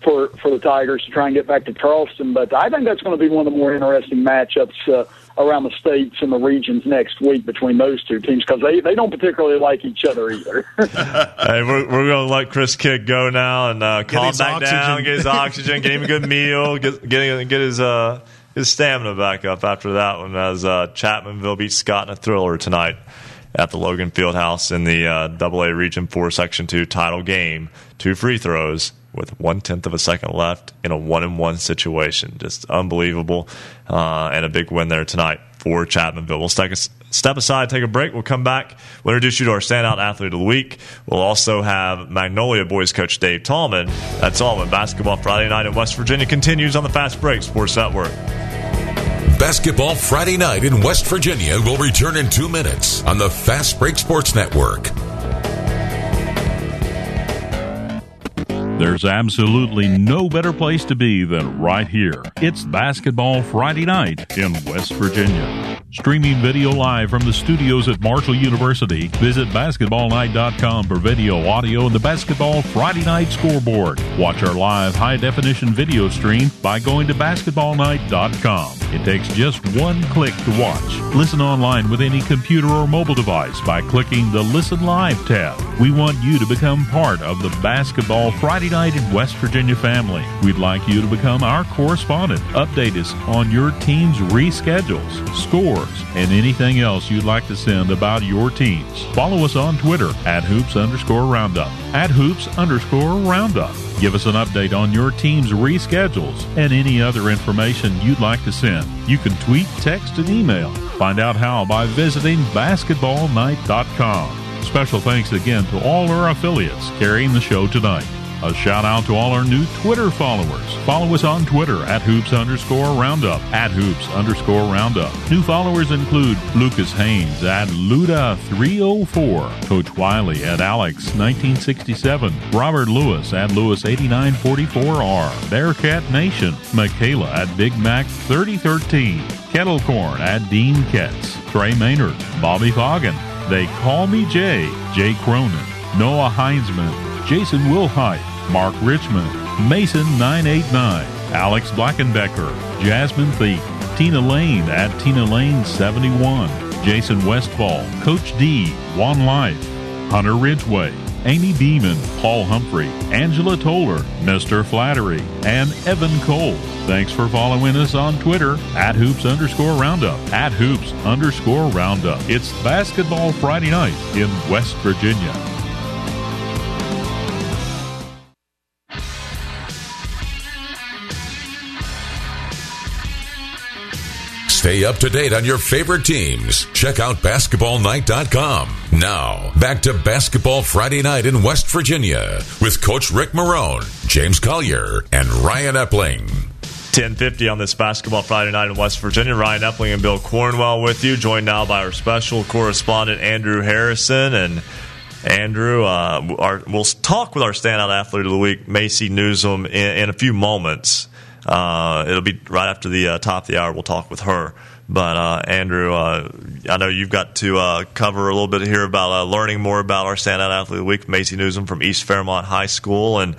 for for the Tigers to try and get back to Charleston, but I think that's going to be one of the more interesting matchups uh, around the states and the regions next week between those two teams because they, they don't particularly like each other either. hey, we're, we're going to let Chris Kidd go now and uh, calm back oxygen. down, get his oxygen, get him a good meal, get get, get his uh, his stamina back up after that one as uh, Chapmanville beats Scott in a thriller tonight at the Logan Fieldhouse in the uh, Double A Region Four Section Two title game. Two free throws with one tenth of a second left in a one and one situation. Just unbelievable, uh, and a big win there tonight for Chapmanville. We'll step aside, take a break. We'll come back. We'll introduce you to our standout athlete of the week. We'll also have Magnolia boys coach Dave Tallman. That's all when basketball Friday night in West Virginia continues on the Fast Break Sports Network. Basketball Friday night in West Virginia will return in two minutes on the Fast Break Sports Network. There's absolutely no better place to be than right here. It's Basketball Friday night in West Virginia. Streaming video live from the studios at Marshall University, visit basketballnight.com for video, audio, and the Basketball Friday Night scoreboard. Watch our live high definition video stream by going to basketballnight.com. It takes just one click to watch. Listen online with any computer or mobile device by clicking the Listen Live tab. We want you to become part of the Basketball Friday In West Virginia family. We'd like you to become our correspondent. Update us on your team's reschedules, scores, and anything else you'd like to send about your teams. Follow us on Twitter at hoops underscore roundup. At hoops underscore roundup. Give us an update on your team's reschedules and any other information you'd like to send. You can tweet, text, and email. Find out how by visiting basketballnight.com. Special thanks again to all our affiliates carrying the show tonight. A shout out to all our new Twitter followers. Follow us on Twitter at hoops underscore roundup, at hoops underscore roundup. New followers include Lucas Haynes at Luda304, Coach Wiley at Alex1967, Robert Lewis at Lewis8944R, Bearcat Nation, Michaela at Big Mac 3013, Kettlecorn at Dean Ketz, Trey Maynard, Bobby Foggin, They Call Me Jay, Jay Cronin, Noah Heinzman, Jason Wilhite, Mark Richmond, Mason989, Alex Blackenbecker, Jasmine Thief, Tina Lane at Tina Lane 71, Jason Westfall, Coach D, Juan Life, Hunter Ridgway, Amy Beeman, Paul Humphrey, Angela Toller, Mr. Flattery, and Evan Cole. Thanks for following us on Twitter at hoops underscore roundup, at hoops underscore roundup. It's Basketball Friday night in West Virginia. Stay up to date on your favorite teams. Check out basketballnight.com. Now, back to Basketball Friday night in West Virginia with Coach Rick Marone, James Collier, and Ryan Epling. 1050 on this Basketball Friday night in West Virginia. Ryan Epling and Bill Cornwell with you, joined now by our special correspondent, Andrew Harrison. And Andrew, uh, our, we'll talk with our standout athlete of the week, Macy Newsom, in, in a few moments. Uh, it'll be right after the uh, top of the hour. We'll talk with her. But uh, Andrew, uh, I know you've got to uh, cover a little bit here about uh, learning more about our standout athlete of the week, Macy Newsom from East Fairmont High School, and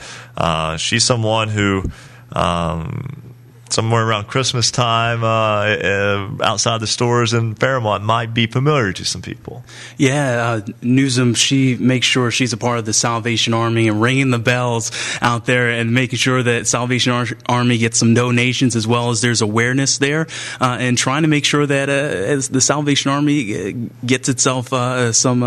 she's someone who. Um, somewhere around Christmas time uh, outside the stores in Fairmont might be familiar to some people. Yeah, uh, Newsom, she makes sure she's a part of the Salvation Army and ringing the bells out there and making sure that Salvation Ar- Army gets some donations as well as there's awareness there uh, and trying to make sure that uh, as the Salvation Army uh, gets itself uh, some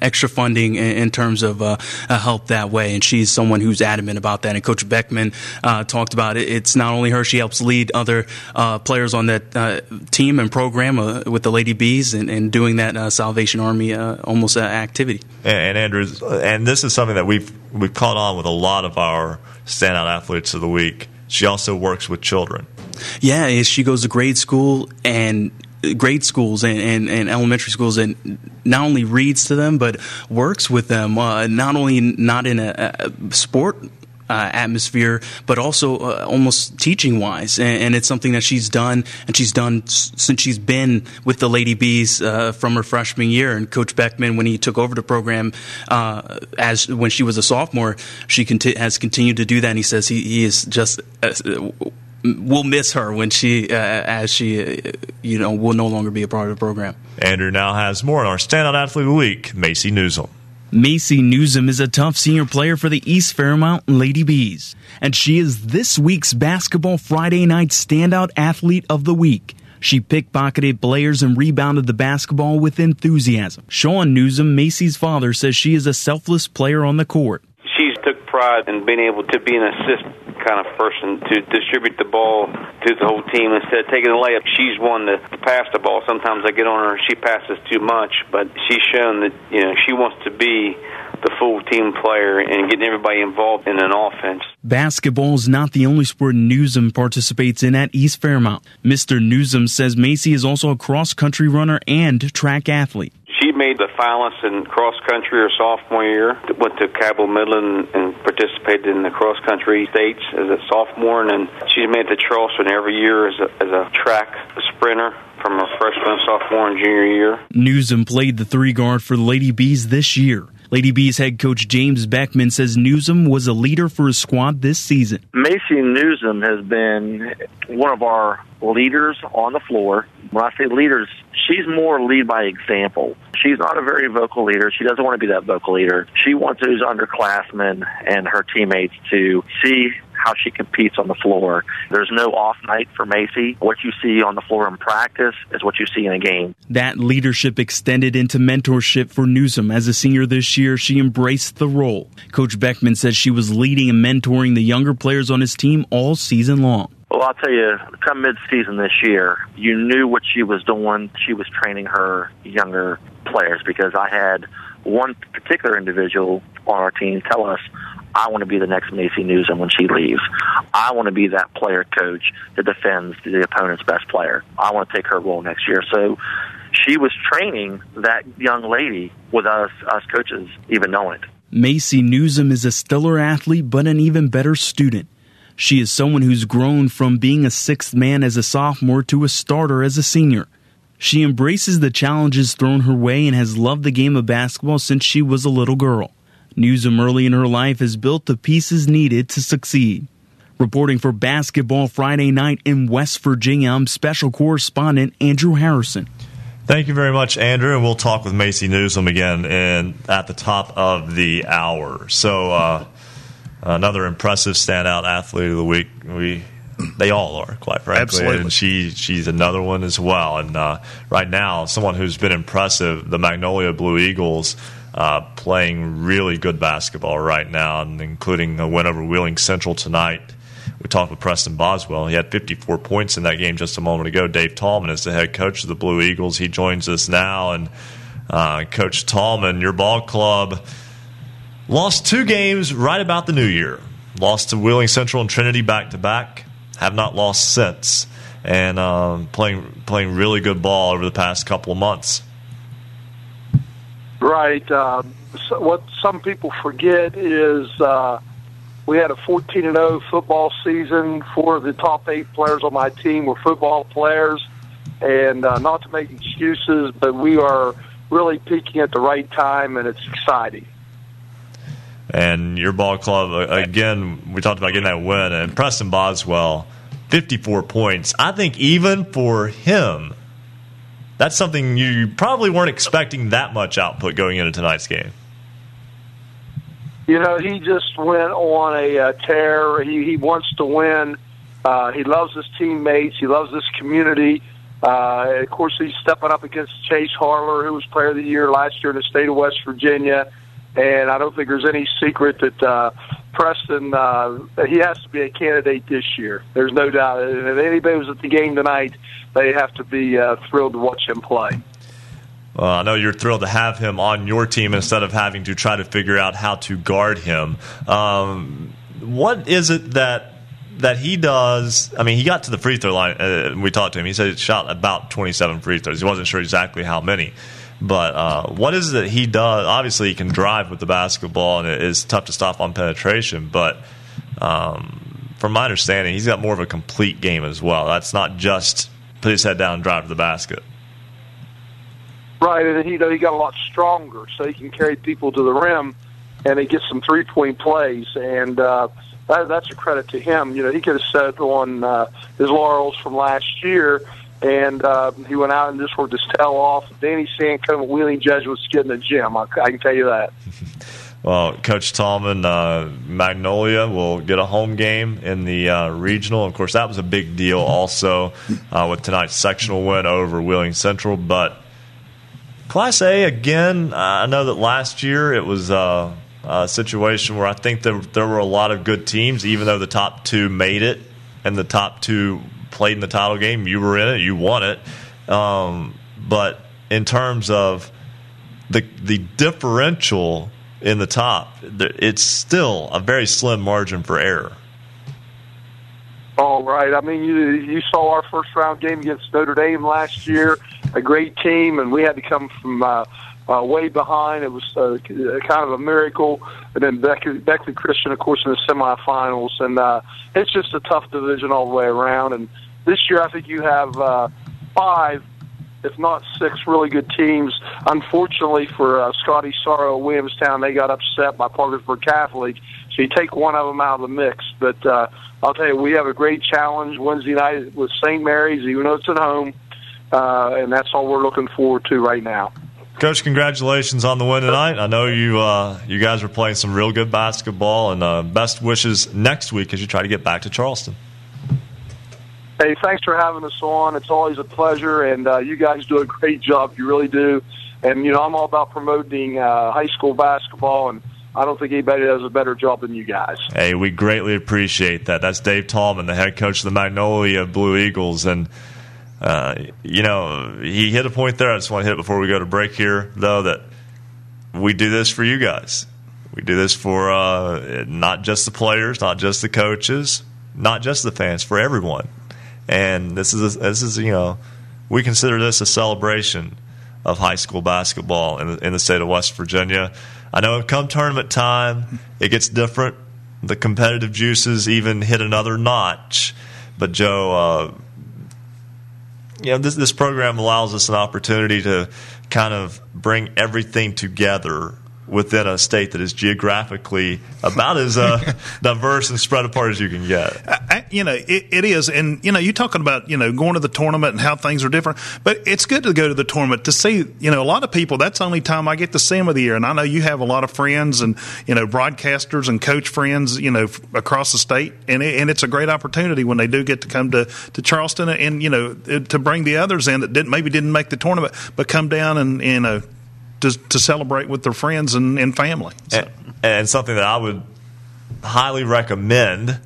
extra funding in, in terms of help that way. And she's someone who's adamant about that. And Coach Beckman talked about it. It's not only her, she helps lead other uh, players on that uh, team and program uh, with the Lady Bees and, and doing that uh, Salvation Army uh, almost activity. And, and Andrew, and this is something that we've we've caught on with a lot of our standout athletes of the week. She also works with children. Yeah, she goes to grade school and grade schools and, and, and, elementary schools and not only reads to them but works with them uh, not only not in a, a sport uh, atmosphere, but also uh, almost teaching wise. And, and, it's something that she's done, and she's done s- since she's been with the Lady Bees uh, from her freshman year. And Coach Beckman, when he took over the program, uh, as when she was a sophomore, she conti- has continued to do that. And he says he, he is just uh, we'll miss her when she, uh, as she, uh, you know, will no longer be a part of the program. Andrew now has more on our standout athlete of the week, Macy Newsom. Macy Newsom is a tough senior player for the East Fairmont Lady Bees, and she is this week's Basketball Friday Night Standout Athlete of the Week. She pickpocketed players and rebounded the basketball with enthusiasm. Sean Newsom, Macy's father, says she is a selfless player on the court. She's took pride in being able to be an assist kind of person to distribute the ball to the whole team instead of taking the layup. She's one to pass the ball. Sometimes I get on her; she passes too much, but she's shown that you know she wants to be the full team player and getting everybody involved in an offense. Basketball is not the only sport Newsom participates in at East Fairmont. Mr. Newsom says Macy is also a cross country runner and track athlete. She made the finalists in cross country her sophomore year. Went to Cabell Midland and participated in the cross country states as a sophomore, and then she's made the Charleston every year as a, as a track sprinter from her freshman, sophomore, and junior year. Newsom played the three guard for the Lady Bees this year. Lady Bees head coach James Beckman says Newsom was a leader for his squad this season. Macy Newsom has been one of our leaders on the floor. When I say leaders, she's more lead by example. She's not a very vocal leader. She doesn't want to be that vocal leader. She wants those underclassmen and her teammates to see how she competes on the floor. There's no off night for Macy. What you see on the floor in practice is what you see in a game. That leadership extended into mentorship for Newsom. As a senior this year, she embraced the role. Coach Beckman says she was leading and mentoring the younger players on his team all season long. Well, I'll tell you, come mid-season this year, you knew what she was doing. She was training her younger players because I had one particular individual on our team tell us, I want to be the next Macy Newsom when she leaves. I want to be that player coach that defends the opponent's best player. I want to take her role next year. So she was training that young lady with us, us coaches, even knowing it. Macy Newsom is a stellar athlete, but an even better student. She is someone who's grown from being a sixth man as a sophomore to a starter as a senior. She embraces the challenges thrown her way and has loved the game of basketball since she was a little girl. Newsom early in her life has built the pieces needed to succeed. Reporting for Basketball Friday night in West Virginia, I'm special correspondent Andrew Harrison. Thank you very much, Andrew, and we'll talk with Macy Newsom again in, at the top of the hour. So, uh, another impressive standout athlete of the week. We they all are, quite frankly. Absolutely. And she she's another one as well. And uh, right now, someone who's been impressive, the Magnolia Blue Eagles. Uh, playing really good basketball right now, and including a win over Wheeling Central tonight. We talked with Preston Boswell. He had 54 points in that game just a moment ago. Dave Tallman is the head coach of the Blue Eagles. He joins us now. And uh, Coach Tallman, your ball club lost two games right about the new year. Lost to Wheeling Central and Trinity back to back. Have not lost since. And um, playing playing really good ball over the past couple of months. Right. Uh, so what some people forget is uh, we had a 14 and 0 football season. Four of the top eight players on my team were football players, and uh, not to make excuses, but we are really peaking at the right time, and it's exciting. And your ball club uh, again. We talked about getting that win, and Preston Boswell, 54 points. I think even for him, that's something you probably weren't expecting that much output going into tonight's game. You know, he just went on a uh, tear. He, he wants to win. Uh, he loves his teammates. He loves this community. Uh, of course, he's stepping up against Chase Harler, who was Player of the Year last year in the state of West Virginia. And I don't think there's any secret that uh, Preston uh, he has to be a candidate this year. There's no doubt. And if anybody was at the game tonight, they have to be uh, thrilled to watch him play. Well, I know you're thrilled to have him on your team instead of having to try to figure out how to guard him. Um, what is it that that he does? I mean, he got to the free throw line. Uh, we talked to him. He said he shot about 27 free throws. He wasn't sure exactly how many. But uh, what is it that he does? Obviously, he can drive with the basketball, and it is tough to stop on penetration. But um, from my understanding, he's got more of a complete game as well. That's not just put his head down and drive to the basket. Right, and he, he got a lot stronger, so he can carry people to the rim, and he gets some three point plays, and uh, that, that's a credit to him. You know, he could have set on uh, his laurels from last year, and uh, he went out and just worked his tail off. Danny at Wheeling Jesuits get in the gym. I, I can tell you that. Well, Coach Tallman, uh, Magnolia will get a home game in the uh, regional. Of course, that was a big deal also uh, with tonight's sectional win over Wheeling Central. But Class A, again, I know that last year it was uh, a situation where I think there, there were a lot of good teams, even though the top two made it and the top two played in the title game. You were in it, you won it. Um, but in terms of the the differential in the top, it's still a very slim margin for error. All right. I mean, you you saw our first round game against Notre Dame last year. a great team, and we had to come from uh, uh, way behind. It was uh, kind of a miracle. And then Beckley, Beckley Christian, of course, in the semifinals. And uh, it's just a tough division all the way around. And this year, I think you have uh, five, if not six, really good teams. Unfortunately for uh, Scotty Sorrow, Williamstown, they got upset by Parkersburg Catholic. So you take one of them out of the mix. But uh, I'll tell you, we have a great challenge Wednesday night with St. Mary's, even though it's at home. Uh, and that's all we're looking forward to right now. Coach, congratulations on the win tonight. I know you uh, you guys are playing some real good basketball, and uh, best wishes next week as you try to get back to Charleston. Hey, thanks for having us on. It's always a pleasure, and uh, you guys do a great job. You really do. And you know, I'm all about promoting uh, high school basketball, and I don't think anybody does a better job than you guys. Hey, we greatly appreciate that. That's Dave Tallman, the head coach of the Magnolia Blue Eagles, and uh, you know, he hit a point there. I just want to hit it before we go to break here, though, that we do this for you guys. We do this for uh, not just the players, not just the coaches, not just the fans, for everyone. And this is a, this is you know, we consider this a celebration of high school basketball in the, in the state of West Virginia. I know come tournament time, it gets different. The competitive juices even hit another notch. But Joe, uh, you know, this, this program allows us an opportunity to kind of bring everything together within a state that is geographically about as uh, diverse and spread apart as you can get. I, you know, it, it is, and you know, you're talking about you know going to the tournament and how things are different, but it's good to go to the tournament to see. You know, a lot of people. That's the only time I get to see them of the year, and I know you have a lot of friends and you know broadcasters and coach friends. You know, f- across the state, and it, and it's a great opportunity when they do get to come to to Charleston and you know to bring the others in that didn't maybe didn't make the tournament, but come down and you know to, to celebrate with their friends and, and family. So. And, and something that I would highly recommend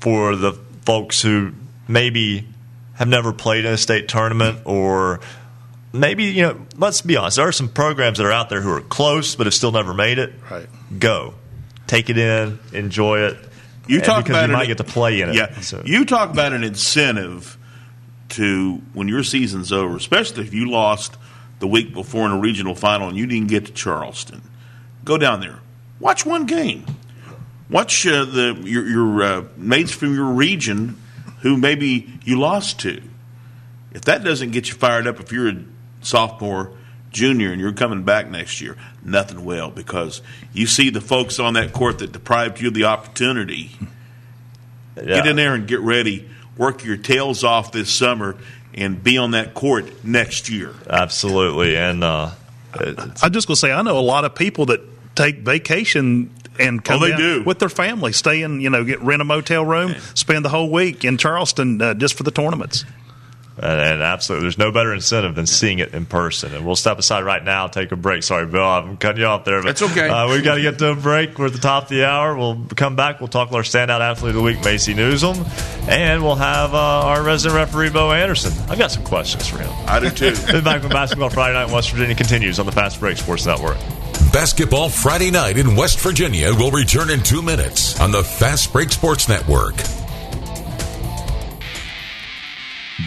for the folks who maybe have never played in a state tournament or maybe, you know, let's be honest, there are some programs that are out there who are close but have still never made it. Right. Go. Take it in, enjoy it. You talk because about you an- might get to play in it. Yeah, So- you talk about an incentive to when your season's over, especially if you lost the week before in a regional final and you didn't get to Charleston. Go down there, watch one game, watch uh, the your, your uh, mates from your region who maybe you lost to. If that doesn't get you fired up, if you're a sophomore, junior, and you're coming back next year, nothing will because you see the folks on that court that deprived you of the opportunity. Get in there and get ready. Work your tails off this summer and be on that court next year. Absolutely. And uh, I'm just going to say, I know a lot of people that take vacation and come Oh, they down do. with their family, stay in, you know, get rent a motel room, spend the whole week in Charleston uh, just for the tournaments. And, and absolutely, there's no better incentive than seeing it in person. And we'll step aside right now, take a break. Sorry, Bill, I'm cutting you off there. But, That's okay. Uh, we've got to get to a break. We're at the top of the hour. We'll come back. We'll talk with our standout athlete of the week, Macy Newsom. And we'll have uh, our resident referee, Bo Anderson. I've got some questions for him. I do too. Been back when Basketball Friday Night in West Virginia continues on the Fast Break Sports Network. Basketball Friday night in West Virginia will return in two minutes on the Fast Break Sports Network.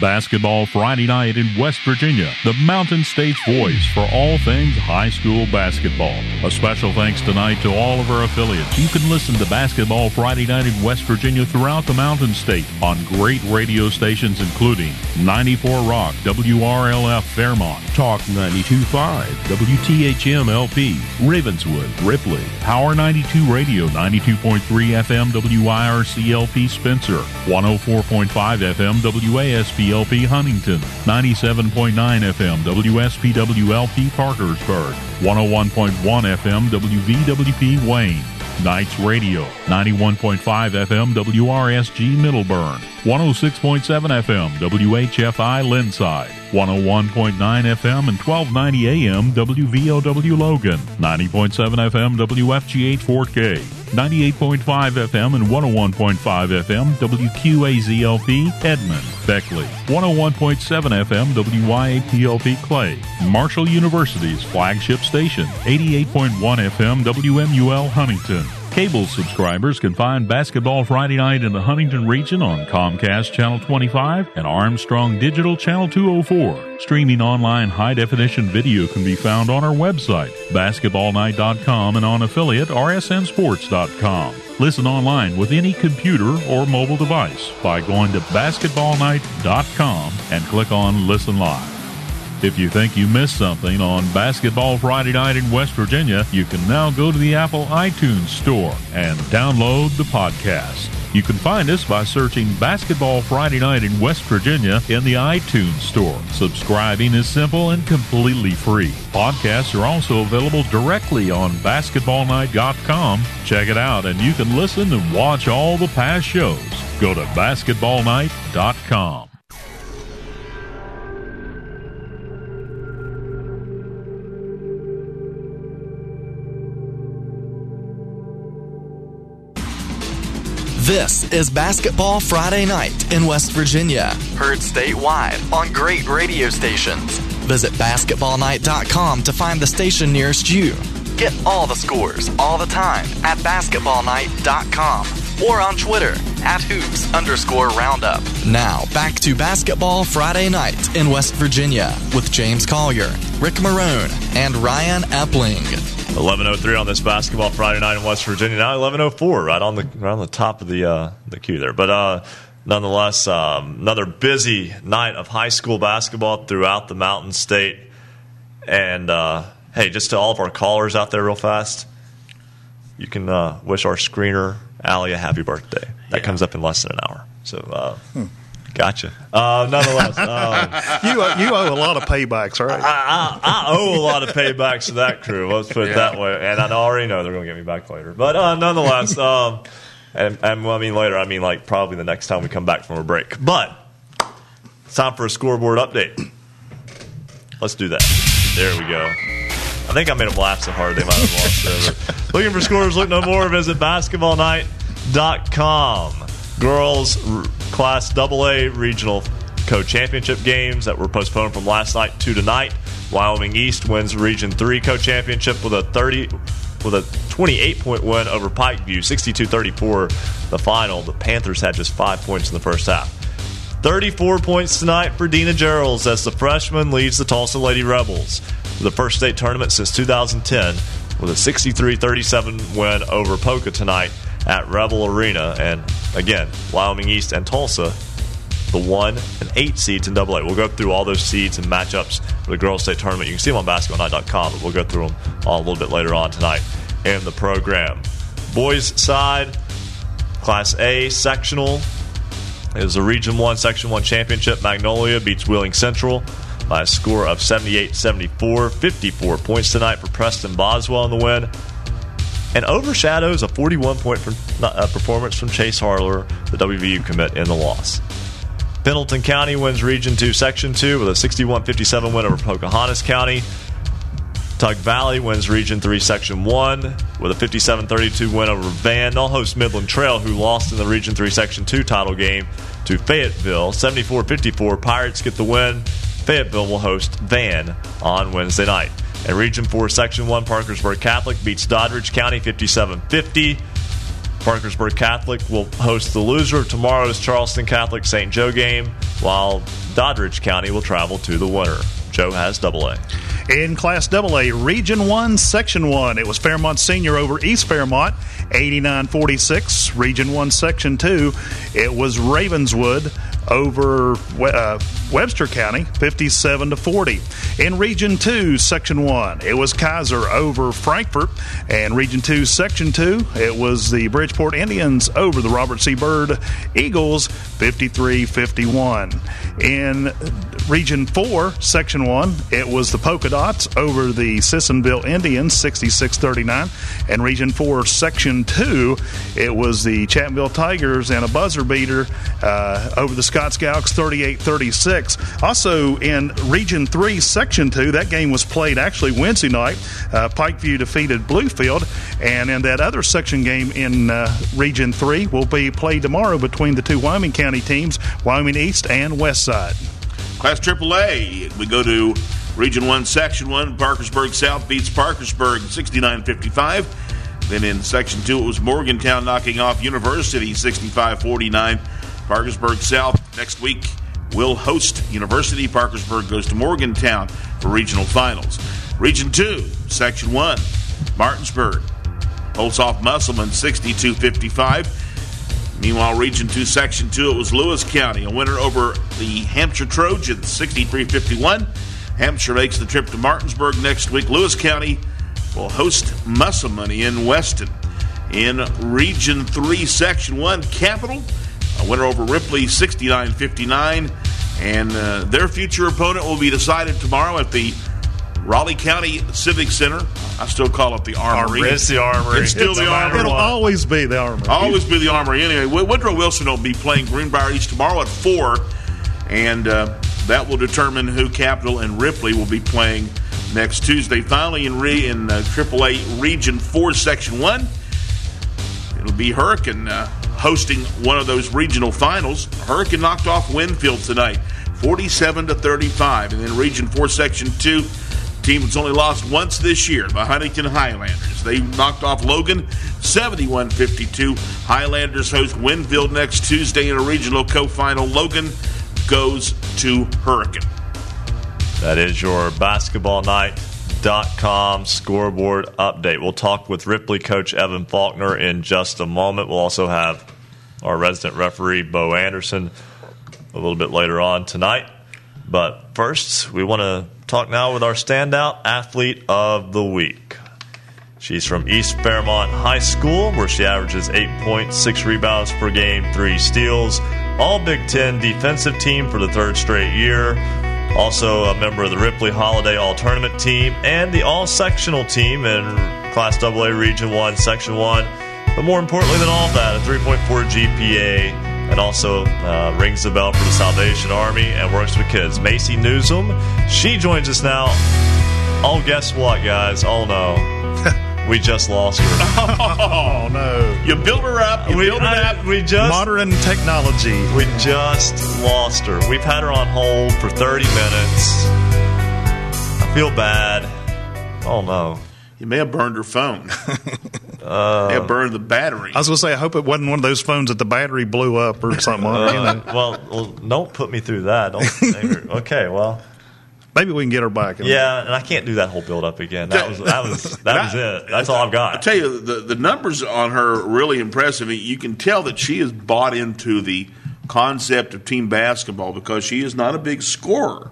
Basketball Friday night in West Virginia, the Mountain State's voice for all things high school basketball. A special thanks tonight to all of our affiliates. You can listen to Basketball Friday night in West Virginia throughout the Mountain State on great radio stations including 94 Rock, WRLF Fairmont, Talk 92.5, WTHM LP, Ravenswood, Ripley, Power 92 Radio, 92.3 FM WIRCLP Spencer, 104.5 FM WASPLP Huntington, 97.9 FM WSPWLP Parkersburg, 101.1 FM WVWP Wayne. Knights Radio, 91.5 FM WRSG Middlebourne, 106.7 FM WHFI Lindside, 101.9 FM and 1290 AM WVOW Logan, 90.7 FM WFGH Fort Gay, 98.5 FM and 101.5 FM WQAZLP Edmond, Beckley, 101.7 FM WYAPLP Clay, Marshall University's flagship station, 88.1 FM WMUL Huntington, Cable subscribers can find Basketball Friday Night in the Huntington region on Comcast Channel 25 and Armstrong Digital Channel 204. Streaming online high definition video can be found on our website, basketballnight.com, and on affiliate rsnsports.com. Listen online with any computer or mobile device by going to basketballnight.com and click on Listen Live. If you think you missed something on Basketball Friday Night in West Virginia, you can now go to the Apple iTunes Store and download the podcast. You can find us by searching Basketball Friday Night in West Virginia in the iTunes Store. Subscribing is simple and completely free. Podcasts are also available directly on basketballnight.com. Check it out and you can listen and watch all the past shows. Go to basketballnight.com. This is Basketball Friday Night in West Virginia. Heard statewide on great radio stations. Visit basketballnight.com to find the station nearest you. Get all the scores all the time at basketballnight.com or on Twitter at hoops underscore roundup. Now back to Basketball Friday Night in West Virginia with James Collier, Rick Marone, and Ryan Epling. 11:03 on this basketball Friday night in West Virginia. Now 11:04, right on the right on the top of the uh, the queue there. But uh, nonetheless, um, another busy night of high school basketball throughout the Mountain State. And uh, hey, just to all of our callers out there, real fast, you can uh, wish our screener Allie a happy birthday. That comes up in less than an hour. So. Uh, Gotcha. Uh, nonetheless, um, you owe, you owe a lot of paybacks, right? I, I, I owe a lot of paybacks to that crew. Let's put it Yeah. that way. And I already know they're going to get me back later. But uh, nonetheless, um, and, and when I mean later, I mean like probably the next time we come back from a break. But it's time for a scoreboard update. Let's do that. There we go. I think I made them laugh so hard they might have lost it. Looking for scores, look no more. Visit basketballnight.com. Girls Class AA regional co-championship games that were postponed from last night to tonight. Wyoming East wins Region 3 co-championship with a 30 with a 28 point win over Pikeview, 62-34 the final. The Panthers had just 5 points in the first half. 34 points tonight for Dina Gerald's as the freshman leads the Tolsia Lady Rebels to the first state tournament since 2010 with a 63 37 win over Poca tonight at Rebel Arena. And again, Wyoming East and Tolsia, the one and eight seeds in Double A. We'll go through all those seeds and matchups for the girls' state tournament. You can see them on basketballnight.com, but we'll go through them a little bit later on tonight in the program. Boys' side, Class A sectional was a Region 1, Section 1 championship. Magnolia beats Wheeling Central by a score of 78 74. 54 points tonight for Preston Boswell in the win. And overshadows a 41 point uh, performance from Chase Harler, the WVU commit, in the loss. Pendleton County wins Region 2, Section 2 with a 61 57 win over Pocahontas County. Tug Valley wins Region 3, Section 1 with a 57 32 win over Van. They'll host Midland Trail, who lost in the Region 3, Section 2 title game to Fayetteville. 74 54. Pirates get the win. Fayetteville will host Van on Wednesday night. And Region 4, Section 1, Parkersburg Catholic beats Doddridge County 57 50. Parkersburg Catholic will host the loser of tomorrow's Charleston Catholic St. Joe game, while Doddridge County will travel to the winner. Joe has double A. In Class AA, Region 1, Section 1, it was Fairmont Senior over East Fairmont, 89 46. Region 1, Section 2, it was Ravenswood over uh, Webster County, 57 to 40. In Region 2, Section 1, it was Keyser over Frankfort. And Region 2, Section 2, it was the Bridgeport Indians over the Robert C. Byrd Eagles, 53 51. In Region 4, Section 1, it was the Poca Dots over the Sissonville Indians, 66 39. And Region 4, Section 2, it was the Chapmanville Tigers and a buzzer beater uh, over the Scott Scouts, 38 36. Also in Region 3, Section 2, that game was played actually Wednesday night. Uh, Pikeview defeated Bluefield. And in that other section game in uh, Region 3 will be played tomorrow between the two Wyoming County teams, Wyoming East and West Side. Class AAA, we go to Region 1, Section 1. Parkersburg South beats Parkersburg 69 55. Then in Section 2, it was Morgantown knocking off University 65 49. Parkersburg South next week will host University. Parkersburg goes to Morgantown for regional finals. Region 2, Section 1, Martinsburg holds off Musselman 62 55. Meanwhile, Region 2, Section 2, it was Lewis County, a winner over the Hampshire Trojans 63 51. Hampshire makes the trip to Martinsburg next week. Lewis County will host Musselman in Weston. In Region 3, Section 1, Capital, a winner over Ripley 69 59. And uh, their future opponent will be decided tomorrow at the Raleigh County Civic Center. I still call it the Armory. It's the Armory. It's still It's the Armory. It'll always be the Armory. Always be the Armory. Anyway, Woodrow Wilson will be playing Greenbrier East tomorrow at 4, and uh, that will determine who Capital and Ripley will be playing next Tuesday. Finally, in, re- in uh, AAA Region 4, Section 1, it'll be Hurricane uh, hosting one of those regional finals. Hurricane knocked off Winfield tonight, 47 to 35. And then Region 4, Section 2, team that's only lost once this year, the Huntington Highlanders. They knocked off Logan 71 52. Highlanders host Winfield next Tuesday in a regional co final. Logan goes to Hurricane. That is your basketballnight.com scoreboard update. We'll talk with Ripley coach Evan Faulkner in just a moment. We'll also have our resident referee, Bo Anderson, a little bit later on tonight. But first, we want to talk now with our standout athlete of the week. She's from East Fairmont High School, where she averages 8.6 rebounds per game, three steals, all Big Ten defensive team for the third straight year. Also, a member of the Ripley Holiday All Tournament team and the All Sectional team in Class AA Region 1, Section 1. But more importantly than all that, a 3.4 GPA and also uh, rings the bell for the Salvation Army and works with kids. Macy Newsom, she joins us now. Oh, guess what, guys? Oh, no. we just lost her. Oh no! You built her up. You we, build her up. we just Modern technology. we just lost her. We've had her on hold for 30 minutes. I feel bad. Oh no. You may have burned her phone. Uh, may have burned the battery. I was going to say, I hope it wasn't one of those phones that the battery blew up or something. Uh, you know. well, well, don't put me through that. Don't, okay, well, Maybe we can get her back. yeah, and I can't do that whole build up again. That was that was that was it. That's all I've got. I tell you, the, the numbers on her are really impressive. You can tell that she has bought into the concept of team basketball because she is not a big scorer.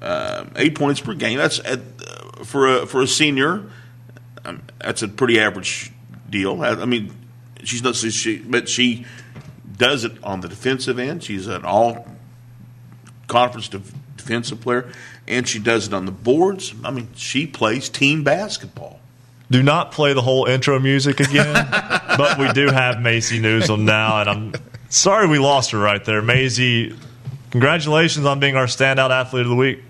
Uh, eight points per game. That's at, uh, for a for a senior. Um, that's a pretty average deal. I, I mean, she's not she, but she does it on the defensive end. She's an all conference def- defensive player, and she does it on the boards. I mean, she plays team basketball. Do not play the whole intro music again, but we do have Macy Newsom now, and I'm sorry we lost her right there. Macy, congratulations on being our standout athlete of the week.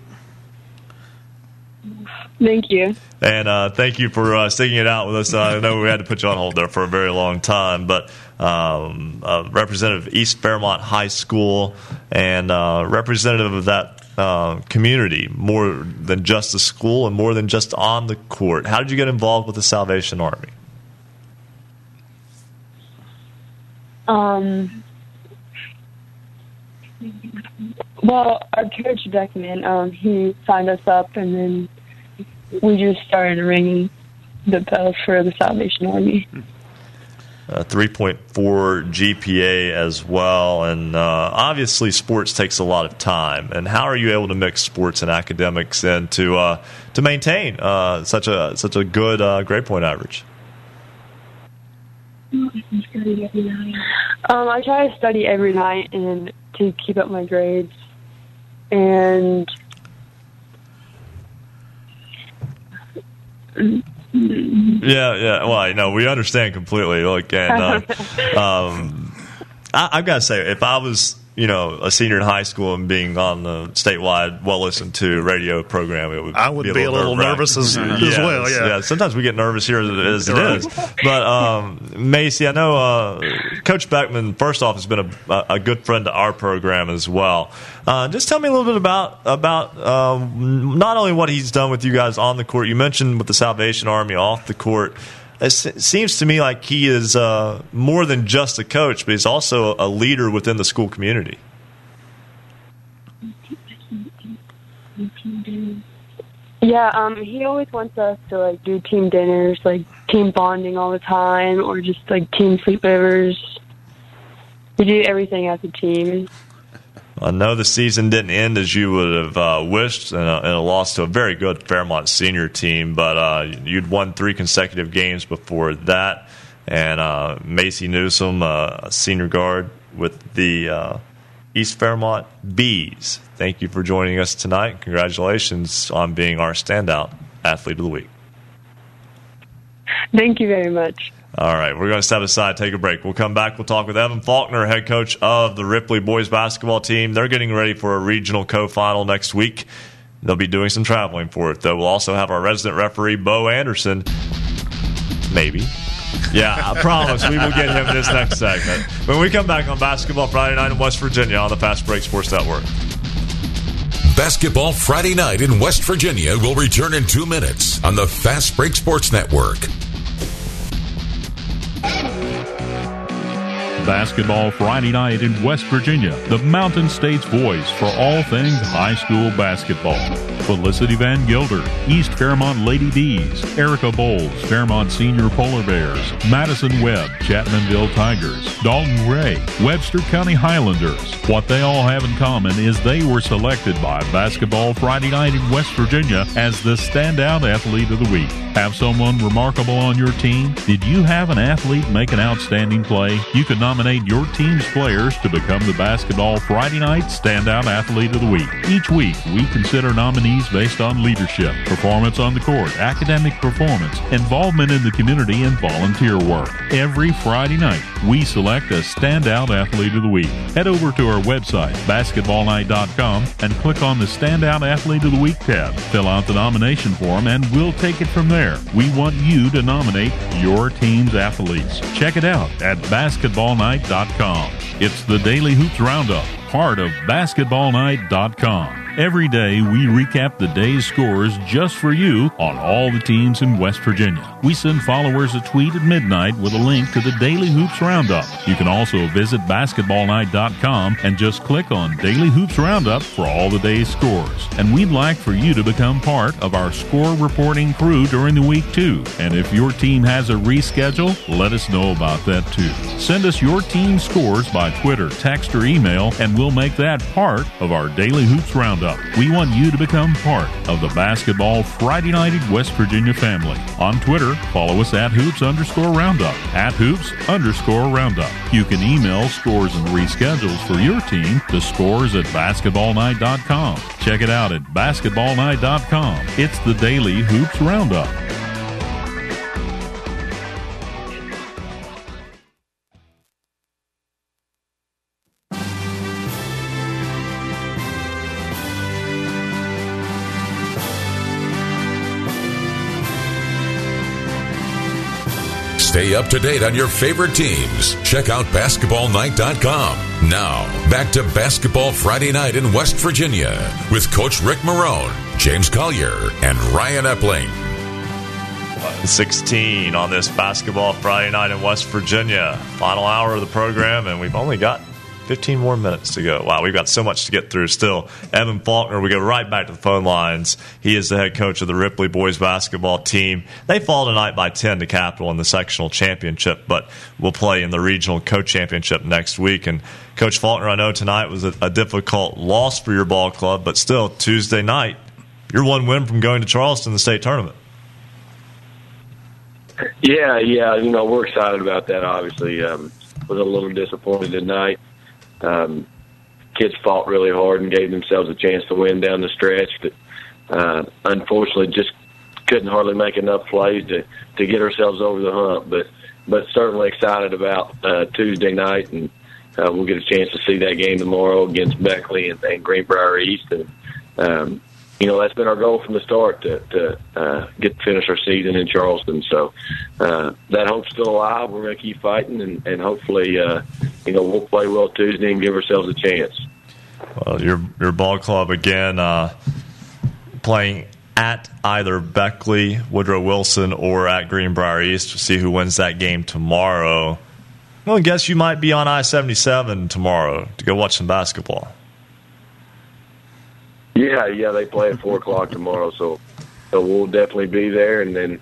Thank you. And uh, thank you for uh, sticking it out with us. Uh, I know we had to put you on hold there for a very long time, but um, uh, representative of East Fairmont High School and uh, representative of that uh, community, more than just the school and more than just on the court. How did you get involved with the Salvation Army? Um, well, our coach Beckman, um, he signed us up, and then we just started ringing the bell for the Salvation Army. Uh, 3.4 GPA as well. And uh, obviously, sports takes a lot of time. And how are you able to mix sports and academics and to uh, to maintain uh, such a such a good uh, grade point average? Um, I try to study every night and to keep up my grades, and Yeah, yeah. Well, I know we understand completely. Like, and uh, um, I, I've got to say, if I was, you know, a senior in high school and being on the statewide, well listened to radio program, it would. I would be a little nervous as- as Yes, well, yeah. Sometimes we get nervous here as it Right. is. But um, Macy, I know uh, Coach Beckman. First off, has been a, a good friend to our program as well. Uh, just tell me a little bit about about um, not only what he's done with you guys on the court. You mentioned with the Salvation Army off the court. It seems to me like he is uh, more than just a coach, but he's also a leader within the school community. Yeah, um, he always wants us to like do team dinners, like team bonding all the time, or just like team sleepovers. We do everything as a team. I know the season didn't end as you would have uh, wished, and a, and a, loss to a very good Fairmont senior team. But uh, you'd won three consecutive games before that, and uh, Macy Newsom, uh, a senior guard with the uh, East Fairmont Bees. Thank you for joining us tonight. Congratulations on being our standout athlete of the week. Thank you very much. All right, we're going to step aside, take a break. We'll come back. We'll talk with Evan Faulkner, head coach of the Ripley boys basketball team. They're getting ready for a regional co-final next week. They'll be doing some traveling for it, though. We'll also have our resident referee, Bo Anderson. Maybe. Yeah, I promise we will get him this next segment. When we come back on Basketball Friday Night in West Virginia on the Fast Break Sports Network. Basketball Friday Night in West Virginia will return in two minutes on the Fast Break Sports Network. Thank you. Basketball Friday night in West Virginia, the Mountain State's voice for all things high school basketball. Felicity Van Gilder, East Fairmont Lady Bees, Erica Bowles, Fairmont Senior Polar Bears, Madison Webb, Chapmanville Tigers, Dalton Gray, Webster County Highlanders. What they all have in common is they were selected by Basketball Friday night in West Virginia as the standout athlete of the week. Have someone remarkable on your team? Did you have an athlete make an outstanding play? You could nominate your team's players to become the Basketball Friday Night Standout Athlete of the Week. Each week, we consider nominees based on leadership, performance on the court, academic performance, involvement in the community, and volunteer work. Every Friday night, we select a Standout Athlete of the Week. Head over to our website, basketballnight.com, and click on the Standout Athlete of the Week tab. Fill out the nomination form, and we'll take it from there. We want you to nominate your team's athletes. Check it out at basketballnight.com. It's the Daily Hoops Roundup, part of basketballnight.com. Every day, we recap the day's scores just for you on all the teams in West Virginia. We send followers a tweet at midnight with a link to the Daily Hoops Roundup. You can also visit basketballnight.com and just click on Daily Hoops Roundup for all the day's scores. And we'd like for you to become part of our score reporting crew during the week, too. And if your team has a reschedule, let us know about that, too. Send us your team scores by Twitter, text, or email, and we'll make that part of our Daily Hoops Roundup. We want you to become part of the Basketball Friday Night West Virginia family. On Twitter, follow us at hoops underscore roundup, at hoops underscore roundup. You can email scores and reschedules for your team to scores at basketballnight.com. Check it out at basketballnight.com. It's the daily hoops roundup. Stay up to date on your favorite teams. Check out basketballnight.com. Now, back to Basketball Friday night in West Virginia with Coach Rick Marone, James Collier, and Ryan Epling. 16 on this Basketball Friday night in West Virginia. Final hour of the program, and we've only got 15 more minutes to go. Wow, we've got so much to get through still. Evan Faulkner, we go right back to the phone lines. He is the head coach of the Ripley boys basketball team. They fall tonight by 10 to Capital in the sectional championship, but we'll play in the regional co championship next week. And Coach Faulkner, I know tonight was a, a difficult loss for your ball club, but still, Tuesday night, you're one win from going to Charleston, the state tournament. Yeah, yeah, you know we're excited about that. Obviously, um, was a little disappointed tonight um, kids fought really hard and gave themselves a chance to win down the stretch, but uh, unfortunately just couldn't hardly make enough plays to to get ourselves over the hump. But but certainly excited about uh, Tuesday night, and uh, we'll get a chance to see that game tomorrow against Beckley and, and Greenbrier East, and um, you know that's been our goal from the start to, to uh, get finish our season in Charleston. So uh, that hope's still alive. We're going to keep fighting, and, and hopefully, uh, you know, we'll play well Tuesday and give ourselves a chance. Well, your your ball club again uh, playing at either Beckley, Woodrow Wilson, or at Greenbrier East to see who wins that game tomorrow. Well, I guess you might be on I 77 tomorrow to go watch some basketball. Yeah, yeah, they play at four o'clock tomorrow, so so we'll definitely be there, and then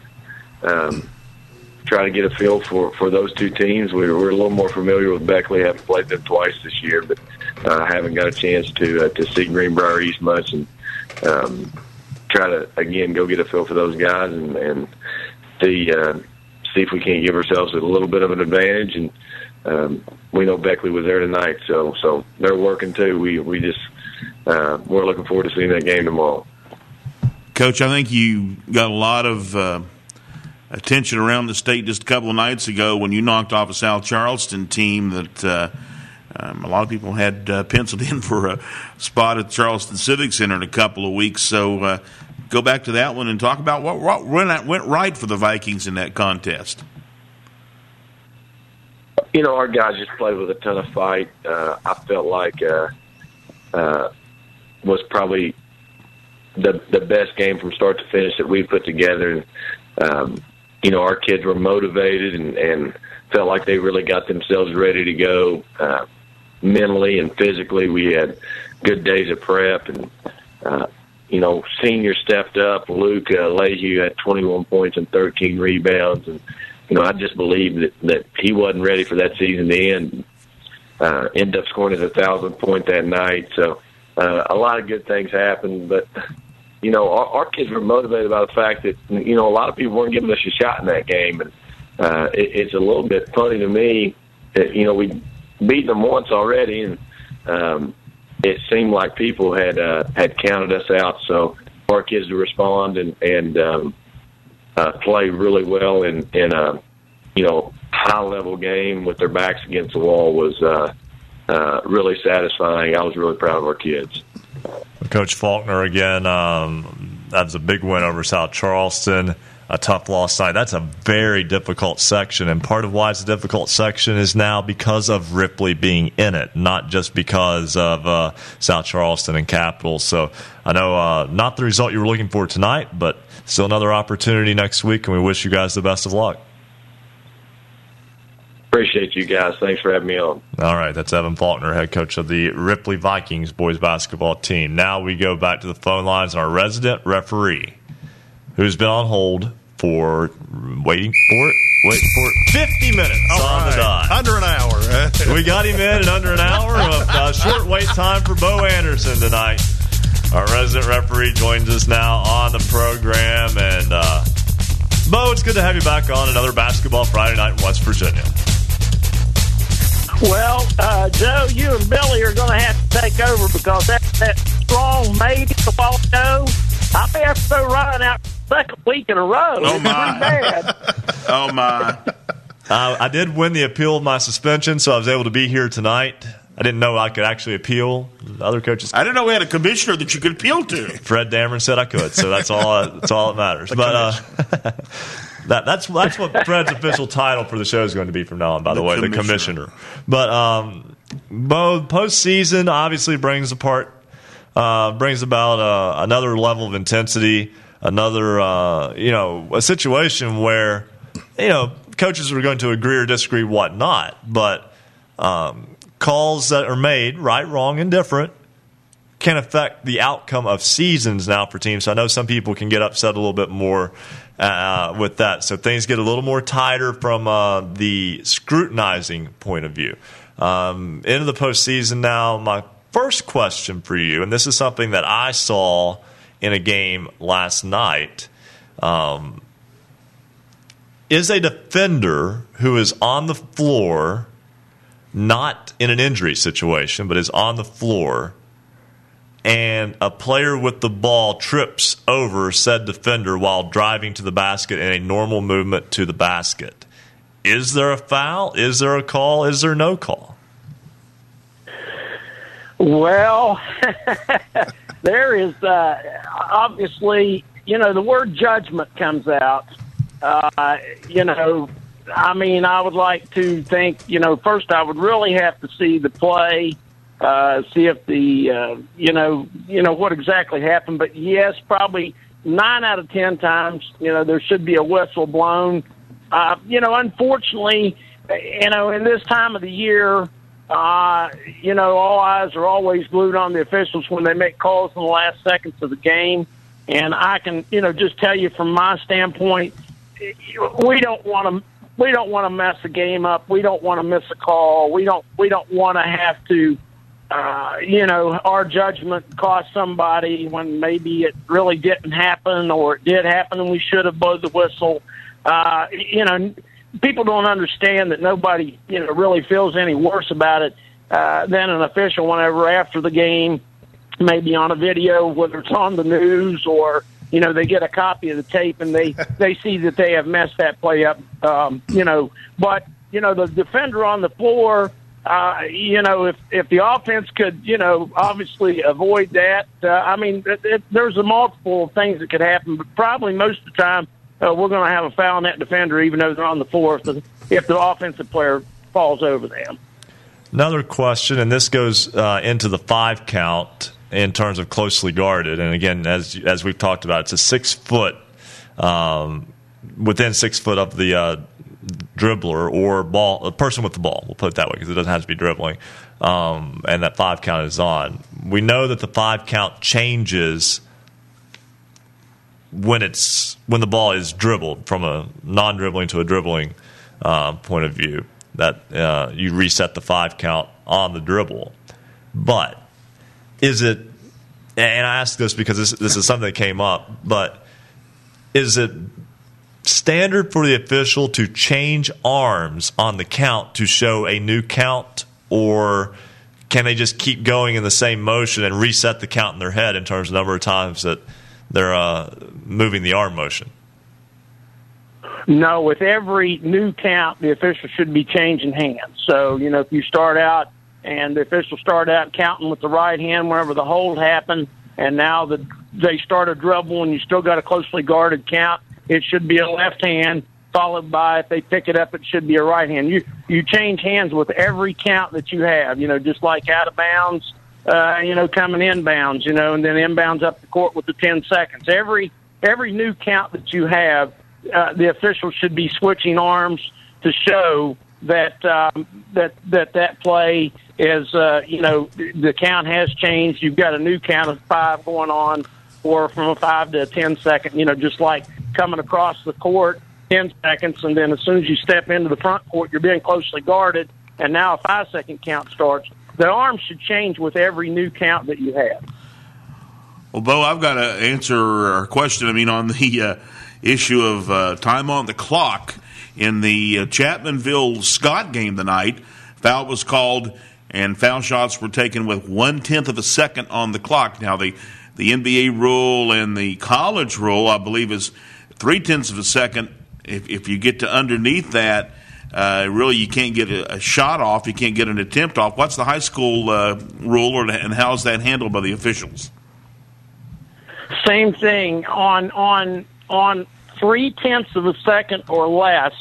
um, try to get a feel for for those two teams. We're, we're a little more familiar with Beckley, haven't played them twice this year, but uh, haven't got a chance to uh, to see Greenbrier East much, and um, try to again go get a feel for those guys and and see uh, see if we can't give ourselves a little bit of an advantage. And um, we know Beckley was there tonight, so so they're working too. We we just uh, we're looking forward to seeing that game tomorrow. Coach, I think you got a lot of uh, attention around the state just a couple of nights ago when you knocked off a South Charleston team that uh, um, a lot of people had uh, penciled in for a spot at Charleston Civic Center in a couple of weeks. So uh, go back to that one and talk about what, what went, went right for the Vikings in that contest. You know, our guys just played with a ton of fight. Uh, I felt like uh, uh, was probably the the best game from start to finish that we put together. And um, you know, our kids were motivated and, and felt like they really got themselves ready to go uh, mentally and physically. We had good days of prep, and uh, you know, senior stepped up. Luke uh, Leahy had 21 points and 13 rebounds, and you know, I just believe that that he wasn't ready for that season to end. Uh, ended up scoring a thousand point that night, so uh, a lot of good things happened. But you know, our, our kids were motivated by the fact that you know a lot of people weren't giving us a shot in that game, and uh, it, it's a little bit funny to me that you know we beaten them once already, and um, it seemed like people had uh, had counted us out. So our kids to respond and and um, uh, play really well in in a you know high level game with their backs against the wall was uh, uh, really satisfying. I was really proud of our kids. Coach Faulkner again. Um, was a big win over South Charleston. A tough loss tonight. That's a very difficult section, and part of why it's a difficult section is now because of Ripley being in it, not just because of uh, South Charleston and Capital. So I know uh, not the result you were looking for tonight, but still another opportunity next week, and we wish you guys the best of luck. Appreciate you guys. Thanks for having me on. All right, that's Evan Faulkner, head coach of the Ripley Vikings boys basketball team. Now we go back to the phone lines and our resident referee, who's been on hold for waiting for it. Wait for it. 50 minutes All on the dot. Under an hour. we got him in in under an hour. of uh, short wait time for Bo Anderson tonight. Our resident referee joins us now on the program. And, uh, Bo, it's good to have you back on another Basketball Friday night in West Virginia. Well, uh, Joe, you and Billy are going to have to take over because that, that strong maid a while ago, I may have to throw Ryan out second week in a row. Oh, my. pretty. Oh my! Uh, I did win the appeal of my suspension, so I was able to be here tonight. I didn't know I could actually appeal. The other coaches, I didn't know we had a commissioner that you could appeal to. Fred Dameron said I could, so that's all. that's all that matters. But uh, that, that's that's what Fred's official title for the show is going to be from now on. By the, The way, the commissioner. commissioner. But um, Bo, postseason obviously brings apart uh, brings about uh, another level of intensity, another uh, you know a situation where you know coaches are going to agree or disagree, whatnot, but um, calls that are made, right, wrong, and different, can affect the outcome of seasons now for teams. So I know some people can get upset a little bit more uh, with that. So things get a little more tighter from uh, the scrutinizing point of view. Um, into the postseason now, my first question for you, and this is something that I saw in a game last night. Um, is a defender who is on the floor, not in an injury situation, but is on the floor, and a player with the ball trips over said defender while driving to the basket in a normal movement to the basket. Is there a foul? Is there a call? Is there no call? Well, there is uh, obviously, you know, the word judgment comes out. Uh, you know, I mean, I would like to think, you know, first I would really have to see the play, uh, see if the, uh, you know, you know what exactly happened. But yes, probably nine out of ten times, you know, there should be a whistle blown. Uh, you know, unfortunately, you know, in this time of the year, uh, you know, all eyes are always glued on the officials when they make calls in the last seconds of the game. And I can, you know, just tell you from my standpoint, we don't want to we don't want to mess the game up. We don't want to miss a call. We don't we don't want to have to uh, you know, our judgment cost somebody when maybe it really didn't happen or it did happen and we should have blown the whistle. Uh, you know, people don't understand that nobody, you know, really feels any worse about it uh, than an official whenever after the game, maybe on a video, whether it's on the news or, you know, they get a copy of the tape and they, they see that they have messed that play up, um, you know, but, you know, the defender on the floor, uh, you know, if if the offense could, you know, obviously avoid that. Uh, I mean, it, it, there's a multiple things that could happen, but probably most of the time uh, we're going to have a foul on that defender, even though they're on the floor, if the, if the offensive player falls over them. Another question, and this goes uh, into the five count in terms of closely guarded. And again, as as we've talked about, it's a six foot um, within six foot of the uh, dribbler or ball, a person with the ball. We'll put it that way because it doesn't have to be dribbling. Um, and that five count is on. We know that the five count changes when it's when the ball is dribbled from a non-dribbling to a dribbling uh, point of view. That uh, you reset the five count on the dribble, but is it? And I ask this because this, this is something that came up, but is it standard for the official to change arms on the count to show a new count, or can they just keep going in the same motion and reset the count in their head in terms of number of times that they're uh, moving the arm motion? No, with every new count, the official should be changing hands. So, you know, if you start out and the official start out counting with the right hand whenever the hold happened, and now the, they start a dribble and you still got a closely guarded count, it should be a left hand followed by if they pick it up it should be a right hand you you change hands with every count that you have you know just like out of bounds uh you know coming inbounds you know and then inbounds up the court with the 10 seconds every every new count that you have uh, the officials should be switching arms to show that um, that that that play is uh, you know the count has changed. You've got a new count of five going on, or from a five to a ten second. You know, just like coming across the court, 10 seconds, and then as soon as you step into the front court, you're being closely guarded, and now a five second count starts. The arms should change with every new count that you have. Well, Bo, I've got to answer a question. I mean, on the uh, issue of uh, time on the clock in the uh, Chapmanville Scott game tonight, foul was called and foul shots were taken with one tenth of a second on the clock. Now, the the NBA rule and the college rule, I believe, is three tenths of a second. If, if you get to underneath that, uh, really you can't get a, a, shot off, you can't get an attempt off. What's the high school uh, rule, or, and how is that handled by the officials? Same thing on on on three tenths of a second or less.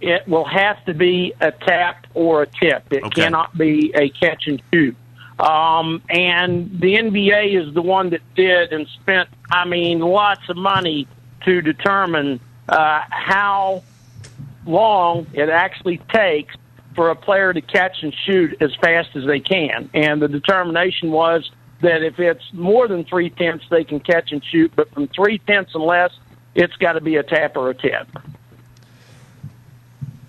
It will have to be a tap or a tip. It okay. cannot be a catch and shoot. Um, and the NBA is the one that did and spent, I mean, lots of money to determine uh, how long it actually takes for a player to catch and shoot as fast as they can. And the determination was that if it's more than three tenths, they can catch and shoot, but from three tenths and less, it's got to be a tap or a tip.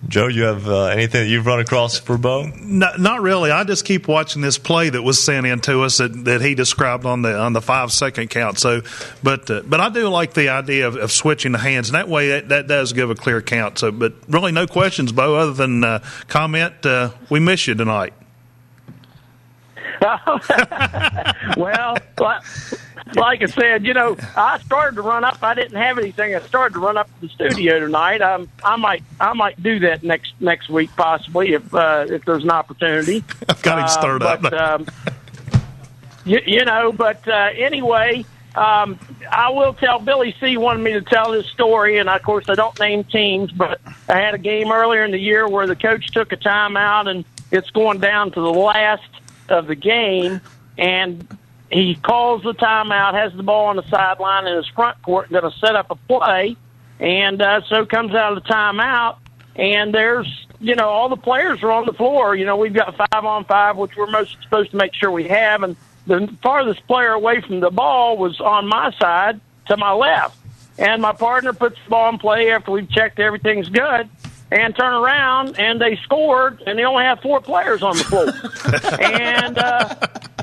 Joe, you have uh, anything that you've run across for Bo? Not, not, really. I just keep watching this play that was sent in to us that, that he described on the on the five second count. So, but uh, but I do like the idea of, of switching the hands, and that way that, that, does give a clear count. So, but really, no questions, Bo, other than uh, comment. Uh, we miss you tonight. well, like I said, you know, I started to run up. I didn't have anything. I started to run up to the studio tonight. Um, I might, I might do that next next week, possibly if uh, if there's an opportunity. I've got him stirred uh, but, up. um, you, you know, but uh, anyway, um, I will tell. Billy C wanted me to tell this story, and of course, I don't name teams, but I had a game earlier in the year where the coach took a timeout, and it's going down to the last of the game, and he calls the timeout, has the ball on the sideline in his front court, going to set up a play, and uh, so comes out of the timeout, and there's you know all the players are on the floor. You know we've got five on five, which we're most supposed to make sure we have, and the farthest player away from the ball was on my side to my left, and my partner puts the ball in play after we've checked everything's good. And turn around, and they scored, and they only have four players on the floor. and uh,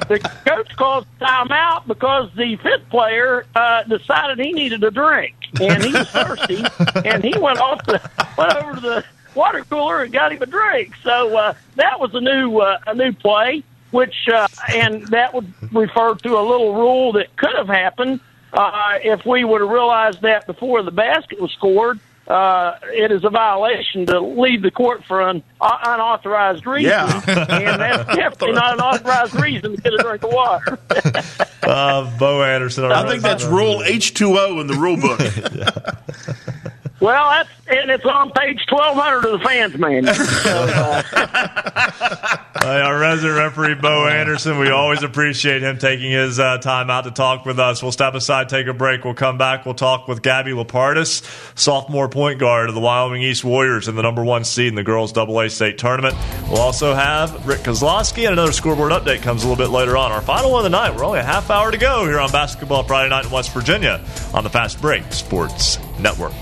the coach calls timeout because the fifth player uh, decided he needed a drink and he was thirsty and he went off the went over to the water cooler and got him a drink. So uh, that was a new uh, a new play, which uh, and that would refer to a little rule that could have happened uh, if we would have realized that before the basket was scored uh, it is a violation to leave the court for an uh, unauthorized reason. Yeah. and that's definitely not an authorized reason to get a drink of water. uh, Bo Anderson. I think that's rule H2O in the rule book. Well, that's and it's on page twelve hundred of the fans manual. So, uh, our resident referee, Bo Anderson, we always appreciate him taking his uh, time out to talk with us. We'll step aside, take a break. We'll come back. We'll talk with Gabby Lupardus, sophomore point guard of the Wyoming East Warriors and the number one seed in the girls Double A state tournament. We'll also have Rick Kozlowski and another scoreboard update comes a little bit later on. Our final one of the night. We're only a half hour to go here on Basketball Friday night in West Virginia on the Fast Break Sports Network.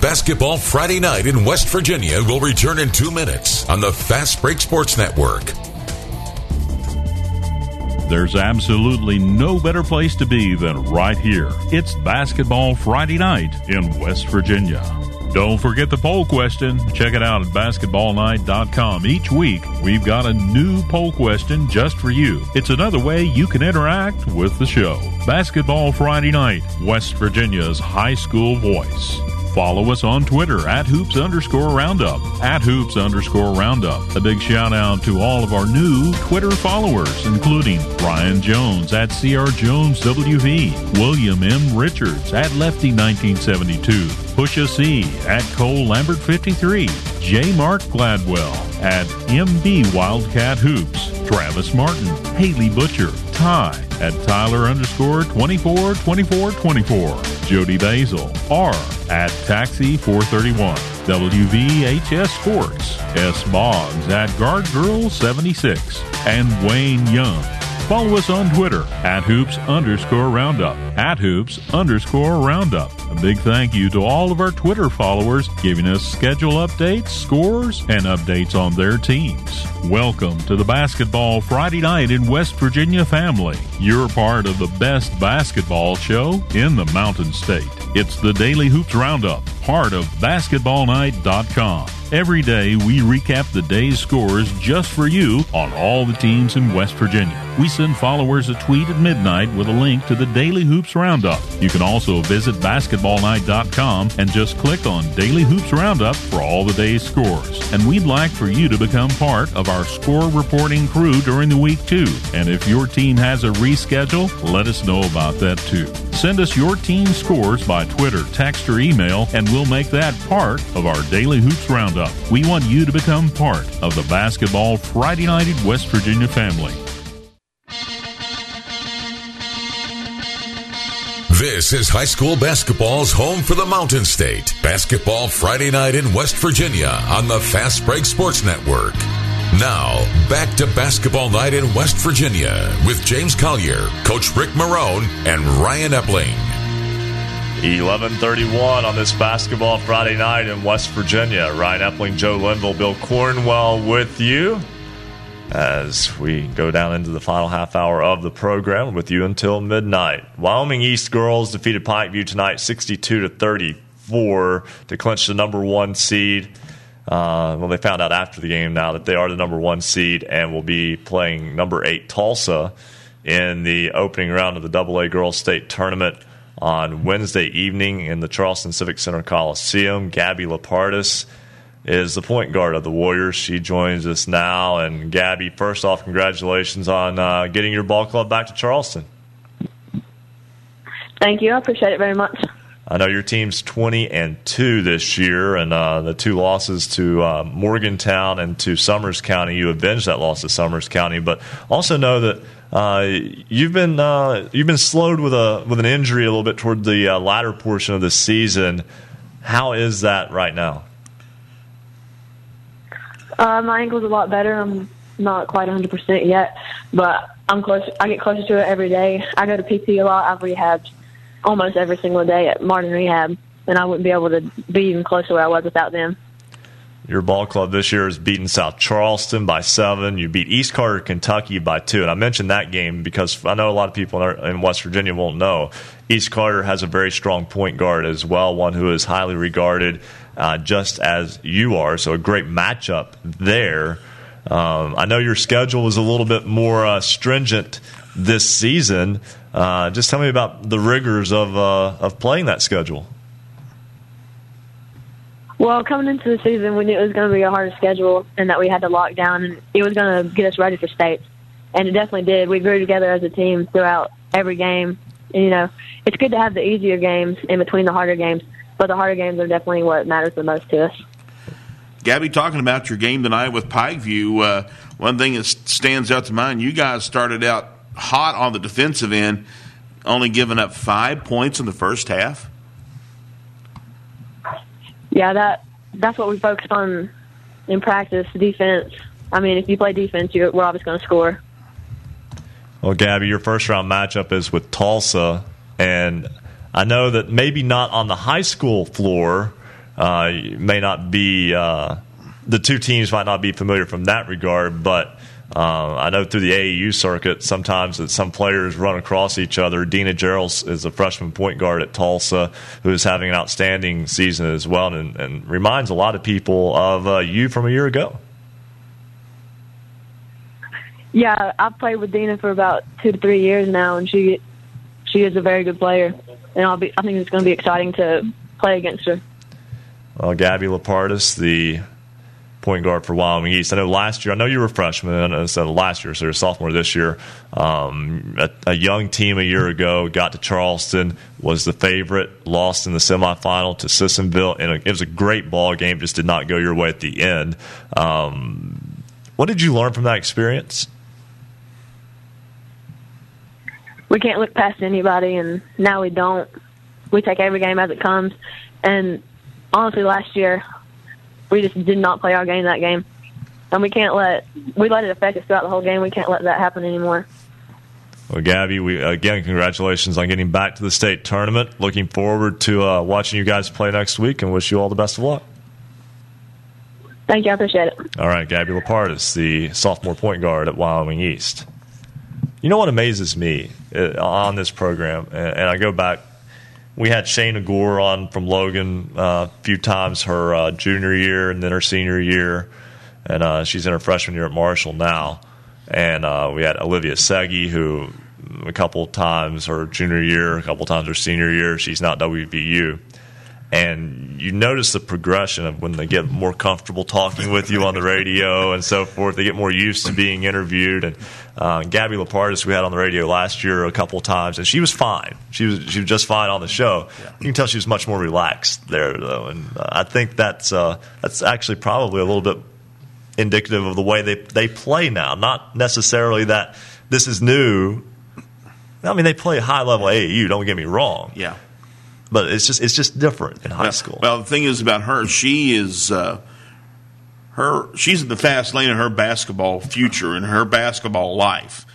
Basketball Friday night in West Virginia will return in two minutes on the Fast Break Sports Network. There's absolutely no better place to be than right here. It's Basketball Friday night in West Virginia. Don't forget the poll question. Check it out at basketballnight.com. Each week, we've got a new poll question just for you. It's another way you can interact with the show. Basketball Friday night, West Virginia's high school voice. Follow us on Twitter at hoops underscore roundup. At hoops underscore roundup. A big shout out to all of our new Twitter followers, including Brian Jones at CR Jones WV, William M. Richards at Lefty 1972, Pusha C at Cole Lambert 53, J. Mark Gladwell at MB Wildcat Hoops, Travis Martin, Haley Butcher, Ty at Tyler underscore 24 24 24, Jody Basil, R at Taxi 431, WVHS Sports, S Boggs at Guard Girl 76, and Wayne Young. Follow us on Twitter at hoops underscore roundup. At hoops underscore roundup. A big thank you to all of our Twitter followers giving us schedule updates, scores, and updates on their teams. Welcome to the Basketball Friday Night in West Virginia family. You're part of the best basketball show in the Mountain State. It's the Daily Hoops Roundup, part of BasketballNight.com. Every day we recap the day's scores just for you on all the teams in West Virginia. We send followers a tweet at midnight with a link to the Daily Hoops Roundup. You can also visit basketballnight.com and just click on Daily Hoops Roundup for all the day's scores. And we'd like for you to become part of our score reporting crew during the week too. And if your team has a reschedule, let us know about that too. Send us your team scores by Twitter, text, or email, and we'll make that part of our Daily Hoops Roundup. We want you to become part of the Basketball Friday Night in West Virginia family. This is high school basketball's home for the Mountain State. Basketball Friday night in West Virginia on the Fast Break Sports Network. Now, back to basketball night in West Virginia with James Collier, Coach Rick Marone, and Ryan Epling. 11:31 on this basketball Friday night in West Virginia. Ryan Epling, Joe Linville, Bill Cornwell with you as we go down into the final half hour of the program with you until midnight. Wyoming East girls defeated Pikeview tonight 62 to 34 to clinch the number 1 seed. Uh, well, they found out after the game now that they are the number 1 seed and will be playing number 8 Tolsia in the opening round of the AA Girls State Tournament on Wednesday evening in the Charleston Civic Center Coliseum. Gabby Lupardus is the point guard of the Warriors. She joins us now. And Gabby, first off, congratulations on uh, getting your ball club back to Charleston. Thank you. I appreciate it very much. I know your team's 20 and 2 this year, and uh, the two losses to uh, Morgantown and to Summers County, you avenged that loss to Summers County, but also know that Uh, you've been uh, you've been slowed with a with an injury a little bit toward the uh, latter portion of the season. How is that right now? Uh, my ankle's a lot better. I'm not quite 100% yet, but I'm close. I get closer to it every day. I go to PT a lot. I've rehabbed almost every single day at Martin Rehab, and I wouldn't be able to be even close to where I was without them. Your ball club this year has beaten South Charleston by seven. You beat East Carter, Kentucky by two. And I mentioned that game because I know a lot of people in West Virginia won't know. East Carter has a very strong point guard as well, one who is highly regarded, uh, just as you are. So a great matchup there. Um, I know your schedule is a little bit more uh, stringent this season. Uh, just tell me about the rigors of uh, of playing that schedule. Well, coming into the season, we knew it was going to be a harder schedule and that we had to lock down, and it was going to get us ready for states. And it definitely did. We grew together as a team throughout every game. And, you know, it's good to have the easier games in between the harder games, but the harder games are definitely what matters the most to us. Gabby, talking about your game tonight with Pikeview, uh, one thing that stands out to mind, you guys started out hot on the defensive end, only giving up five points in the first half yeah, that that's what we focused on in practice. Defense. I mean, if you play defense, you're, we're always going to score. Well, Gabby, your first round matchup is with Tolsia, and I know that maybe not on the high school floor, uh, may not be uh, the two teams might not be familiar from that regard, but uh, I know through the AAU circuit, sometimes that some players run across each other. Dina Gerald is a freshman point guard at Tolsia who is having an outstanding season as well and, and reminds a lot of people of uh, you from a year ago. Yeah, I've played with Dina for about two to three years now, and she she is a very good player, and I'll be I think it's going to be exciting to play against her. Well, Gabby Lupardus, the point guard for Wyoming East. I know last year, I know you were a freshman, and said last year, so you're a sophomore this year. Um, a, a, young team a year ago got to Charleston, was the favorite, lost in the semifinal to Sissonville, and it was a great ball game, just did not go your way at the end. Um, what did you learn from that experience? We can't look past anybody, and now we don't. We take every game as it comes. And honestly, last year, we just did not play our game that game. And we can't let we let it affect us throughout the whole game. We can't let that happen anymore. Well, Gabby, we again congratulations on getting back to the state tournament. Looking forward to uh, watching you guys play next week, and wish you all the best of luck. Thank you, I appreciate it. All right, Gabby Lupardus, the sophomore point guard at Wyoming East. You know what amazes me uh, on this program, and I go back we had Shayna Gore on from Logan uh, a few times her uh, junior year and then her senior year, and uh, she's in her freshman year at Marshall now. And uh, we had Olivia Segi, who a couple times her junior year, a couple times her senior year, she's not WVU and you notice the progression of when they get more comfortable talking with you on the radio and so forth. They get more used to being interviewed. And uh, Gabby Lupardus, we had on the radio last year a couple times, and she was fine. She was she was just fine on the show. Yeah. You can tell she was much more relaxed there, though, and uh, I think that's uh, that's actually probably a little bit indicative of the way they they play now. Not necessarily that this is new. I mean, they play high level AAU. Don't get me wrong. Yeah but it's just it's just different in high well, school. Well, the thing is about her, she is uh, her she's in the fast lane of her basketball future and her basketball life.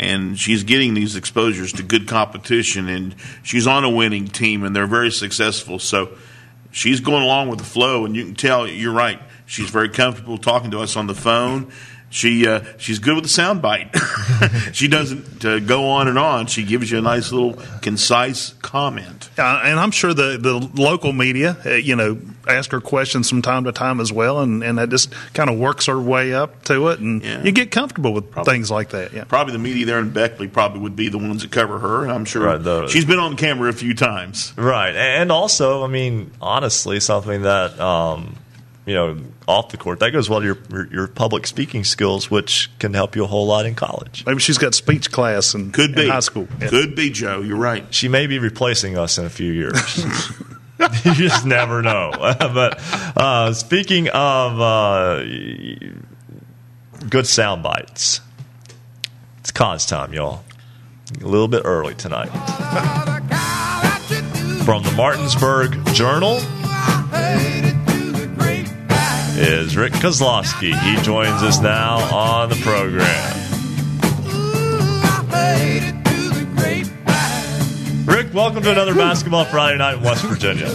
And she's getting these exposures to good competition, and she's on a winning team, and they're very successful. So she's going along with the flow, and you can tell you're right. She's very comfortable talking to us on the phone she uh, she's good with the sound bite. she doesn't uh, go on and on. She gives you a nice little concise comment. Uh, and I'm sure the the local media, uh, you know, ask her questions from time to time as well, and, and that just kind of works her way up to it, and yeah. you get comfortable with probably, things like that. Yeah, probably the media there in Beckley probably would be the ones that cover her. I'm sure right, she's been on camera a few times. Right, and also, I mean, honestly, something that. Um, you know, off the court. That goes well to your, your, your public speaking skills, which can help you a whole lot in college. Maybe she's got speech class and could be high school. Yeah. Could be Joe. You're right. She may be replacing us in a few years. you just never know. but uh, speaking of uh, good sound bites, It's cause time, y'all. A little bit early tonight. From the Martinsburg Journal is Rick Kozlowski. He joins us now on the program. Rick, welcome to another Basketball Friday night in West Virginia.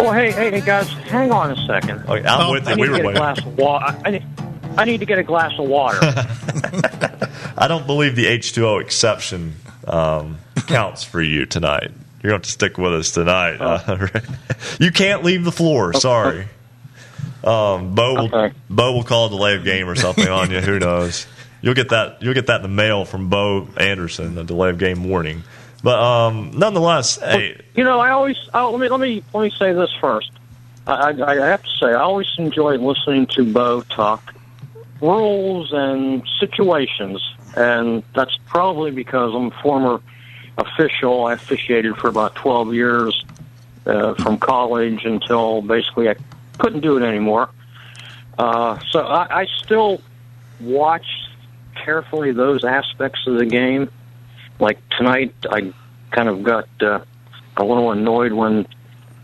Oh, hey, hey, hey, guys, hang on a second. Okay, I'm with you. I need We to were get a waiting. glass of water. I need, I need to get a glass of water. I don't believe the H2O exception um, counts for you tonight. You're going to have to stick with us tonight. Uh, you can't leave the floor. Sorry. Um, Bo will Bo will call a delay of game or something on you. Who knows? You'll get that. You'll get that in the mail from Bo Anderson, a delay of game warning. But um, nonetheless, hey, you know, I always oh, let me let me let me say this first. I, I, I have to say, I always enjoy listening to Bo talk rules and situations, and that's probably because I'm a former official. I officiated for about 12 years, uh, from college until basically I couldn't do it anymore. Uh, so I, I still watch carefully those aspects of the game. Like tonight, I kind of got uh, a little annoyed when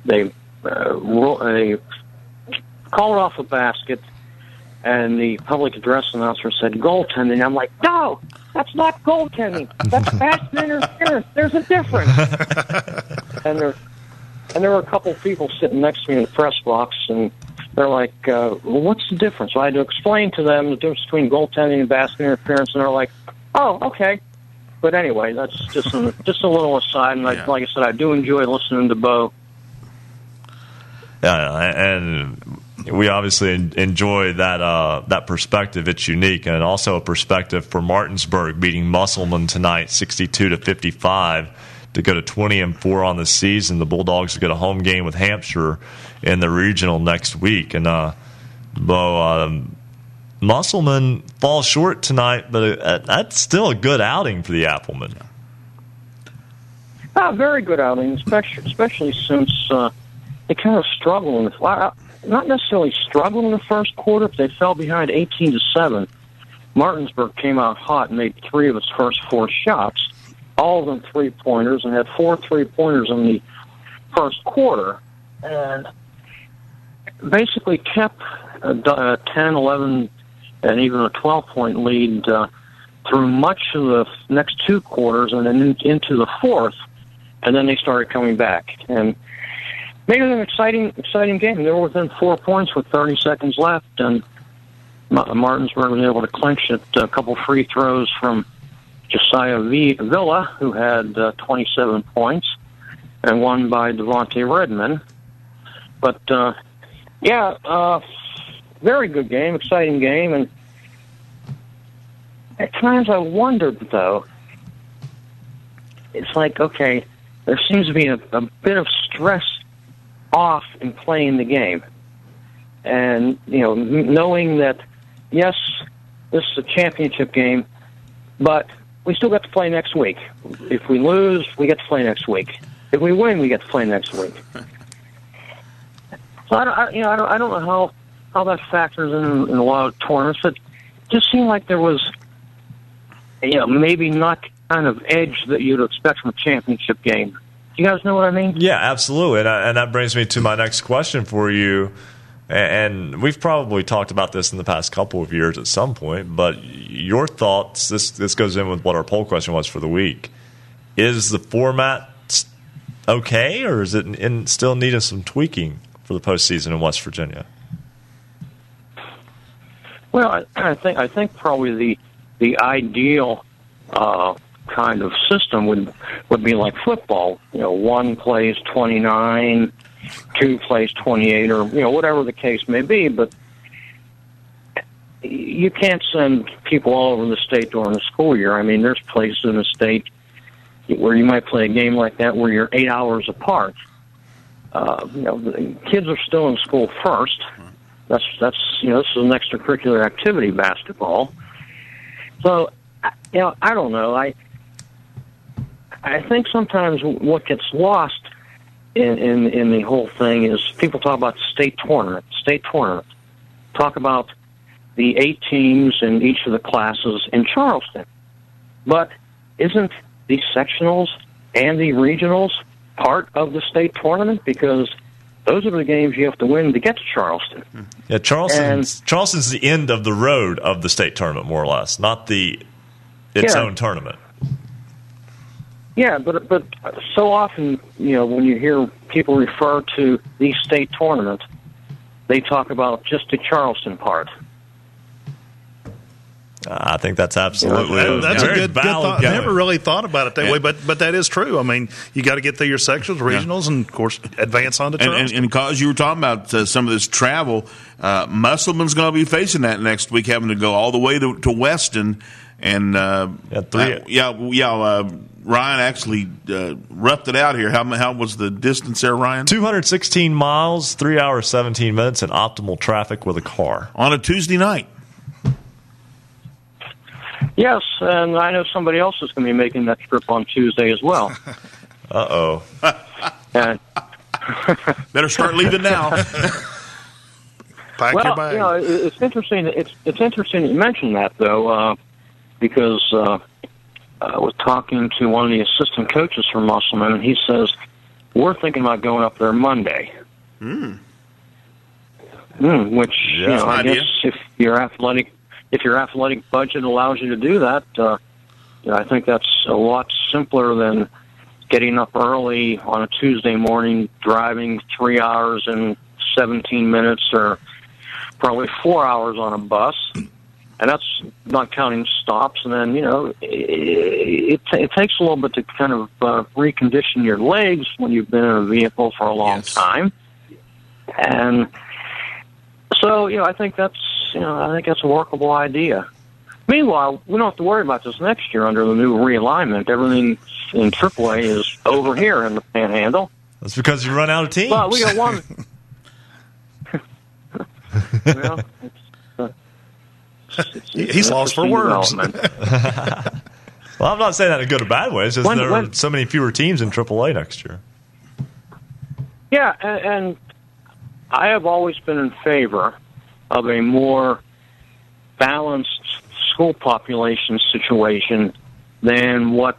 they uh, ro- they called off a basket, and the public address announcer said goaltending. I'm like, no, that's not goaltending. That's pass interference. There's a difference. and there, and there were a couple of people sitting next to me in the press box, and they're like, uh, well, "What's the difference?" So I had to explain to them the difference between goaltending and basket interference, and they're like, "Oh, okay." But anyway, that's just a, just a little aside. And like, like I said, I do enjoy listening to Bo. Yeah, and we obviously enjoy that uh, that perspective. It's unique, and also a perspective for Martinsburg beating Musselman tonight, sixty-two to fifty-five, to go to twenty and four on the season. The Bulldogs get a home game with Hampshire in the regional next week, and uh, Bo. Um, Musselman falls short tonight, but uh, that's still a good outing for the Applemen. Ah, very good outing, especially especially since uh, they kind of struggled in the well, not necessarily struggled in the first quarter, but they fell behind eighteen to seven. Martinsburg came out hot and made three of its first four shots, all of them three pointers, and had four three pointers in the first quarter, and basically kept a, d- a 10, 11, and even a 12 point lead uh, through much of the next two quarters and then into the fourth. And then they started coming back and made it an exciting, exciting game. They were within four points with 30 seconds left, and Martinsburg was able to clinch it. A couple free throws from Josiah v. Villa, who had uh, 27 points, and one by Devontae Redmond. But uh, yeah, uh, very good game, exciting game, and at times I wondered though. It's like okay, there seems to be a, a bit of stress off in playing the game, and you know, knowing that yes, this is a championship game, but we still got to play next week. If we lose, we get to play next week. If we win, we get to play next week. So I don't, I, you know, I don't, I don't know how how that factors in in a lot of tournaments, it just seemed like there was, you know, maybe not kind of edge that you'd expect from a championship game. You guys know what I mean? Yeah, absolutely, and, I, and that brings me to my next question for you. And we've probably talked about this in the past couple of years at some point, but your thoughts. This this goes in with what our poll question was for the week. Is the format okay, or is it in, still needing some tweaking for the postseason in West Virginia? Well, I, I think I think probably the the ideal uh, kind of system would would be like football. You know, one plays twenty nine, plays twenty eight, or you know whatever the case may be. But you can't send people all over the state during the school year. I mean, there's places in the state where you might play a game like that where you're eight hours apart. Uh, you know, the kids are still in school first. That's that's you know this is an extracurricular activity, basketball. So, you know, I don't know. I I think sometimes what gets lost in in in the whole thing is people talk about state tournament, state tournament, talk about the eight teams in each of the classes in Charleston. But isn't the sectionals and the regionals part of the state tournament? Because those are the games you have to win to get to Charleston. Hmm. Yeah, Charleston's Charleston's the end of the road of the state tournament, more or less, not the its Yeah. own tournament. Yeah, but but so often, you know, when you hear people refer to the state tournament, they talk about just the Charleston part. I think that's absolutely That- that's a good, good valid thought. point. Never really thought about it that Yeah. way, but but that is true. I mean, you got to get through your sections, regionals, and of course advance on to And, Charleston. and, and cause you were talking about uh, some of this travel, uh, Musselman's going to be facing that next week, having to go all the way to, to Weston. And uh, yeah, three- uh, yeah, yeah. Ryan actually uh, roughed it out here. How how was the distance there, Ryan? 216 miles, three hours, 17 minutes, and optimal traffic with a car on a Tuesday night. Yes, and I know somebody else is going to be making that trip on Tuesday as well. Uh oh. and Better start leaving now. Pack well, your bag. you know, it's interesting. It's it's interesting that you mentioned that though, uh, because uh, I was talking to one of the assistant coaches from Musselman, and he says we're thinking about going up there Monday. Hmm. Mm, which you know, I idea. guess if your athletic if your athletic budget allows you to do that, uh, you know, I think that's a lot simpler than getting up early on a Tuesday morning, driving three hours and seventeen minutes, or probably four hours on a bus, and that's not counting stops. And then you know, it, it, it takes a little bit to kind of uh, recondition your legs when you've been in a vehicle for a long time, and so you know, I think that's you know, I think that's a workable idea. Meanwhile, we don't have to worry about this next year under the new realignment. Everything in AAA is over here in the Panhandle. That's because you run out of teams. But we got one. well, it's, uh, He's lost for words. well, I'm not saying that in a good or bad way. It's just When- there when- are so many fewer teams in AAA next year. Yeah, and, and I have always been in favor of a more balanced school population situation than what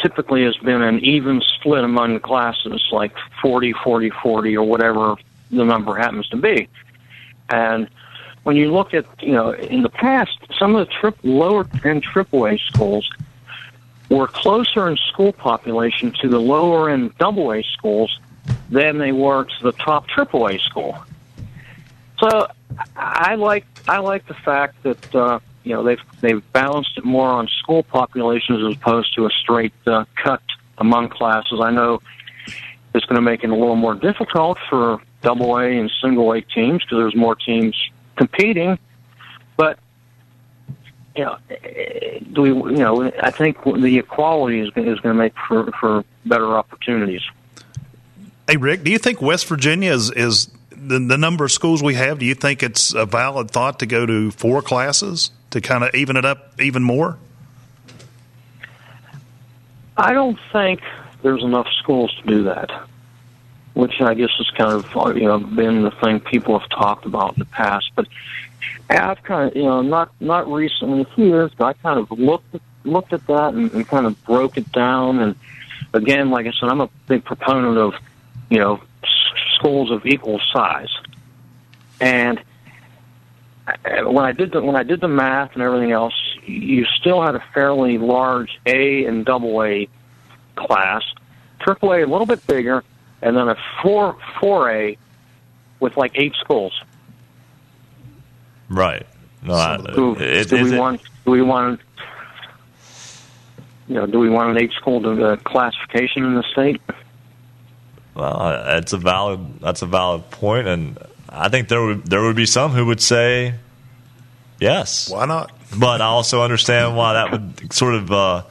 typically has been an even split among the classes, like 40, 40, 40, or whatever the number happens to be. And when you look at, you know, in the past, some of the trip, lower end AAA schools were closer in school population to the lower end double A schools than they were to the top AAA school. So I like I like the fact that uh, you know they've they've balanced it more on school populations as opposed to a straight uh, cut among classes. I know it's going to make it a little more difficult for double A and single A teams because there's more teams competing, but you know, do we? You know, I think the equality is, is going to make for for better opportunities. Hey, Rick, do you think West Virginia is, is the, the number of schools we have? Do you think it's a valid thought to go to four classes to kind of even it up even more? I don't think there's enough schools to do that, which I guess has kind of uh, you know been the thing people have talked about in the past. But I've kind of you know not not recently, a few years ago, I kind of looked looked at that and, and kind of broke it down. And again, like I said, I'm a big proponent of you know schools of equal size, and uh, when I did the when I did the math and everything else, you still had a fairly large A and double A class, triple A a little bit bigger, and then a four four A with like eight schools. Right. No, I, Do, it, do it- we want do we want you know do we want an eight school uh, classification in the state? Well, uh, it's a valid. That's a valid point, and I think there would there would be some who would say yes. Why not? But I also understand why that would sort of uh,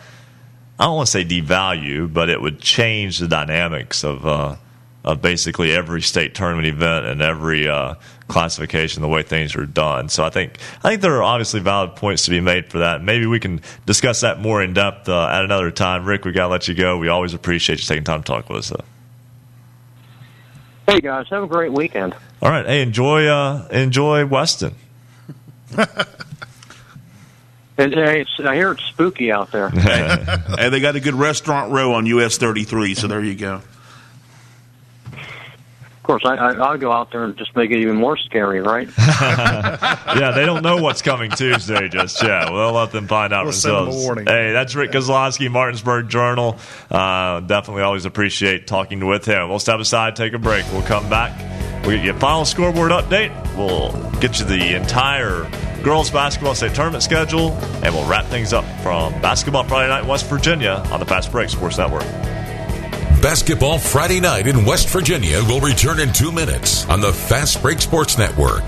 I don't want to say devalue, but it would change the dynamics of uh, of basically every state tournament event and every uh, classification, the way things are done. So I think I think there are obviously valid points to be made for that. Maybe we can discuss that more in depth uh, at another time. Rick, we got to let you go. We always appreciate you taking time to talk with us. Though. Hey guys, have a great weekend. All right. Hey, enjoy uh, enjoy Weston. And, hey, it's, I hear it's spooky out there. and they got a good restaurant row on US 33, so there you go. Of course, I, I, I'll go out there and just make it even more scary, right? yeah, they don't know what's coming Tuesday just yet. We'll let them find out We'll send them a themselves. warning. Hey, that's Rick Kozlowski, Martinsburg Journal. Uh, definitely always appreciate talking with him. We'll step aside, take a break. We'll come back. We'll get you a final scoreboard update. We'll get you the entire girls basketball state tournament schedule, and we'll wrap things up from Basketball Friday Night in West Virginia on the Fast Break Sports Network. Basketball Friday night in West Virginia will return in two minutes on the Fast Break Sports Network.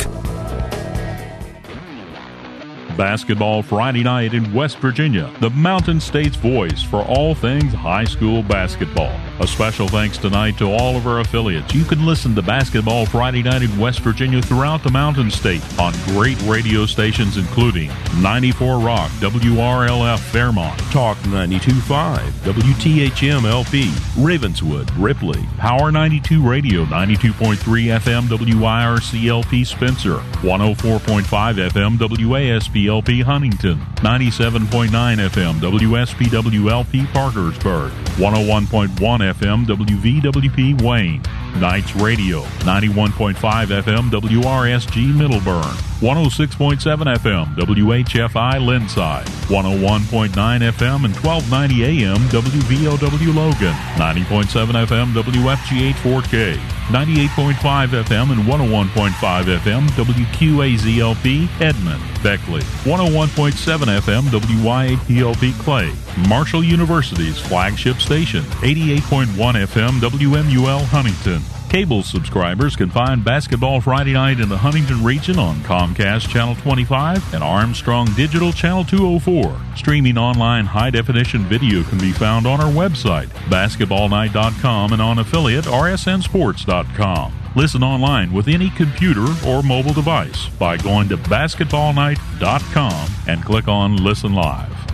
Basketball Friday night in West Virginia, the Mountain State's voice for all things high school basketball. A special thanks tonight to all of our affiliates. You can listen to Basketball Friday night in West Virginia throughout the Mountain State on great radio stations including 94 Rock, WRLF Fairmont, Talk 92.5, WTHM LP, Ravenswood, Ripley, Power 92 Radio, 92.3 FM WIRCLP Spencer, 104.5 FM WASPLP Huntington, 97.9 FM WSPWLP Parkersburg, 101.1 FM WVWP Wayne, Knights Radio, 91.5 FM WRSG Middlebourne, 106.7 FM WHFI Lindside, 101.9 FM and 1290 AM WVOW Logan, 90.7 FM WFGH Fort Gay, 98.5 FM and 101.5 FM WQAZLP Edmond, Beckley, 101.7 FM WYAPLP Clay, Marshall University's flagship station, 88.1 FM WMUL Huntington. Cable subscribers can find Basketball Friday night in the Huntington region on Comcast Channel 25 and Armstrong Digital Channel 204. Streaming online high definition video can be found on our website, basketballnight.com, and on affiliate rsnsports.com. Listen online with any computer or mobile device by going to basketballnight.com and click on Listen Live.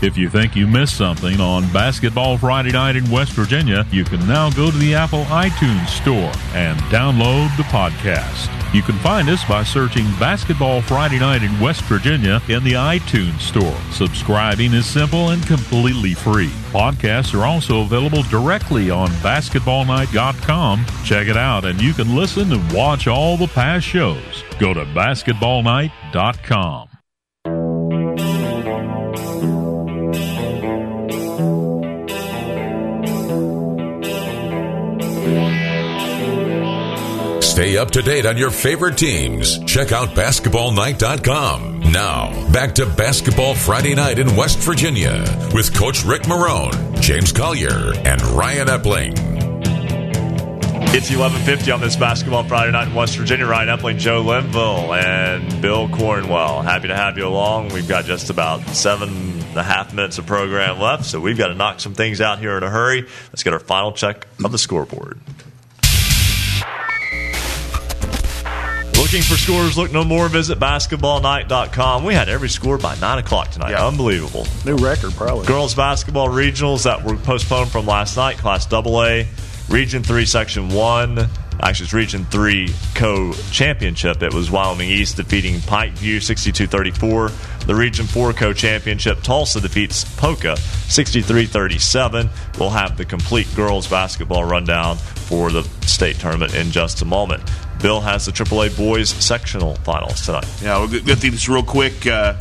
If you think you missed something on Basketball Friday night in West Virginia, you can now go to the Apple iTunes Store and download the podcast. You can find us by searching Basketball Friday Night in West Virginia in the iTunes Store. Subscribing is simple and completely free. Podcasts are also available directly on basketballnight.com. Check it out and you can listen and watch all the past shows. Go to basketballnight.com. Stay up to date on your favorite teams. Check out basketballnight.com. Now, back to Basketball Friday night in West Virginia with Coach Rick Marone, James Collier, and Ryan Epling. It's 11:50 on this basketball Friday night in West Virginia. Ryan Epling, Joe Linville, and Bill Cornwell. Happy to have you along. We've got just about seven and a half minutes of program left, so we've got to knock some things out here in a hurry. Let's get our final check of the scoreboard. Looking for scores? Look no more. Visit basketballnight.com. We had every score by 9 o'clock tonight. Unbelievable. New record, probably. Girls basketball regionals that were postponed from last night, Class AA, Region 3, Section 1. Actually, it's Region 3 co championship. It was Wyoming East defeating Pikeview 62 34. The Region 4 co championship, Tolsia defeats Poca 63 37. We'll have the complete girls basketball rundown for the state tournament in just a moment. Bill has the AAA boys sectional finals tonight. Yeah, we'll get through this real quick. Uh,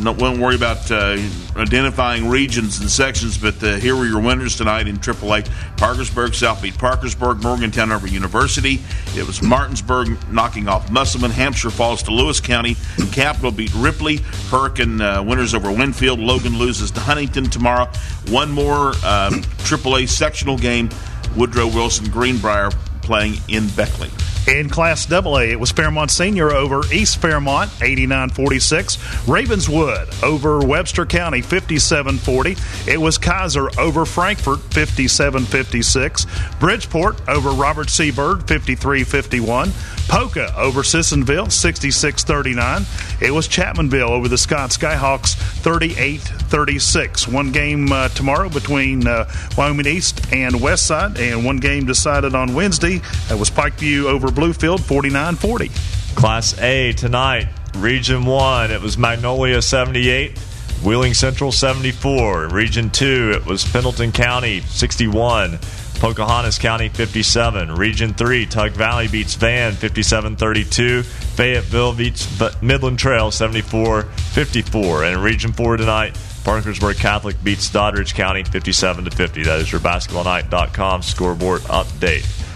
not, won't worry about uh, identifying regions and sections, but uh, here were your winners tonight in AAA. Parkersburg, South beat Parkersburg, Morgantown over University. It was Martinsburg knocking off Musselman. Hampshire falls to Lewis County. Capital beat Ripley. Hurricane uh, winners over Winfield. Logan loses to Huntington tomorrow. One more um, AAA sectional game. Woodrow Wilson Greenbrier playing in Beckley. In Class AA, it was Fairmont Senior over East Fairmont, 89-46. Ravenswood over Webster County, 57-40. It was Keyser over Frankfort, 57-56. Bridgeport over Robert C. Byrd, 53-51. Poca over Sissonville, 66-39. It was Chapmanville over the Scott Skyhawks, 38-36. One game uh, tomorrow between uh, Wyoming East and Westside, and one game decided on Wednesday. That was Pikeview over Bluefield, 49-40. Class A tonight. Region 1, it was Magnolia 78, Wheeling Central 74. In Region 2, it was Pendleton County 61, Pocahontas County 57. Region 3, Tug Valley beats Van 57 32. Fayetteville beats Midland Trail 74 54. And Region 4 tonight, Parkersburg Catholic beats Doddridge County 57 to 50. That is your basketballnight.com scoreboard update.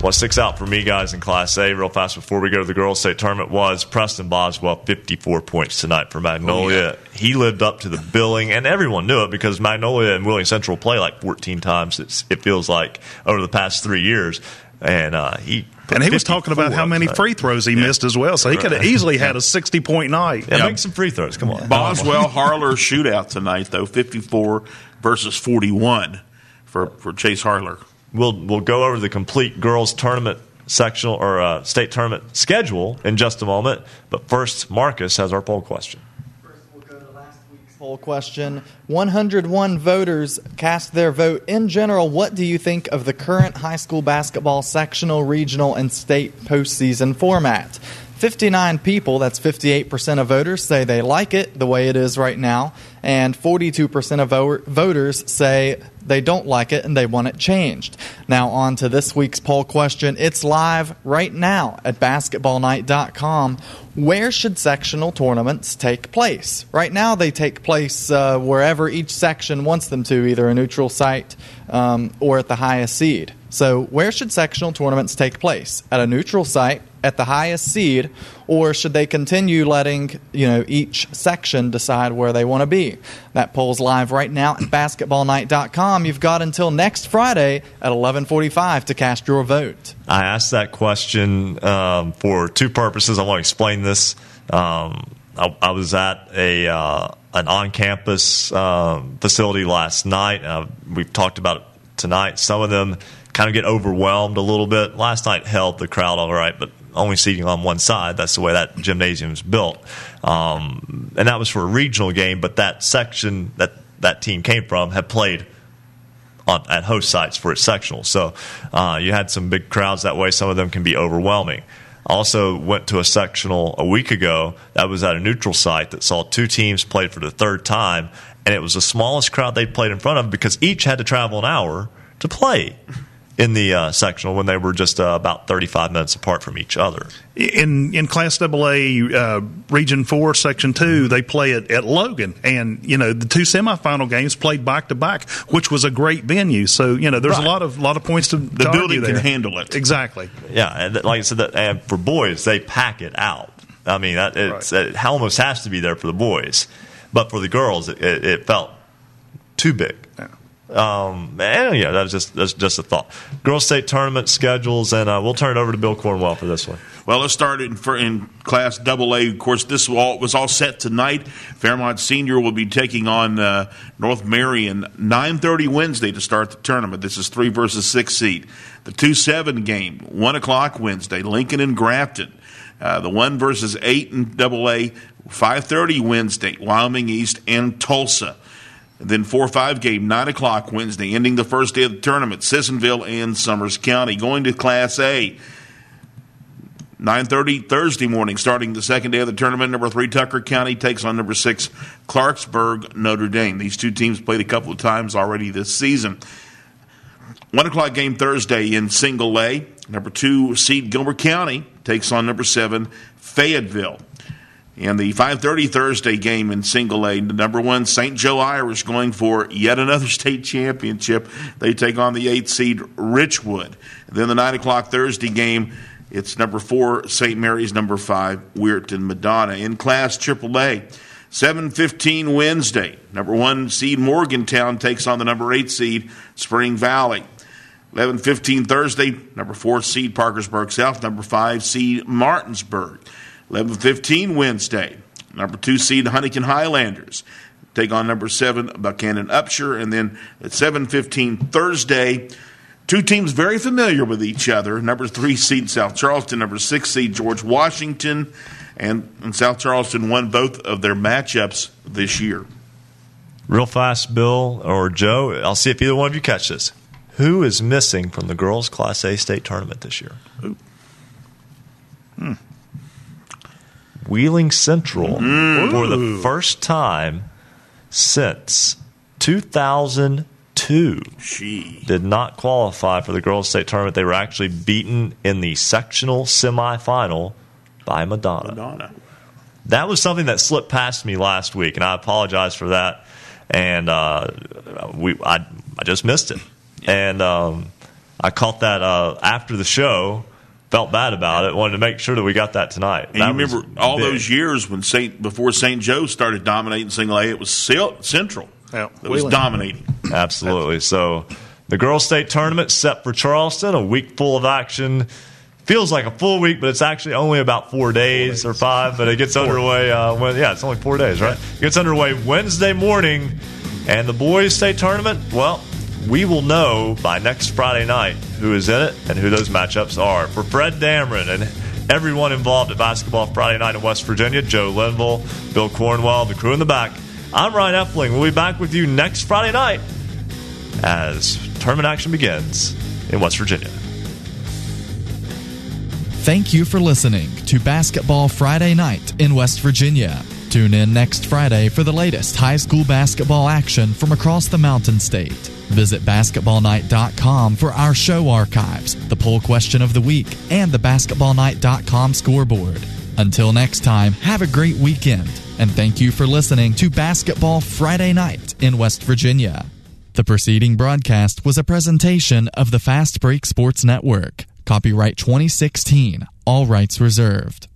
What sticks out for me, guys, in Class A, real fast before we go to the girls' state tournament, was Preston Boswell, 54 points tonight for Magnolia. Oh, yeah. He lived up to the billing, and everyone knew it because Magnolia and Wheeling Central play like 14 times, it's, it feels like, over the past three years. And uh, he and he was talking about how many free throws he yeah. missed as well. So he could have easily had a 60 point night. Yeah, yeah, make some free throws. Come on. Boswell Harler shootout tonight, though 54 versus 41 for, for Chase Harler we'll we'll go over the complete girls tournament sectional or uh, state tournament schedule in just a moment. But first, Marcus has our poll question. First, we'll go to last week's Poll question 101 voters cast their vote. In general, what do you think of the current high school basketball sectional, regional, and state postseason format? 59 people, that's 58% of voters, say they like it the way it is right now, and 42% of voters say they don't like it and they want it changed. Now, on to this week's poll question. It's live right now at basketballnight.com. Where should sectional tournaments take place? Right now, they take place uh, wherever each section wants them to, either a neutral site um, or at the highest seed. So, where should sectional tournaments take place? At a neutral site, at the highest seed, or should they continue letting you know each section decide where they want to be? That poll's live right now at basketballnight.com. You've got until next Friday at 11:45 to cast your vote. I asked that question um, for two purposes. I want to explain this. Um, I, I, was at a uh, an on-campus um, facility last night. Uh, we've talked about it tonight. Some of them kind of get overwhelmed a little bit. Last night held the crowd all right, but only seating on one side. That's the way that gymnasium is built. Um, and that was for a regional game, but that section that that team came from had played on, at host sites for its sectional. So uh, you had some big crowds that way. Some of them can be overwhelming. Also went to a sectional a week ago that was at a neutral site that saw two teams played for the third time, and it was the smallest crowd they played in front of because each had to travel an hour to play in the uh, sectional when they were just uh, about 35 minutes apart from each other. In in Class AA uh, Region Four, Section Two, they play it at Logan, and you know the two semifinal games played back to back, which was a great venue. So you know there's right. a lot of lot of points to the to building can handle it exactly. Yeah, and like I said, that, and for boys they pack it out. I mean, it's, right. it almost has to be there for the boys, but for the girls, it, it, it felt too big. Yeah. Um, and yeah, that's just that's just a thought. Girls State tournament schedules, and uh, we'll turn it over to Bill Cornwell for this one. Well, let's start in, for, in Class Double A. Of course, this all, was all set tonight. Fairmont Senior will be taking on uh, North Marion 9:30 Wednesday to start the tournament. This is three versus six seed. The two seven game one o'clock Wednesday. Lincoln and Grafton. Uh, the one versus eight in Double A 5:30 Wednesday. Wyoming East and Tolsia. Then 4 5 game, 9 o'clock Wednesday, ending the first day of the tournament, Sissonville and Summers County. Going to Class A, 9.30 Thursday morning, starting the second day of the tournament. Number 3 Tucker County takes on number 6 Clarksburg Notre Dame. These two teams played a couple of times already this season. 1 o'clock game Thursday in single A. Number 2 seed Gilbert County takes on number 7 Fayetteville. And the 5:30 Thursday game in Single A, the number one St. Joe Irish going for yet another state championship. They take on the eight seed Richwood. Then the nine o'clock Thursday game, it's number four St. Mary's, number five Weirton Madonna in Class AAA. 7:15 Wednesday, number one seed Morgantown takes on the number eight seed Spring Valley. 11:15 Thursday, number four seed Parkersburg South, number five seed Martinsburg. 11:15 Wednesday. Number two seed Huntington Highlanders take on number seven Buckhannon Upshur, and then at 7:15 Thursday. Two teams very familiar with each other. Number three seed South Charleston, number six seed George Washington, and, and South Charleston won both of their matchups this year. Real fast, Bill or Joe. I'll see if either one of you catch this. Who is missing from the girls' Class A state tournament this year? Hmm. Wheeling Central for the first time since 2002. She did not qualify for the girls' state tournament. They were actually beaten in the sectional semifinal by Madonna. Madonna. That was something that slipped past me last week, and I apologize for that. And uh, we, I, I just missed it, and um, I caught that uh, after the show. Felt bad about it. Wanted to make sure that we got that tonight. And That you remember all big. those years when Saint before St. Joe started dominating single A, it was Sil- Central that was Wheeling. dominating. Absolutely. So the girls' state tournament set for Charleston, a week full of action. Feels like a full week, but it's actually only about four days, or five. But it gets underway. Uh, when, yeah, it's only four days, right? It gets underway Wednesday morning, and the boys' state tournament. Well, we will know by next Friday night who is in it and who those matchups are. For Fred Dameron and everyone involved at Basketball Friday night in West Virginia, Joe Linville, Bill Cornwell, the crew in the back. I'm Ryan Epling. We'll be back with you next Friday night as tournament action begins in West Virginia. Thank you for listening to Basketball Friday Night in West Virginia. Tune in next Friday for the latest high school basketball action from across the Mountain State. Visit basketballnight.com for our show archives, the poll question of the week, and the basketballnight.com scoreboard. Until next time, have a great weekend, and thank you for listening to Basketball Friday Night in West Virginia. The preceding broadcast was a presentation of the Fast Break Sports Network. Copyright 2016, all rights reserved.